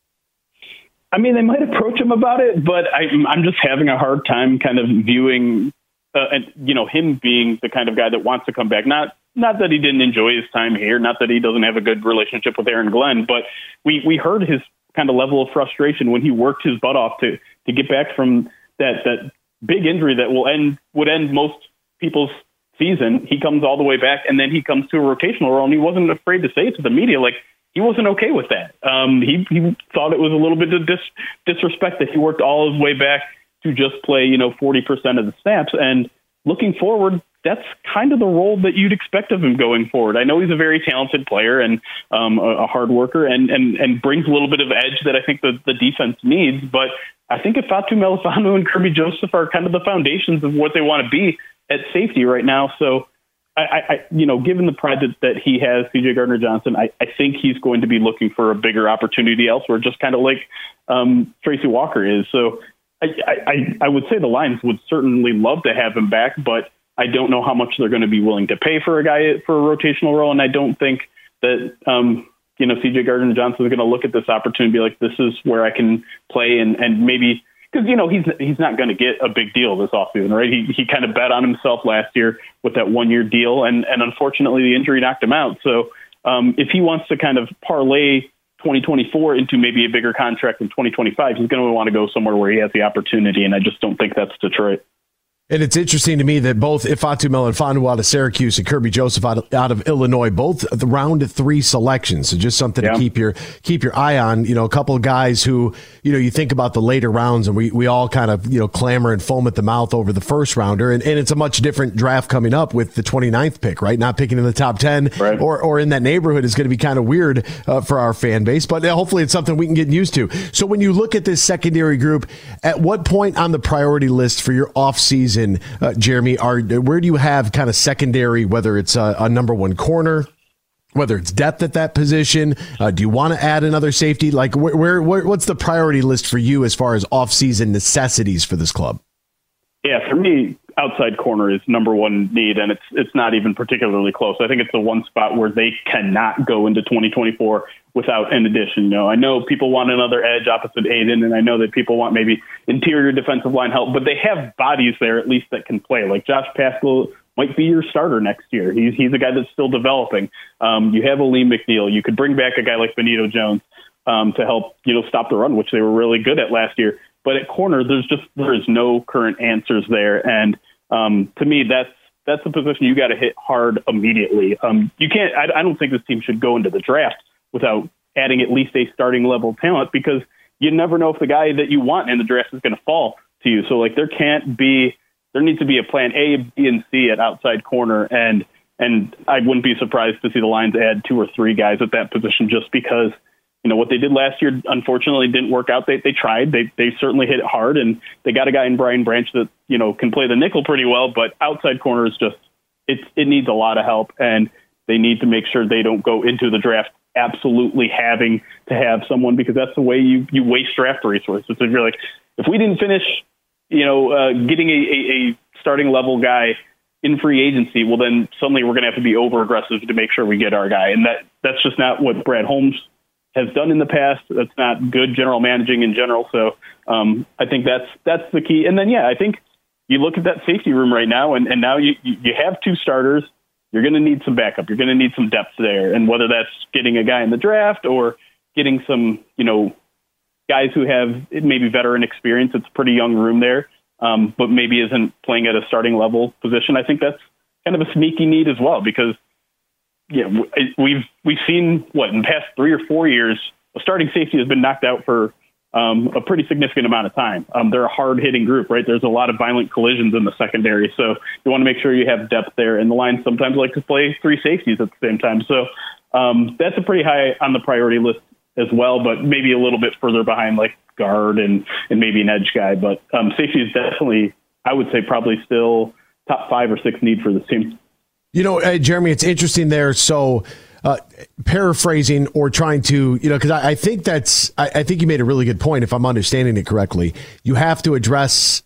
[SPEAKER 32] I mean, they might approach him about it, but I, I'm just having a hard time kind of viewing, uh, and you know, him being the kind of guy that wants to come back. Not not that he didn't enjoy his time here, not that he doesn't have a good relationship with Aaron Glenn, but we we heard his kind of level of frustration when he worked his butt off to to get back from that that big injury that will end would end most people's season. He comes all the way back, and then he comes to a rotational role, and he wasn't afraid to say it to the media, like he wasn't okay with that. Um, he he thought it was a little bit of dis, disrespect that he worked all his way back to just play, you know, forty percent of the snaps. And looking forward, that's kind of the role that you'd expect of him going forward. I know he's a very talented player and um, a, a hard worker, and and and brings a little bit of edge that I think the the defense needs, but I think Ifeatu Melifonwu and Kerby Joseph are kind of the foundations of what they want to be at safety right now. So, I, I you know, given the pride that, that he has, CJ Gardner Johnson, I, I think he's going to be looking for a bigger opportunity elsewhere, just kind of like um, Tracy Walker is. So, I, I, I would say the Lions would certainly love to have him back, but I don't know how much they're going to be willing to pay for a guy for a rotational role, and I don't think that um, you know, CJ Gardner Johnson is going to look at this opportunity and be like, this is where I can play and, and maybe because you know he's he's not going to get a big deal this offseason, right? He he kind of bet on himself last year with that one year deal, and and unfortunately the injury knocked him out. So um, if he wants to kind of parlay 2024 into maybe a bigger contract in 2025, he's going to want to go somewhere where he has the opportunity, and I just don't think that's Detroit.
[SPEAKER 2] And it's interesting to me that both Ifeatu Melifonwu out of Syracuse and Kerby Joseph out of, out of Illinois, both the round three selections. So just something yeah. to keep your keep your eye on. You know, a couple of guys who you know you think about the later rounds, and we, we all kind of you know clamor and foam at the mouth over the first rounder, and, and it's a much different draft coming up with the 29th pick, right? Not picking in the top 10 right. or or in that neighborhood is going to be kind of weird uh, for our fan base, but hopefully it's something we can get used to. So when you look at this secondary group, at what point on the priority list for your offseason season, uh, Jeremy, are where do you have kind of secondary, whether it's a, a number one corner, whether it's depth at that position, uh, do you want to add another safety? Like, where, where, where, what's the priority list for you as far as offseason necessities for this club?
[SPEAKER 32] Yeah, for me, outside corner is number one need, and it's it's not even particularly close. I think it's the one spot where they cannot go into 2024 without an addition. You know, I know people want another edge opposite Aidan, and I know that people want maybe interior defensive line help, but they have bodies there at least that can play. Like Josh Paschal might be your starter next year. He's he's a guy that's still developing. Um, you have Alim McNeill. You could bring back a guy like Benito Jones um, to help you know stop the run, which they were really good at last year. But at corner, there's just there is no current answers there, and um, to me, that's that's the position you got to hit hard immediately. Um, you can't. I, I don't think this team should go into the draft without adding at least a starting level talent because you never know if the guy that you want in the draft is going to fall to you. So like there can't be there needs to be a plan A, B, and C at outside corner and and I wouldn't be surprised to see the Lions add two or three guys at that position just because you know what they did last year unfortunately didn't work out. They they tried. They they certainly hit it hard and they got a guy in Brian Branch that, you know, can play the nickel pretty well, but outside corner is just it's it needs a lot of help and they need to make sure they don't go into the draft absolutely having to have someone because that's the way you you waste draft resources. If you're like, if we didn't finish, you know, uh, getting a, a, a starting level guy in free agency, well then suddenly we're going to have to be over aggressive to make sure we get our guy, and that that's just not what Brad Holmes has done in the past. That's not good general managing in general. So um, I think that's that's the key. And then yeah, I think you look at that safety room right now, and, and now you you have two starters you're going to need some backup. You're going to need some depth there, and whether that's getting a guy in the draft or getting some, you know, guys who have maybe veteran experience. It's a pretty young room there, um, but maybe isn't playing at a starting level position. I think that's kind of a sneaky need as well because yeah, we've we've seen what in the past three or four years, a starting safety has been knocked out for um, a pretty significant amount of time. Um, they're a hard hitting group, right? There's a lot of violent collisions in the secondary, so you want to make sure you have depth there. And the line sometimes like to play three safeties at the same time, so um, that's a pretty high on the priority list as well, but maybe a little bit further behind like guard and and maybe an edge guy. But um, safety is definitely, I would say, probably still top five or six need for this team.
[SPEAKER 2] You know, Jeremy, it's interesting there. So uh, paraphrasing or trying to, you know, because I, I, think that's, I, I, think you made a really good point. If I'm understanding it correctly, you have to address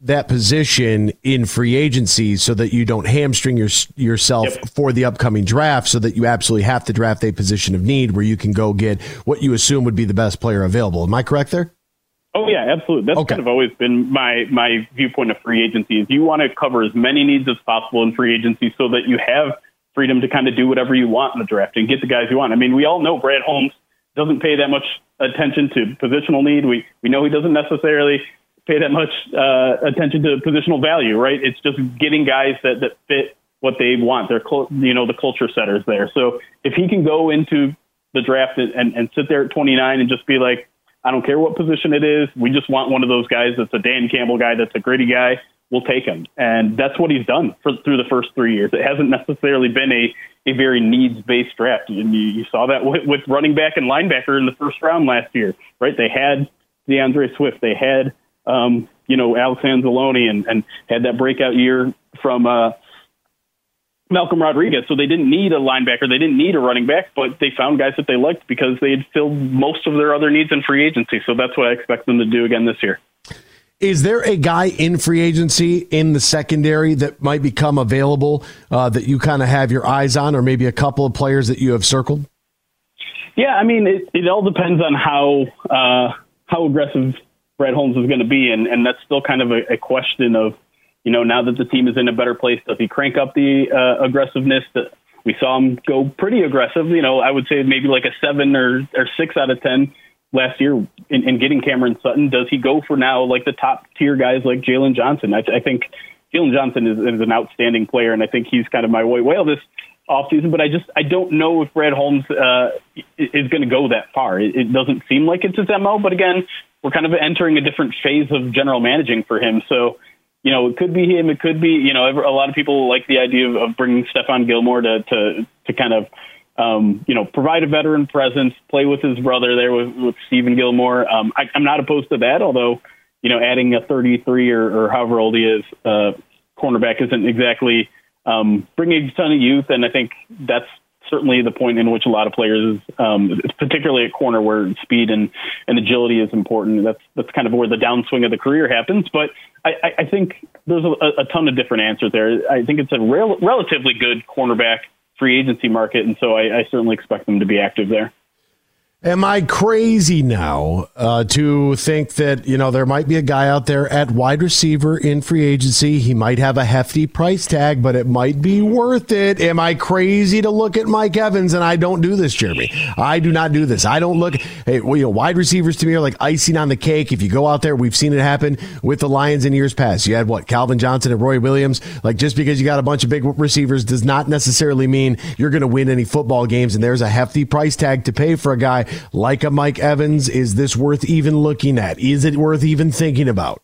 [SPEAKER 2] that position in free agency so that you don't hamstring your, yourself yep. for the upcoming draft, so that you absolutely have to draft a position of need where you can go get what you assume would be the best player available. Am I correct there?
[SPEAKER 32] Oh yeah, absolutely. That's okay. kind of always been my my viewpoint of free agency is you want to cover as many needs as possible in free agency so that you have freedom to kind of do whatever you want in the draft and get the guys you want. I mean, we all know Brad Holmes doesn't pay that much attention to positional need. We we know he doesn't necessarily pay that much uh, attention to positional value, right? It's just getting guys that that fit what they want. They're you know the culture setters there. So if he can go into the draft and, and, sit there at 29 and just be like, I don't care what position it is. We just want one of those guys that's a Dan Campbell guy, that's a gritty guy we'll take him. And that's what he's done for, through the first three years. It hasn't necessarily been a, a very needs based draft. And you, you saw that with, with running back and linebacker in the first round last year, right? They had D'Andre Swift, they had, um, you know, Alex Anzalone and, and had that breakout year from, uh, Malcolm Rodriguez. So they didn't need a linebacker. They didn't need a running back, but they found guys that they liked because they had filled most of their other needs in free agency. So that's what I expect them to do again this year.
[SPEAKER 2] Is there a guy in free agency in the secondary that might become available uh, that you kind of have your eyes on, or maybe a couple of players that you have circled?
[SPEAKER 32] Yeah, I mean, it, it all depends on how uh, how aggressive Brad Holmes is going to be, and, and that's still kind of a, a, question of, you know, now that the team is in a better place, does he crank up the uh, aggressiveness? That we saw him go pretty aggressive. You know, I would say maybe like a seven or or six out of ten last year in, in getting Cameron Sutton? Does he go for now like the top tier guys like Jaylon Johnson? I, I think Jaylon Johnson is, is, an outstanding player, and I think he's kind of my white whale this offseason. But I just I don't know if Brad Holmes uh, is going to go that far. It, it doesn't seem like it's his mo. But again, we're kind of entering a different phase of general managing for him. So you know, it could be him. It could be, you know, a lot of people like the idea of, of bringing Stephon Gilmore to, to, to kind of um, you know, provide a veteran presence, play with his brother there with, with Stephon Gilmore. Um, I, I'm not opposed to that, although, you know, adding a 33 or, or however old he is, uh, cornerback isn't exactly um, bringing a ton of youth. And I think that's certainly the point in which a lot of players, um, particularly at corner where speed and, and agility is important. That's, that's kind of where the downswing of the career happens. But I, I think there's a, a ton of different answers there. I think it's a rel- relatively good cornerback free agency market, and so I, I certainly expect them to be active there.
[SPEAKER 2] Am I crazy now uh, to think that you know there might be a guy out there at wide receiver in free agency? He might have a hefty price tag, but it might be worth it. Am I crazy to look at Mike Evans? And I don't do this, Jeremy. I do not do this. I don't look. Hey, well, you know, wide receivers to me are like icing on the cake. If you go out there, we've seen it happen with the Lions in years past. You had what Calvin Johnson and Roy Williams. Like just because you got a bunch of big receivers does not necessarily mean you're going to win any football games. And there's a hefty price tag to pay for a guy like a Mike Evans? Is this worth even looking at? Is it worth even thinking about?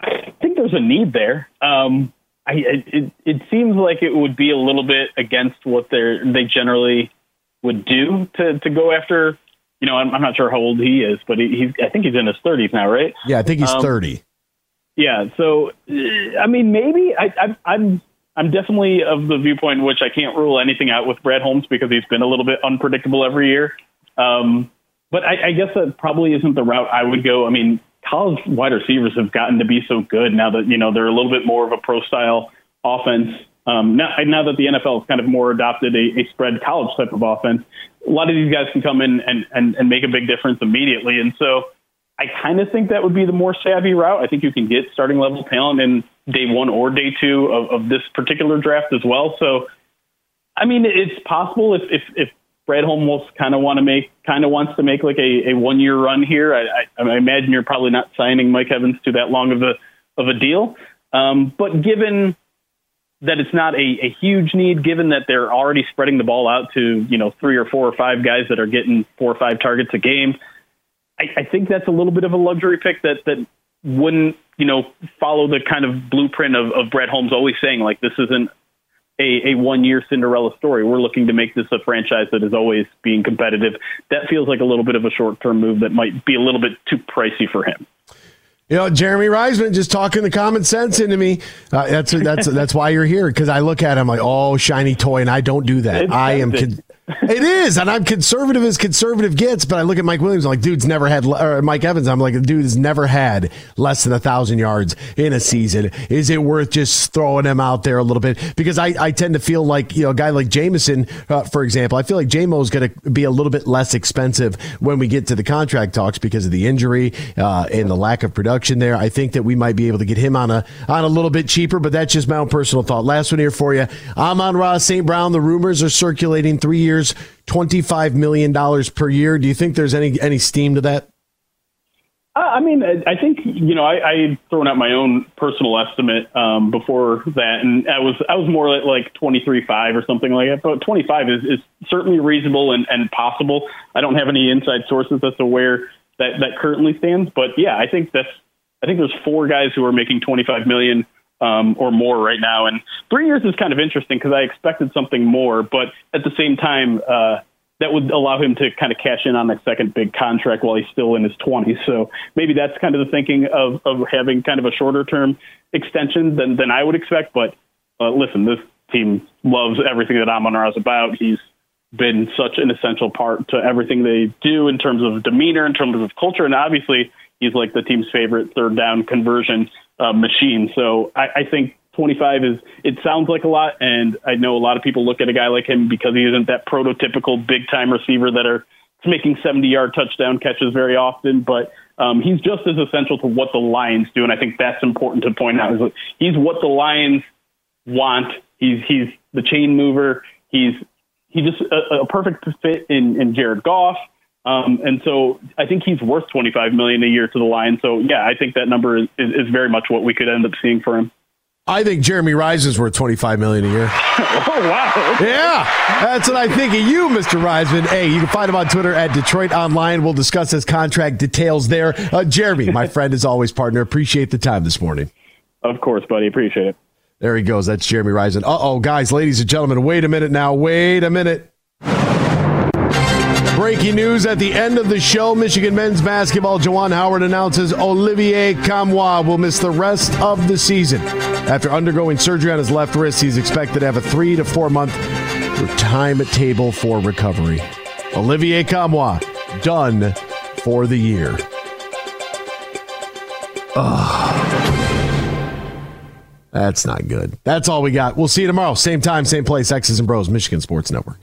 [SPEAKER 32] I think there's a need there. Um, I, it, it seems like it would be a little bit against what they they generally would do to, to go after. You know, I'm, I'm not sure how old he is, but he, he's I think he's in his 30s now, right?
[SPEAKER 2] Yeah, I think he's um, 30.
[SPEAKER 32] Yeah, so I mean, maybe I, I, I'm I'm definitely of the viewpoint in which I can't rule anything out with Brad Holmes because he's been a little bit unpredictable every year. Um, but I, I guess that probably isn't the route I would go. I mean, college wide receivers have gotten to be so good now that you know they're a little bit more of a pro style offense. Um, now, now that the NFL has kind of more adopted a, a spread college type of offense, a lot of these guys can come in and, and, and make a big difference immediately. And so I kind of think that would be the more savvy route. I think you can get starting level talent in day one or day two of, of this particular draft as well. So, I mean, it's possible if, if, if Brad Holmes kind of want to make kind of wants to make like a, a one year run here. I, I, I imagine you're probably not signing Mike Evans to that long of a of a deal. Um, but given that it's not a, a huge need, given that they're already spreading the ball out to you know three or four or five guys that are getting four or five targets a game, I, I think that's a little bit of a luxury pick that that wouldn't you know follow the kind of blueprint of, of Brad Holmes always saying like this isn't a, a one year Cinderella story. We're looking to make this a franchise that is always being competitive. That feels like a little bit of a short term move that might be a little bit too pricey for him.
[SPEAKER 2] You know, Jeremy Reisman just talking the common sense into me. Uh, that's that's that's why you're here because I look at him like, oh, shiny toy, and I don't do that. It's I am. Con- it is, and I'm conservative as conservative gets. But I look at Mike Williams, I'm like, dude's never had, or Mike Evans, I'm like, dude never had less than a thousand yards in a season. Is it worth just throwing him out there a little bit? Because I, I tend to feel like you know, a guy like Jameson, uh, for example, I feel like Jamo is going to be a little bit less expensive when we get to the contract talks because of the injury uh, and the lack of production there. I think that we might be able to get him on a on a little bit cheaper, but that's just my own personal thought. Last one here for you. Amon-Ra St. Brown. The rumors are circulating three years years, $25 million per year. Do you think there's any, any steam to that?
[SPEAKER 32] Uh, I mean, I think you know I, I thrown out my own personal estimate um, before that, and I was I was more like, like twenty three five or something like that. But twenty five is, is certainly reasonable and, and possible. I don't have any inside sources as to where that that currently stands, but yeah, I think that's I think there's four guys who are making twenty five million um, or more right now. And three years is kind of interesting because I expected something more, but at the same time, uh, that would allow him to kind of cash in on that second big contract while he's still in his 20s. So maybe that's kind of the thinking of, of having kind of a shorter term extension than, than I would expect. But uh, listen, this team loves everything that Amon-Ra is about. He's been such an essential part to everything they do in terms of demeanor, in terms of culture, and obviously he's like the team's favorite third down conversion uh, machine. So I, I think 25 is it sounds like a lot, and I know a lot of people look at a guy like him because he isn't that prototypical big time receiver that are making 70 yard touchdown catches very often, but um, he's just as essential to what the Lions do, and I think that's important to point out. Is he's what the Lions want. He's he's the chain mover. He's he's just a, a perfect fit in, in Jared Goff. Um, and so I think he's worth 25 million a year to the Lions. So yeah, I think that number is, is, very much what we could end up seeing for him.
[SPEAKER 2] I think Jeremy Reisman's worth 25 million a year. [laughs]
[SPEAKER 32] oh wow.
[SPEAKER 2] Yeah. That's what I think of you, Mr. Reisman. Hey, you can find him on Twitter at DetroitOnLion. We'll discuss his contract details there. Uh, Jeremy, my [laughs] friend as always, partner, appreciate the time this morning.
[SPEAKER 32] Of course, buddy. Appreciate it.
[SPEAKER 2] There he goes. That's Jeremy Reisman. Uh oh, guys, ladies and gentlemen, wait a minute now. Wait a minute. Breaking news at the end of the show Michigan men's basketball. Juwan Howard announces Olivier Nkamhoua will miss the rest of the season. After undergoing surgery on his left wrist, he's expected to have a three to four month timetable for recovery. Olivier Nkamhoua done for the year. Ugh. That's not good. That's all we got. We'll see you tomorrow. Same time, same place. X's and Bros, Michigan Sports Network.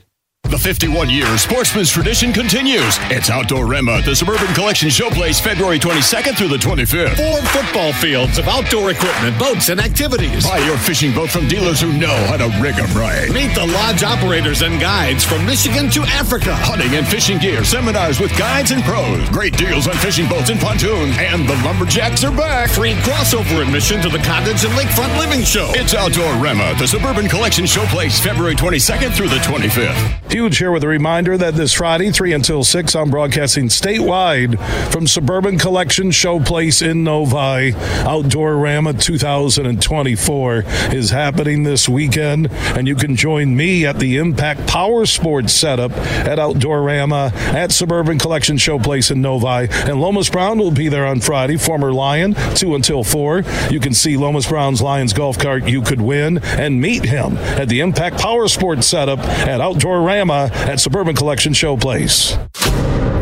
[SPEAKER 15] The 51 year sportsman's tradition continues. It's Outdoorama at the Suburban Collection Showplace February 22nd through the 25th.
[SPEAKER 25] Four football fields of outdoor equipment, boats, and activities.
[SPEAKER 15] Buy your fishing boat from dealers who know how to rig rig 'em right.
[SPEAKER 25] Meet the lodge operators and guides from Michigan to Africa.
[SPEAKER 15] Hunting and fishing gear, seminars with guides and pros. Great deals on fishing boats and pontoons. And the lumberjacks are back.
[SPEAKER 25] Free crossover admission to the cottage and lakefront living show.
[SPEAKER 15] It's Outdoorama the Suburban Collection Showplace February 22nd through the 25th.
[SPEAKER 14] Huge here with a reminder that this Friday, 3 until 6, I'm broadcasting statewide from Suburban Collection Showplace in Novi. Outdoorama 2024 is happening this weekend, and you can join me at the Impact Power Sports setup at Outdoorama at Suburban Collection Showplace in Novi. And Lomas Brown will be there on Friday, former Lion, 2 until 4. You can see Lomas Brown's Lions golf cart you could win and meet him at the Impact Power Sports setup at Outdoorama at Suburban Collection Showplace.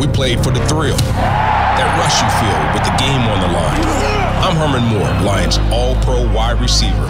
[SPEAKER 17] We played for the thrill, that rush you feel with the game on the line. I'm Herman Moore, Lions All Pro wide receiver.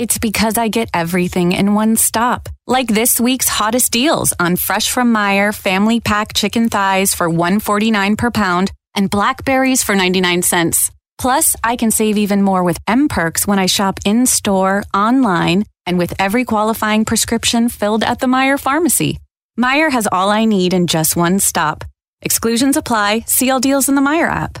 [SPEAKER 19] It's because I get everything in one stop. Like this week's hottest deals on fresh from Meijer family pack chicken thighs for 149 per pound and blackberries for 99 cents. Plus, I can save even more with M Perks when I shop in store, online, and with every qualifying prescription filled at the Meijer pharmacy. Meijer has all I need in just one stop. Exclusions apply. See all deals in the Meijer app.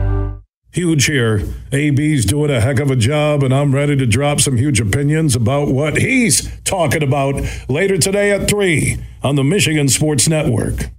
[SPEAKER 14] Huge here. AB's doing a heck of a job, and I'm ready to drop some huge opinions about what he's talking about later today at 3 on the Michigan Sports Network.